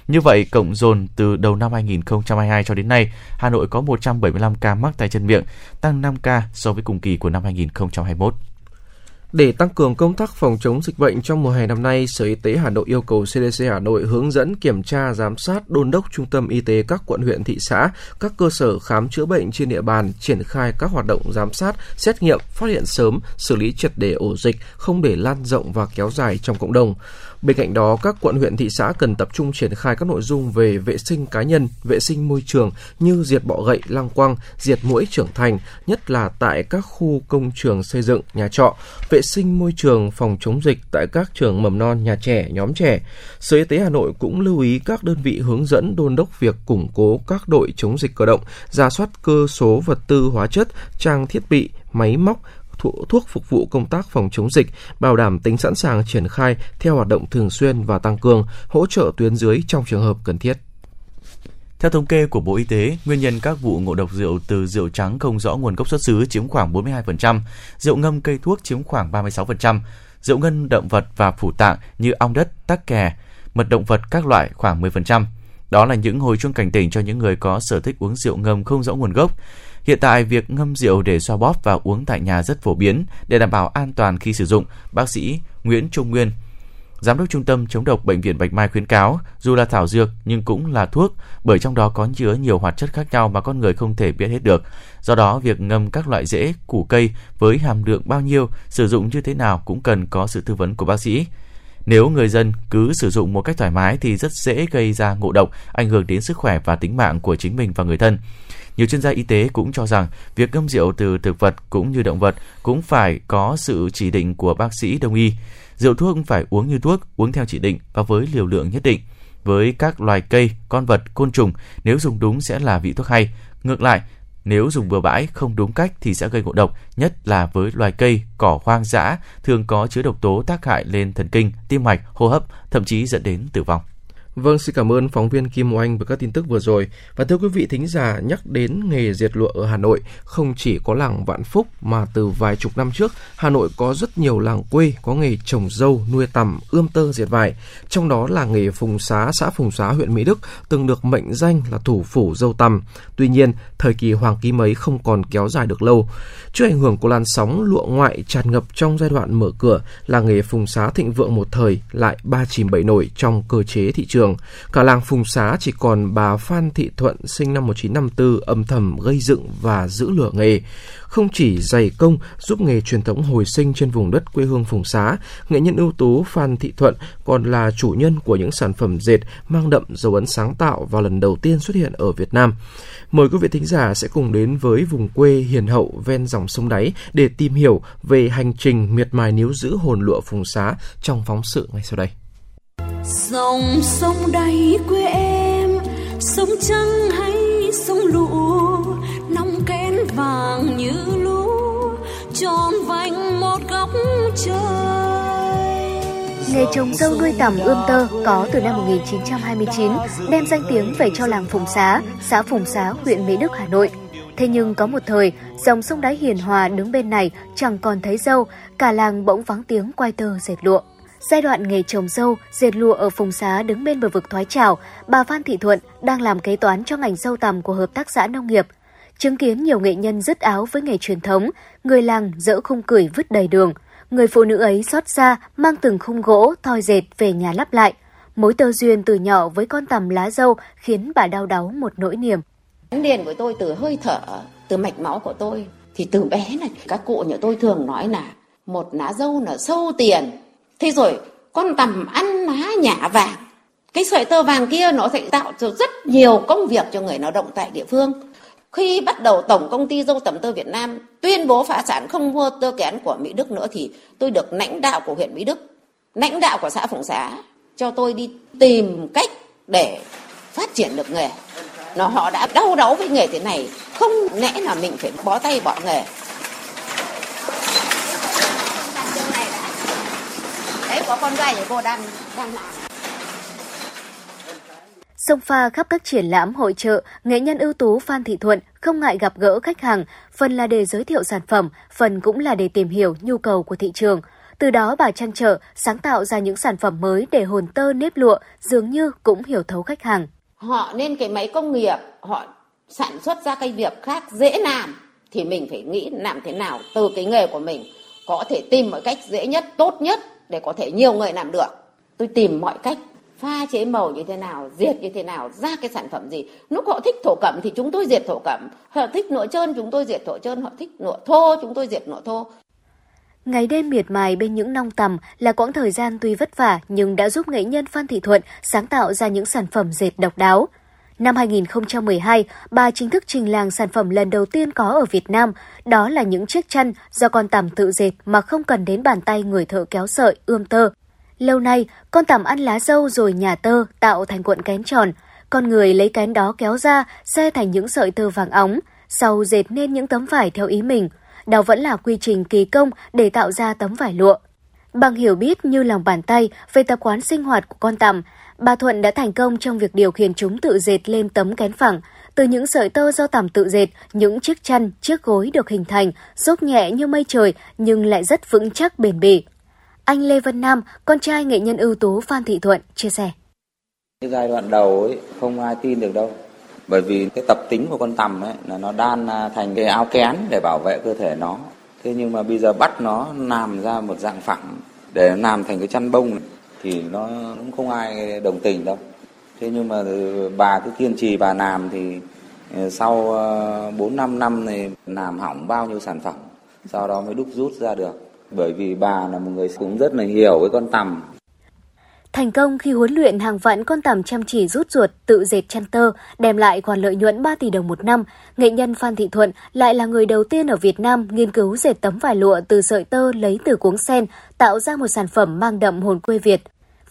Như vậy, cộng dồn từ đầu năm 2022 cho đến nay, Hà Nội có 175 ca mắc tay chân miệng, tăng 5 ca so với cùng kỳ của năm 2021. Để tăng cường công tác phòng chống dịch bệnh trong mùa hè năm nay, Sở Y tế Hà Nội yêu cầu CDC Hà Nội hướng dẫn kiểm tra, giám sát, đôn đốc trung tâm y tế các quận huyện thị xã, các cơ sở khám chữa bệnh trên địa bàn triển khai các hoạt động giám sát, xét nghiệm, phát hiện sớm, xử lý triệt để ổ dịch, không để lan rộng và kéo dài trong cộng đồng. Bên cạnh đó, các quận huyện thị xã cần tập trung triển khai các nội dung về vệ sinh cá nhân, vệ sinh môi trường như diệt bọ gậy, lăng quăng, diệt mũi trưởng thành, nhất là tại các khu công trường xây dựng, nhà trọ, vệ vệ sinh môi trường phòng chống dịch tại các trường mầm non, nhà trẻ, nhóm trẻ. Sở Y tế Hà Nội cũng lưu ý các đơn vị hướng dẫn đôn đốc việc củng cố các đội chống dịch cơ động, ra soát cơ số vật tư hóa chất, trang thiết bị, máy móc, thuốc phục vụ công tác phòng chống dịch, bảo đảm tính sẵn sàng triển khai theo hoạt động thường xuyên và tăng cường hỗ trợ tuyến dưới trong trường hợp cần thiết. Theo thống kê của Bộ Y tế, nguyên nhân các vụ ngộ độc rượu từ rượu trắng không rõ nguồn gốc xuất xứ chiếm khoảng 42%, rượu ngâm cây thuốc chiếm khoảng 36%, rượu ngâm động vật và phủ tạng như ong đất, tắc kè, mật động vật các loại khoảng 10%. Đó là những hồi chuông cảnh tỉnh cho những người có sở thích uống rượu ngâm không rõ nguồn gốc. Hiện tại, việc ngâm rượu để xoa bóp và uống tại nhà rất phổ biến. Để đảm bảo an toàn khi sử dụng, bác sĩ Nguyễn Trung Nguyên, Giám đốc Trung tâm chống độc Bệnh viện Bạch Mai khuyến cáo, dù là thảo dược nhưng cũng là thuốc, bởi trong đó có chứa nhiều hoạt chất khác nhau mà con người không thể biết hết được. Do đó, việc ngâm các loại rễ, củ cây với hàm lượng bao nhiêu, sử dụng như thế nào cũng cần có sự tư vấn của bác sĩ. Nếu người dân cứ sử dụng một cách thoải mái thì rất dễ gây ra ngộ độc, ảnh hưởng đến sức khỏe và tính mạng của chính mình và người thân. Nhiều chuyên gia y tế cũng cho rằng việc ngâm rượu từ thực vật cũng như động vật cũng phải có sự chỉ định của bác sĩ đông y. Rượu thuốc phải uống như thuốc, uống theo chỉ định và với liều lượng nhất định. Với các loài cây, con vật, côn trùng, nếu dùng đúng sẽ là vị thuốc hay. Ngược lại, nếu dùng bừa bãi không đúng cách thì sẽ gây ngộ độc, nhất là với loài cây, cỏ hoang dã thường có chứa độc tố tác hại lên thần kinh, tim mạch, hô hấp, thậm chí dẫn đến tử vong. Vâng, xin cảm ơn phóng viên Kim Oanh với các tin tức vừa rồi. Và thưa quý vị thính giả, nhắc đến nghề diệt lụa ở Hà Nội, không chỉ có làng Vạn Phúc mà từ vài chục năm trước, Hà Nội có rất nhiều làng quê có nghề trồng dâu, nuôi tằm, ươm tơ diệt vải. Trong đó là nghề Phùng Xá, xã Phùng Xá, huyện Mỹ Đức từng được mệnh danh là thủ phủ dâu tằm. Tuy nhiên, thời kỳ hoàng kim ấy không còn kéo dài được lâu. Trước ảnh hưởng của làn sóng lụa ngoại tràn ngập trong giai đoạn mở cửa, làng nghề Phùng Xá thịnh vượng một thời lại ba chìm bảy nổi trong cơ chế thị trường trường. Cả làng Phùng Xá chỉ còn bà Phan Thị Thuận sinh năm 1954 âm thầm gây dựng và giữ lửa nghề. Không chỉ dày công giúp nghề truyền thống hồi sinh trên vùng đất quê hương Phùng Xá, nghệ nhân ưu tú Phan Thị Thuận còn là chủ nhân của những sản phẩm dệt mang đậm dấu ấn sáng tạo và lần đầu tiên xuất hiện ở Việt Nam. Mời quý vị thính giả sẽ cùng đến với vùng quê hiền hậu ven dòng sông đáy để tìm hiểu về hành trình miệt mài níu giữ hồn lụa Phùng Xá trong phóng sự ngay sau đây dòng sông đáy quê em sông trăng hay sông lụa nong kén vàng như lúa tròn vành một góc trời Nghề trồng dâu nuôi tầm ươm tơ có từ năm 1929, đem danh tiếng về cho làng Phùng Xá, xã Phùng Xá, huyện Mỹ Đức, Hà Nội. Thế nhưng có một thời, dòng sông đáy hiền hòa đứng bên này chẳng còn thấy dâu, cả làng bỗng vắng tiếng quay tơ dệt lụa. Giai đoạn nghề trồng dâu, dệt lụa ở Phùng Xá đứng bên bờ vực thoái trào, bà Phan Thị Thuận đang làm kế toán cho ngành dâu tằm của hợp tác xã nông nghiệp. Chứng kiến nhiều nghệ nhân dứt áo với nghề truyền thống, người làng dỡ khung cười vứt đầy đường. Người phụ nữ ấy xót xa mang từng khung gỗ, thoi dệt về nhà lắp lại. Mối tơ duyên từ nhỏ với con tằm lá dâu khiến bà đau đáu một nỗi niềm. Gắn liền của tôi từ hơi thở, từ mạch máu của tôi thì từ bé này các cụ nhà tôi thường nói là một lá dâu là sâu tiền Thế rồi con tầm ăn lá nhả vàng. Cái sợi tơ vàng kia nó sẽ tạo cho rất nhiều công việc cho người lao động tại địa phương. Khi bắt đầu Tổng Công ty Dâu Tầm Tơ Việt Nam tuyên bố phá sản không mua tơ kén của Mỹ Đức nữa thì tôi được lãnh đạo của huyện Mỹ Đức, lãnh đạo của xã Phụng Xá cho tôi đi tìm cách để phát triển được nghề. Nó họ đã đau đớn với nghề thế này, không lẽ là mình phải bó tay bỏ nghề. Có con gái thì cô đang đang làm Sông pha khắp các triển lãm hội trợ, nghệ nhân ưu tú Phan Thị Thuận không ngại gặp gỡ khách hàng, phần là để giới thiệu sản phẩm, phần cũng là để tìm hiểu nhu cầu của thị trường. Từ đó bà trang trở, sáng tạo ra những sản phẩm mới để hồn tơ nếp lụa dường như cũng hiểu thấu khách hàng. Họ nên cái máy công nghiệp, họ sản xuất ra cái việc khác dễ làm thì mình phải nghĩ làm thế nào từ cái nghề của mình có thể tìm mọi cách dễ nhất tốt nhất để có thể nhiều người làm được. Tôi tìm mọi cách pha chế màu như thế nào, diệt như thế nào, ra cái sản phẩm gì. Lúc họ thích thổ cẩm thì chúng tôi diệt thổ cẩm. Họ thích nụa trơn, chúng tôi diệt thổ trơn. Họ thích nụa thô, chúng tôi diệt nụa thô. Ngày đêm miệt mài bên những nong tằm là quãng thời gian tuy vất vả nhưng đã giúp nghệ nhân Phan Thị Thuận sáng tạo ra những sản phẩm dệt độc đáo. Năm 2012, bà chính thức trình làng sản phẩm lần đầu tiên có ở Việt Nam, đó là những chiếc chăn do con tằm tự dệt mà không cần đến bàn tay người thợ kéo sợi, ươm tơ. Lâu nay, con tằm ăn lá dâu rồi nhả tơ tạo thành cuộn kén tròn. Con người lấy kén đó kéo ra, xe thành những sợi tơ vàng óng, sau dệt nên những tấm vải theo ý mình. Đó vẫn là quy trình kỳ công để tạo ra tấm vải lụa. Bằng hiểu biết như lòng bàn tay về tập quán sinh hoạt của con tằm, bà Thuận đã thành công trong việc điều khiển chúng tự dệt lên tấm kén phẳng. Từ những sợi tơ do tằm tự dệt, những chiếc chăn, chiếc gối được hình thành, xốp nhẹ như mây trời nhưng lại rất vững chắc bền bỉ. Anh Lê Văn Nam, con trai nghệ nhân ưu tú Phan Thị Thuận, chia sẻ. Cái giai đoạn đầu ấy không ai tin được đâu. Bởi vì cái tập tính của con tằm ấy là nó đan à, thành cái áo kén để bảo vệ cơ thể nó. Thế nhưng mà bây giờ bắt nó làm ra một dạng phẳng để làm thành cái chăn bông thì nó cũng không ai đồng tình đâu. Thế nhưng mà ừ, bà cứ kiên trì bà làm thì ừ, sau ờ, 4 năm năm này làm hỏng bao nhiêu sản phẩm, sau đó mới đúc rút ra được bởi vì bà là một người cũng rất là hiểu với con tằm. Thành công khi huấn luyện hàng vạn con tằm chăm chỉ rút ruột, tự dệt chăn tơ, đem lại khoản lợi nhuận 3 tỷ đồng một năm, nghệ nhân Phan Thị Thuận lại là người đầu tiên ở Việt Nam nghiên cứu dệt tấm vải lụa từ sợi tơ lấy từ cuống sen, tạo ra một sản phẩm mang đậm hồn quê Việt.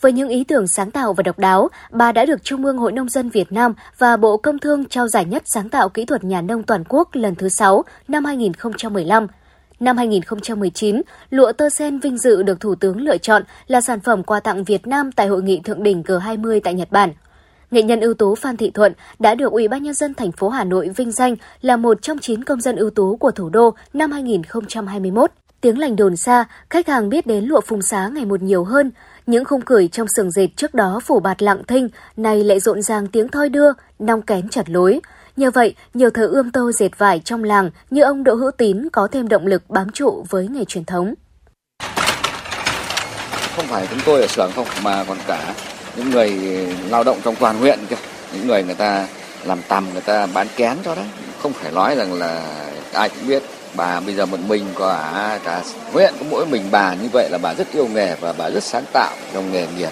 Với những ý tưởng sáng tạo và độc đáo, bà đã được Trung ương Hội Nông dân Việt Nam và Bộ Công Thương trao giải nhất sáng tạo kỹ thuật nhà nông toàn quốc lần thứ 6 năm 2015. Năm 2019, lụa tơ sen vinh dự được Thủ tướng lựa chọn là sản phẩm quà tặng Việt Nam tại hội nghị thượng đỉnh G20 tại Nhật Bản. Nghệ nhân ưu tú Phan Thị Thuận đã được Ủy ban nhân dân thành phố Hà Nội vinh danh là một trong 9 công dân ưu tú của thủ đô năm 2021. Tiếng lành đồn xa, khách hàng biết đến lụa phùng xá ngày một nhiều hơn. Những khung cười trong sườn dệt trước đó phủ bạt lặng thinh, nay lại rộn ràng tiếng thoi đưa, nong kén chặt lối. Nhờ vậy, nhiều thợ ươm tơ dệt vải trong làng như ông Đỗ Hữu Tín có thêm động lực bám trụ với nghề truyền thống. Không phải chúng tôi ở xưởng không, mà còn cả những người lao động trong toàn huyện kia. Những người người ta làm tầm, người ta bán kén cho đấy. Không phải nói rằng là ai cũng biết bà bây giờ một mình có cả huyện có mỗi mình bà như vậy là bà rất yêu nghề và bà rất sáng tạo trong nghề nghiệp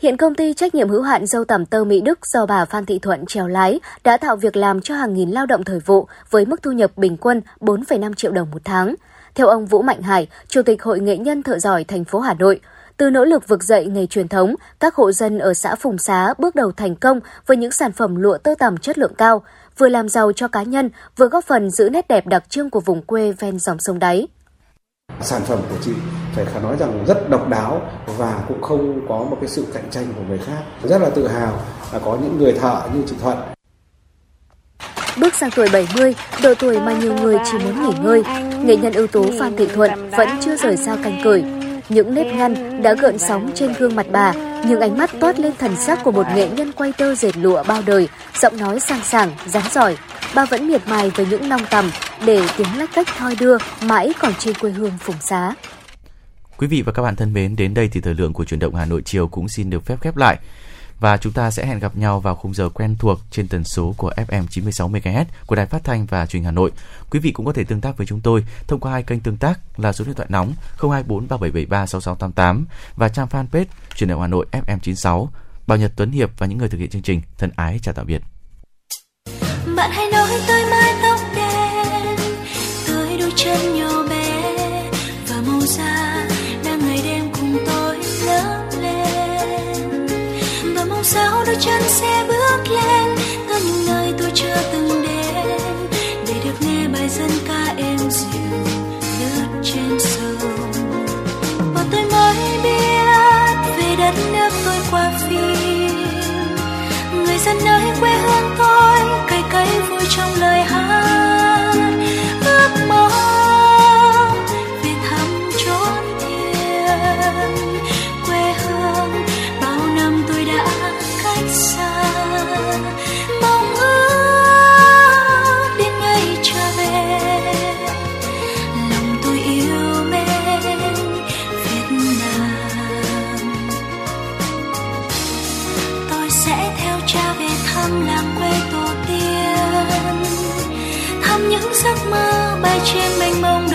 Hiện công ty trách nhiệm hữu hạn dâu tằm tơ Mỹ Đức do bà Phan Thị Thuận trèo lái đã tạo việc làm cho hàng nghìn lao động thời vụ với mức thu nhập bình quân 4,5 triệu đồng một tháng. Theo ông Vũ Mạnh Hải, Chủ tịch Hội nghệ nhân thợ giỏi thành phố Hà Nội, từ nỗ lực vực dậy nghề truyền thống, các hộ dân ở xã Phùng Xá bước đầu thành công với những sản phẩm lụa tơ tằm chất lượng cao, vừa làm giàu cho cá nhân, vừa góp phần giữ nét đẹp đặc trưng của vùng quê ven dòng sông đáy. Sản phẩm của chị phải khả nói rằng rất độc đáo và cũng không có một cái sự cạnh tranh của người khác. Rất là tự hào là có những người thợ như chị Thuận. Bước sang tuổi 70, độ tuổi mà nhiều người chỉ muốn nghỉ ngơi, nghệ nhân ưu tú Phan Thị Thuận vẫn chưa rời xa canh cười. Những nếp nhăn đã gợn sóng trên gương mặt bà, nhưng ánh mắt toát lên thần sắc của một nghệ nhân quay tơ dệt lụa bao đời, giọng nói sang sảng, rắn giỏi. Bà vẫn miệt mài với những nong tầm để tiếng lách cách thoi đưa mãi còn trên quê hương phùng xá. Quý vị và các bạn thân mến, đến đây thì thời lượng của chuyển động Hà Nội chiều cũng xin được phép khép lại và chúng ta sẽ hẹn gặp nhau vào khung giờ quen thuộc trên tần số của FM 96 MHz của Đài Phát thanh và Truyền hình Hà Nội. Quý vị cũng có thể tương tác với chúng tôi thông qua hai kênh tương tác là số điện thoại nóng 024 3773 6688 và trang fanpage Truyền hình Hà Nội FM 96. Bảo Nhật Tuấn Hiệp và những người thực hiện chương trình thân ái chào tạm biệt. Bạn hãy nói tôi mái tóc đen, tới đôi chân như chân sẽ bước lên. Tận những nơi tôi chưa từng đến. Để được nghe bài dân ca êm dịu lướt trên sông. Và tôi mới biết, về đất nước tôi qua phim. Người dân nơi quê hương tôi cày cấy vui trong lời hát. giấc mơ bay trên mênh mông.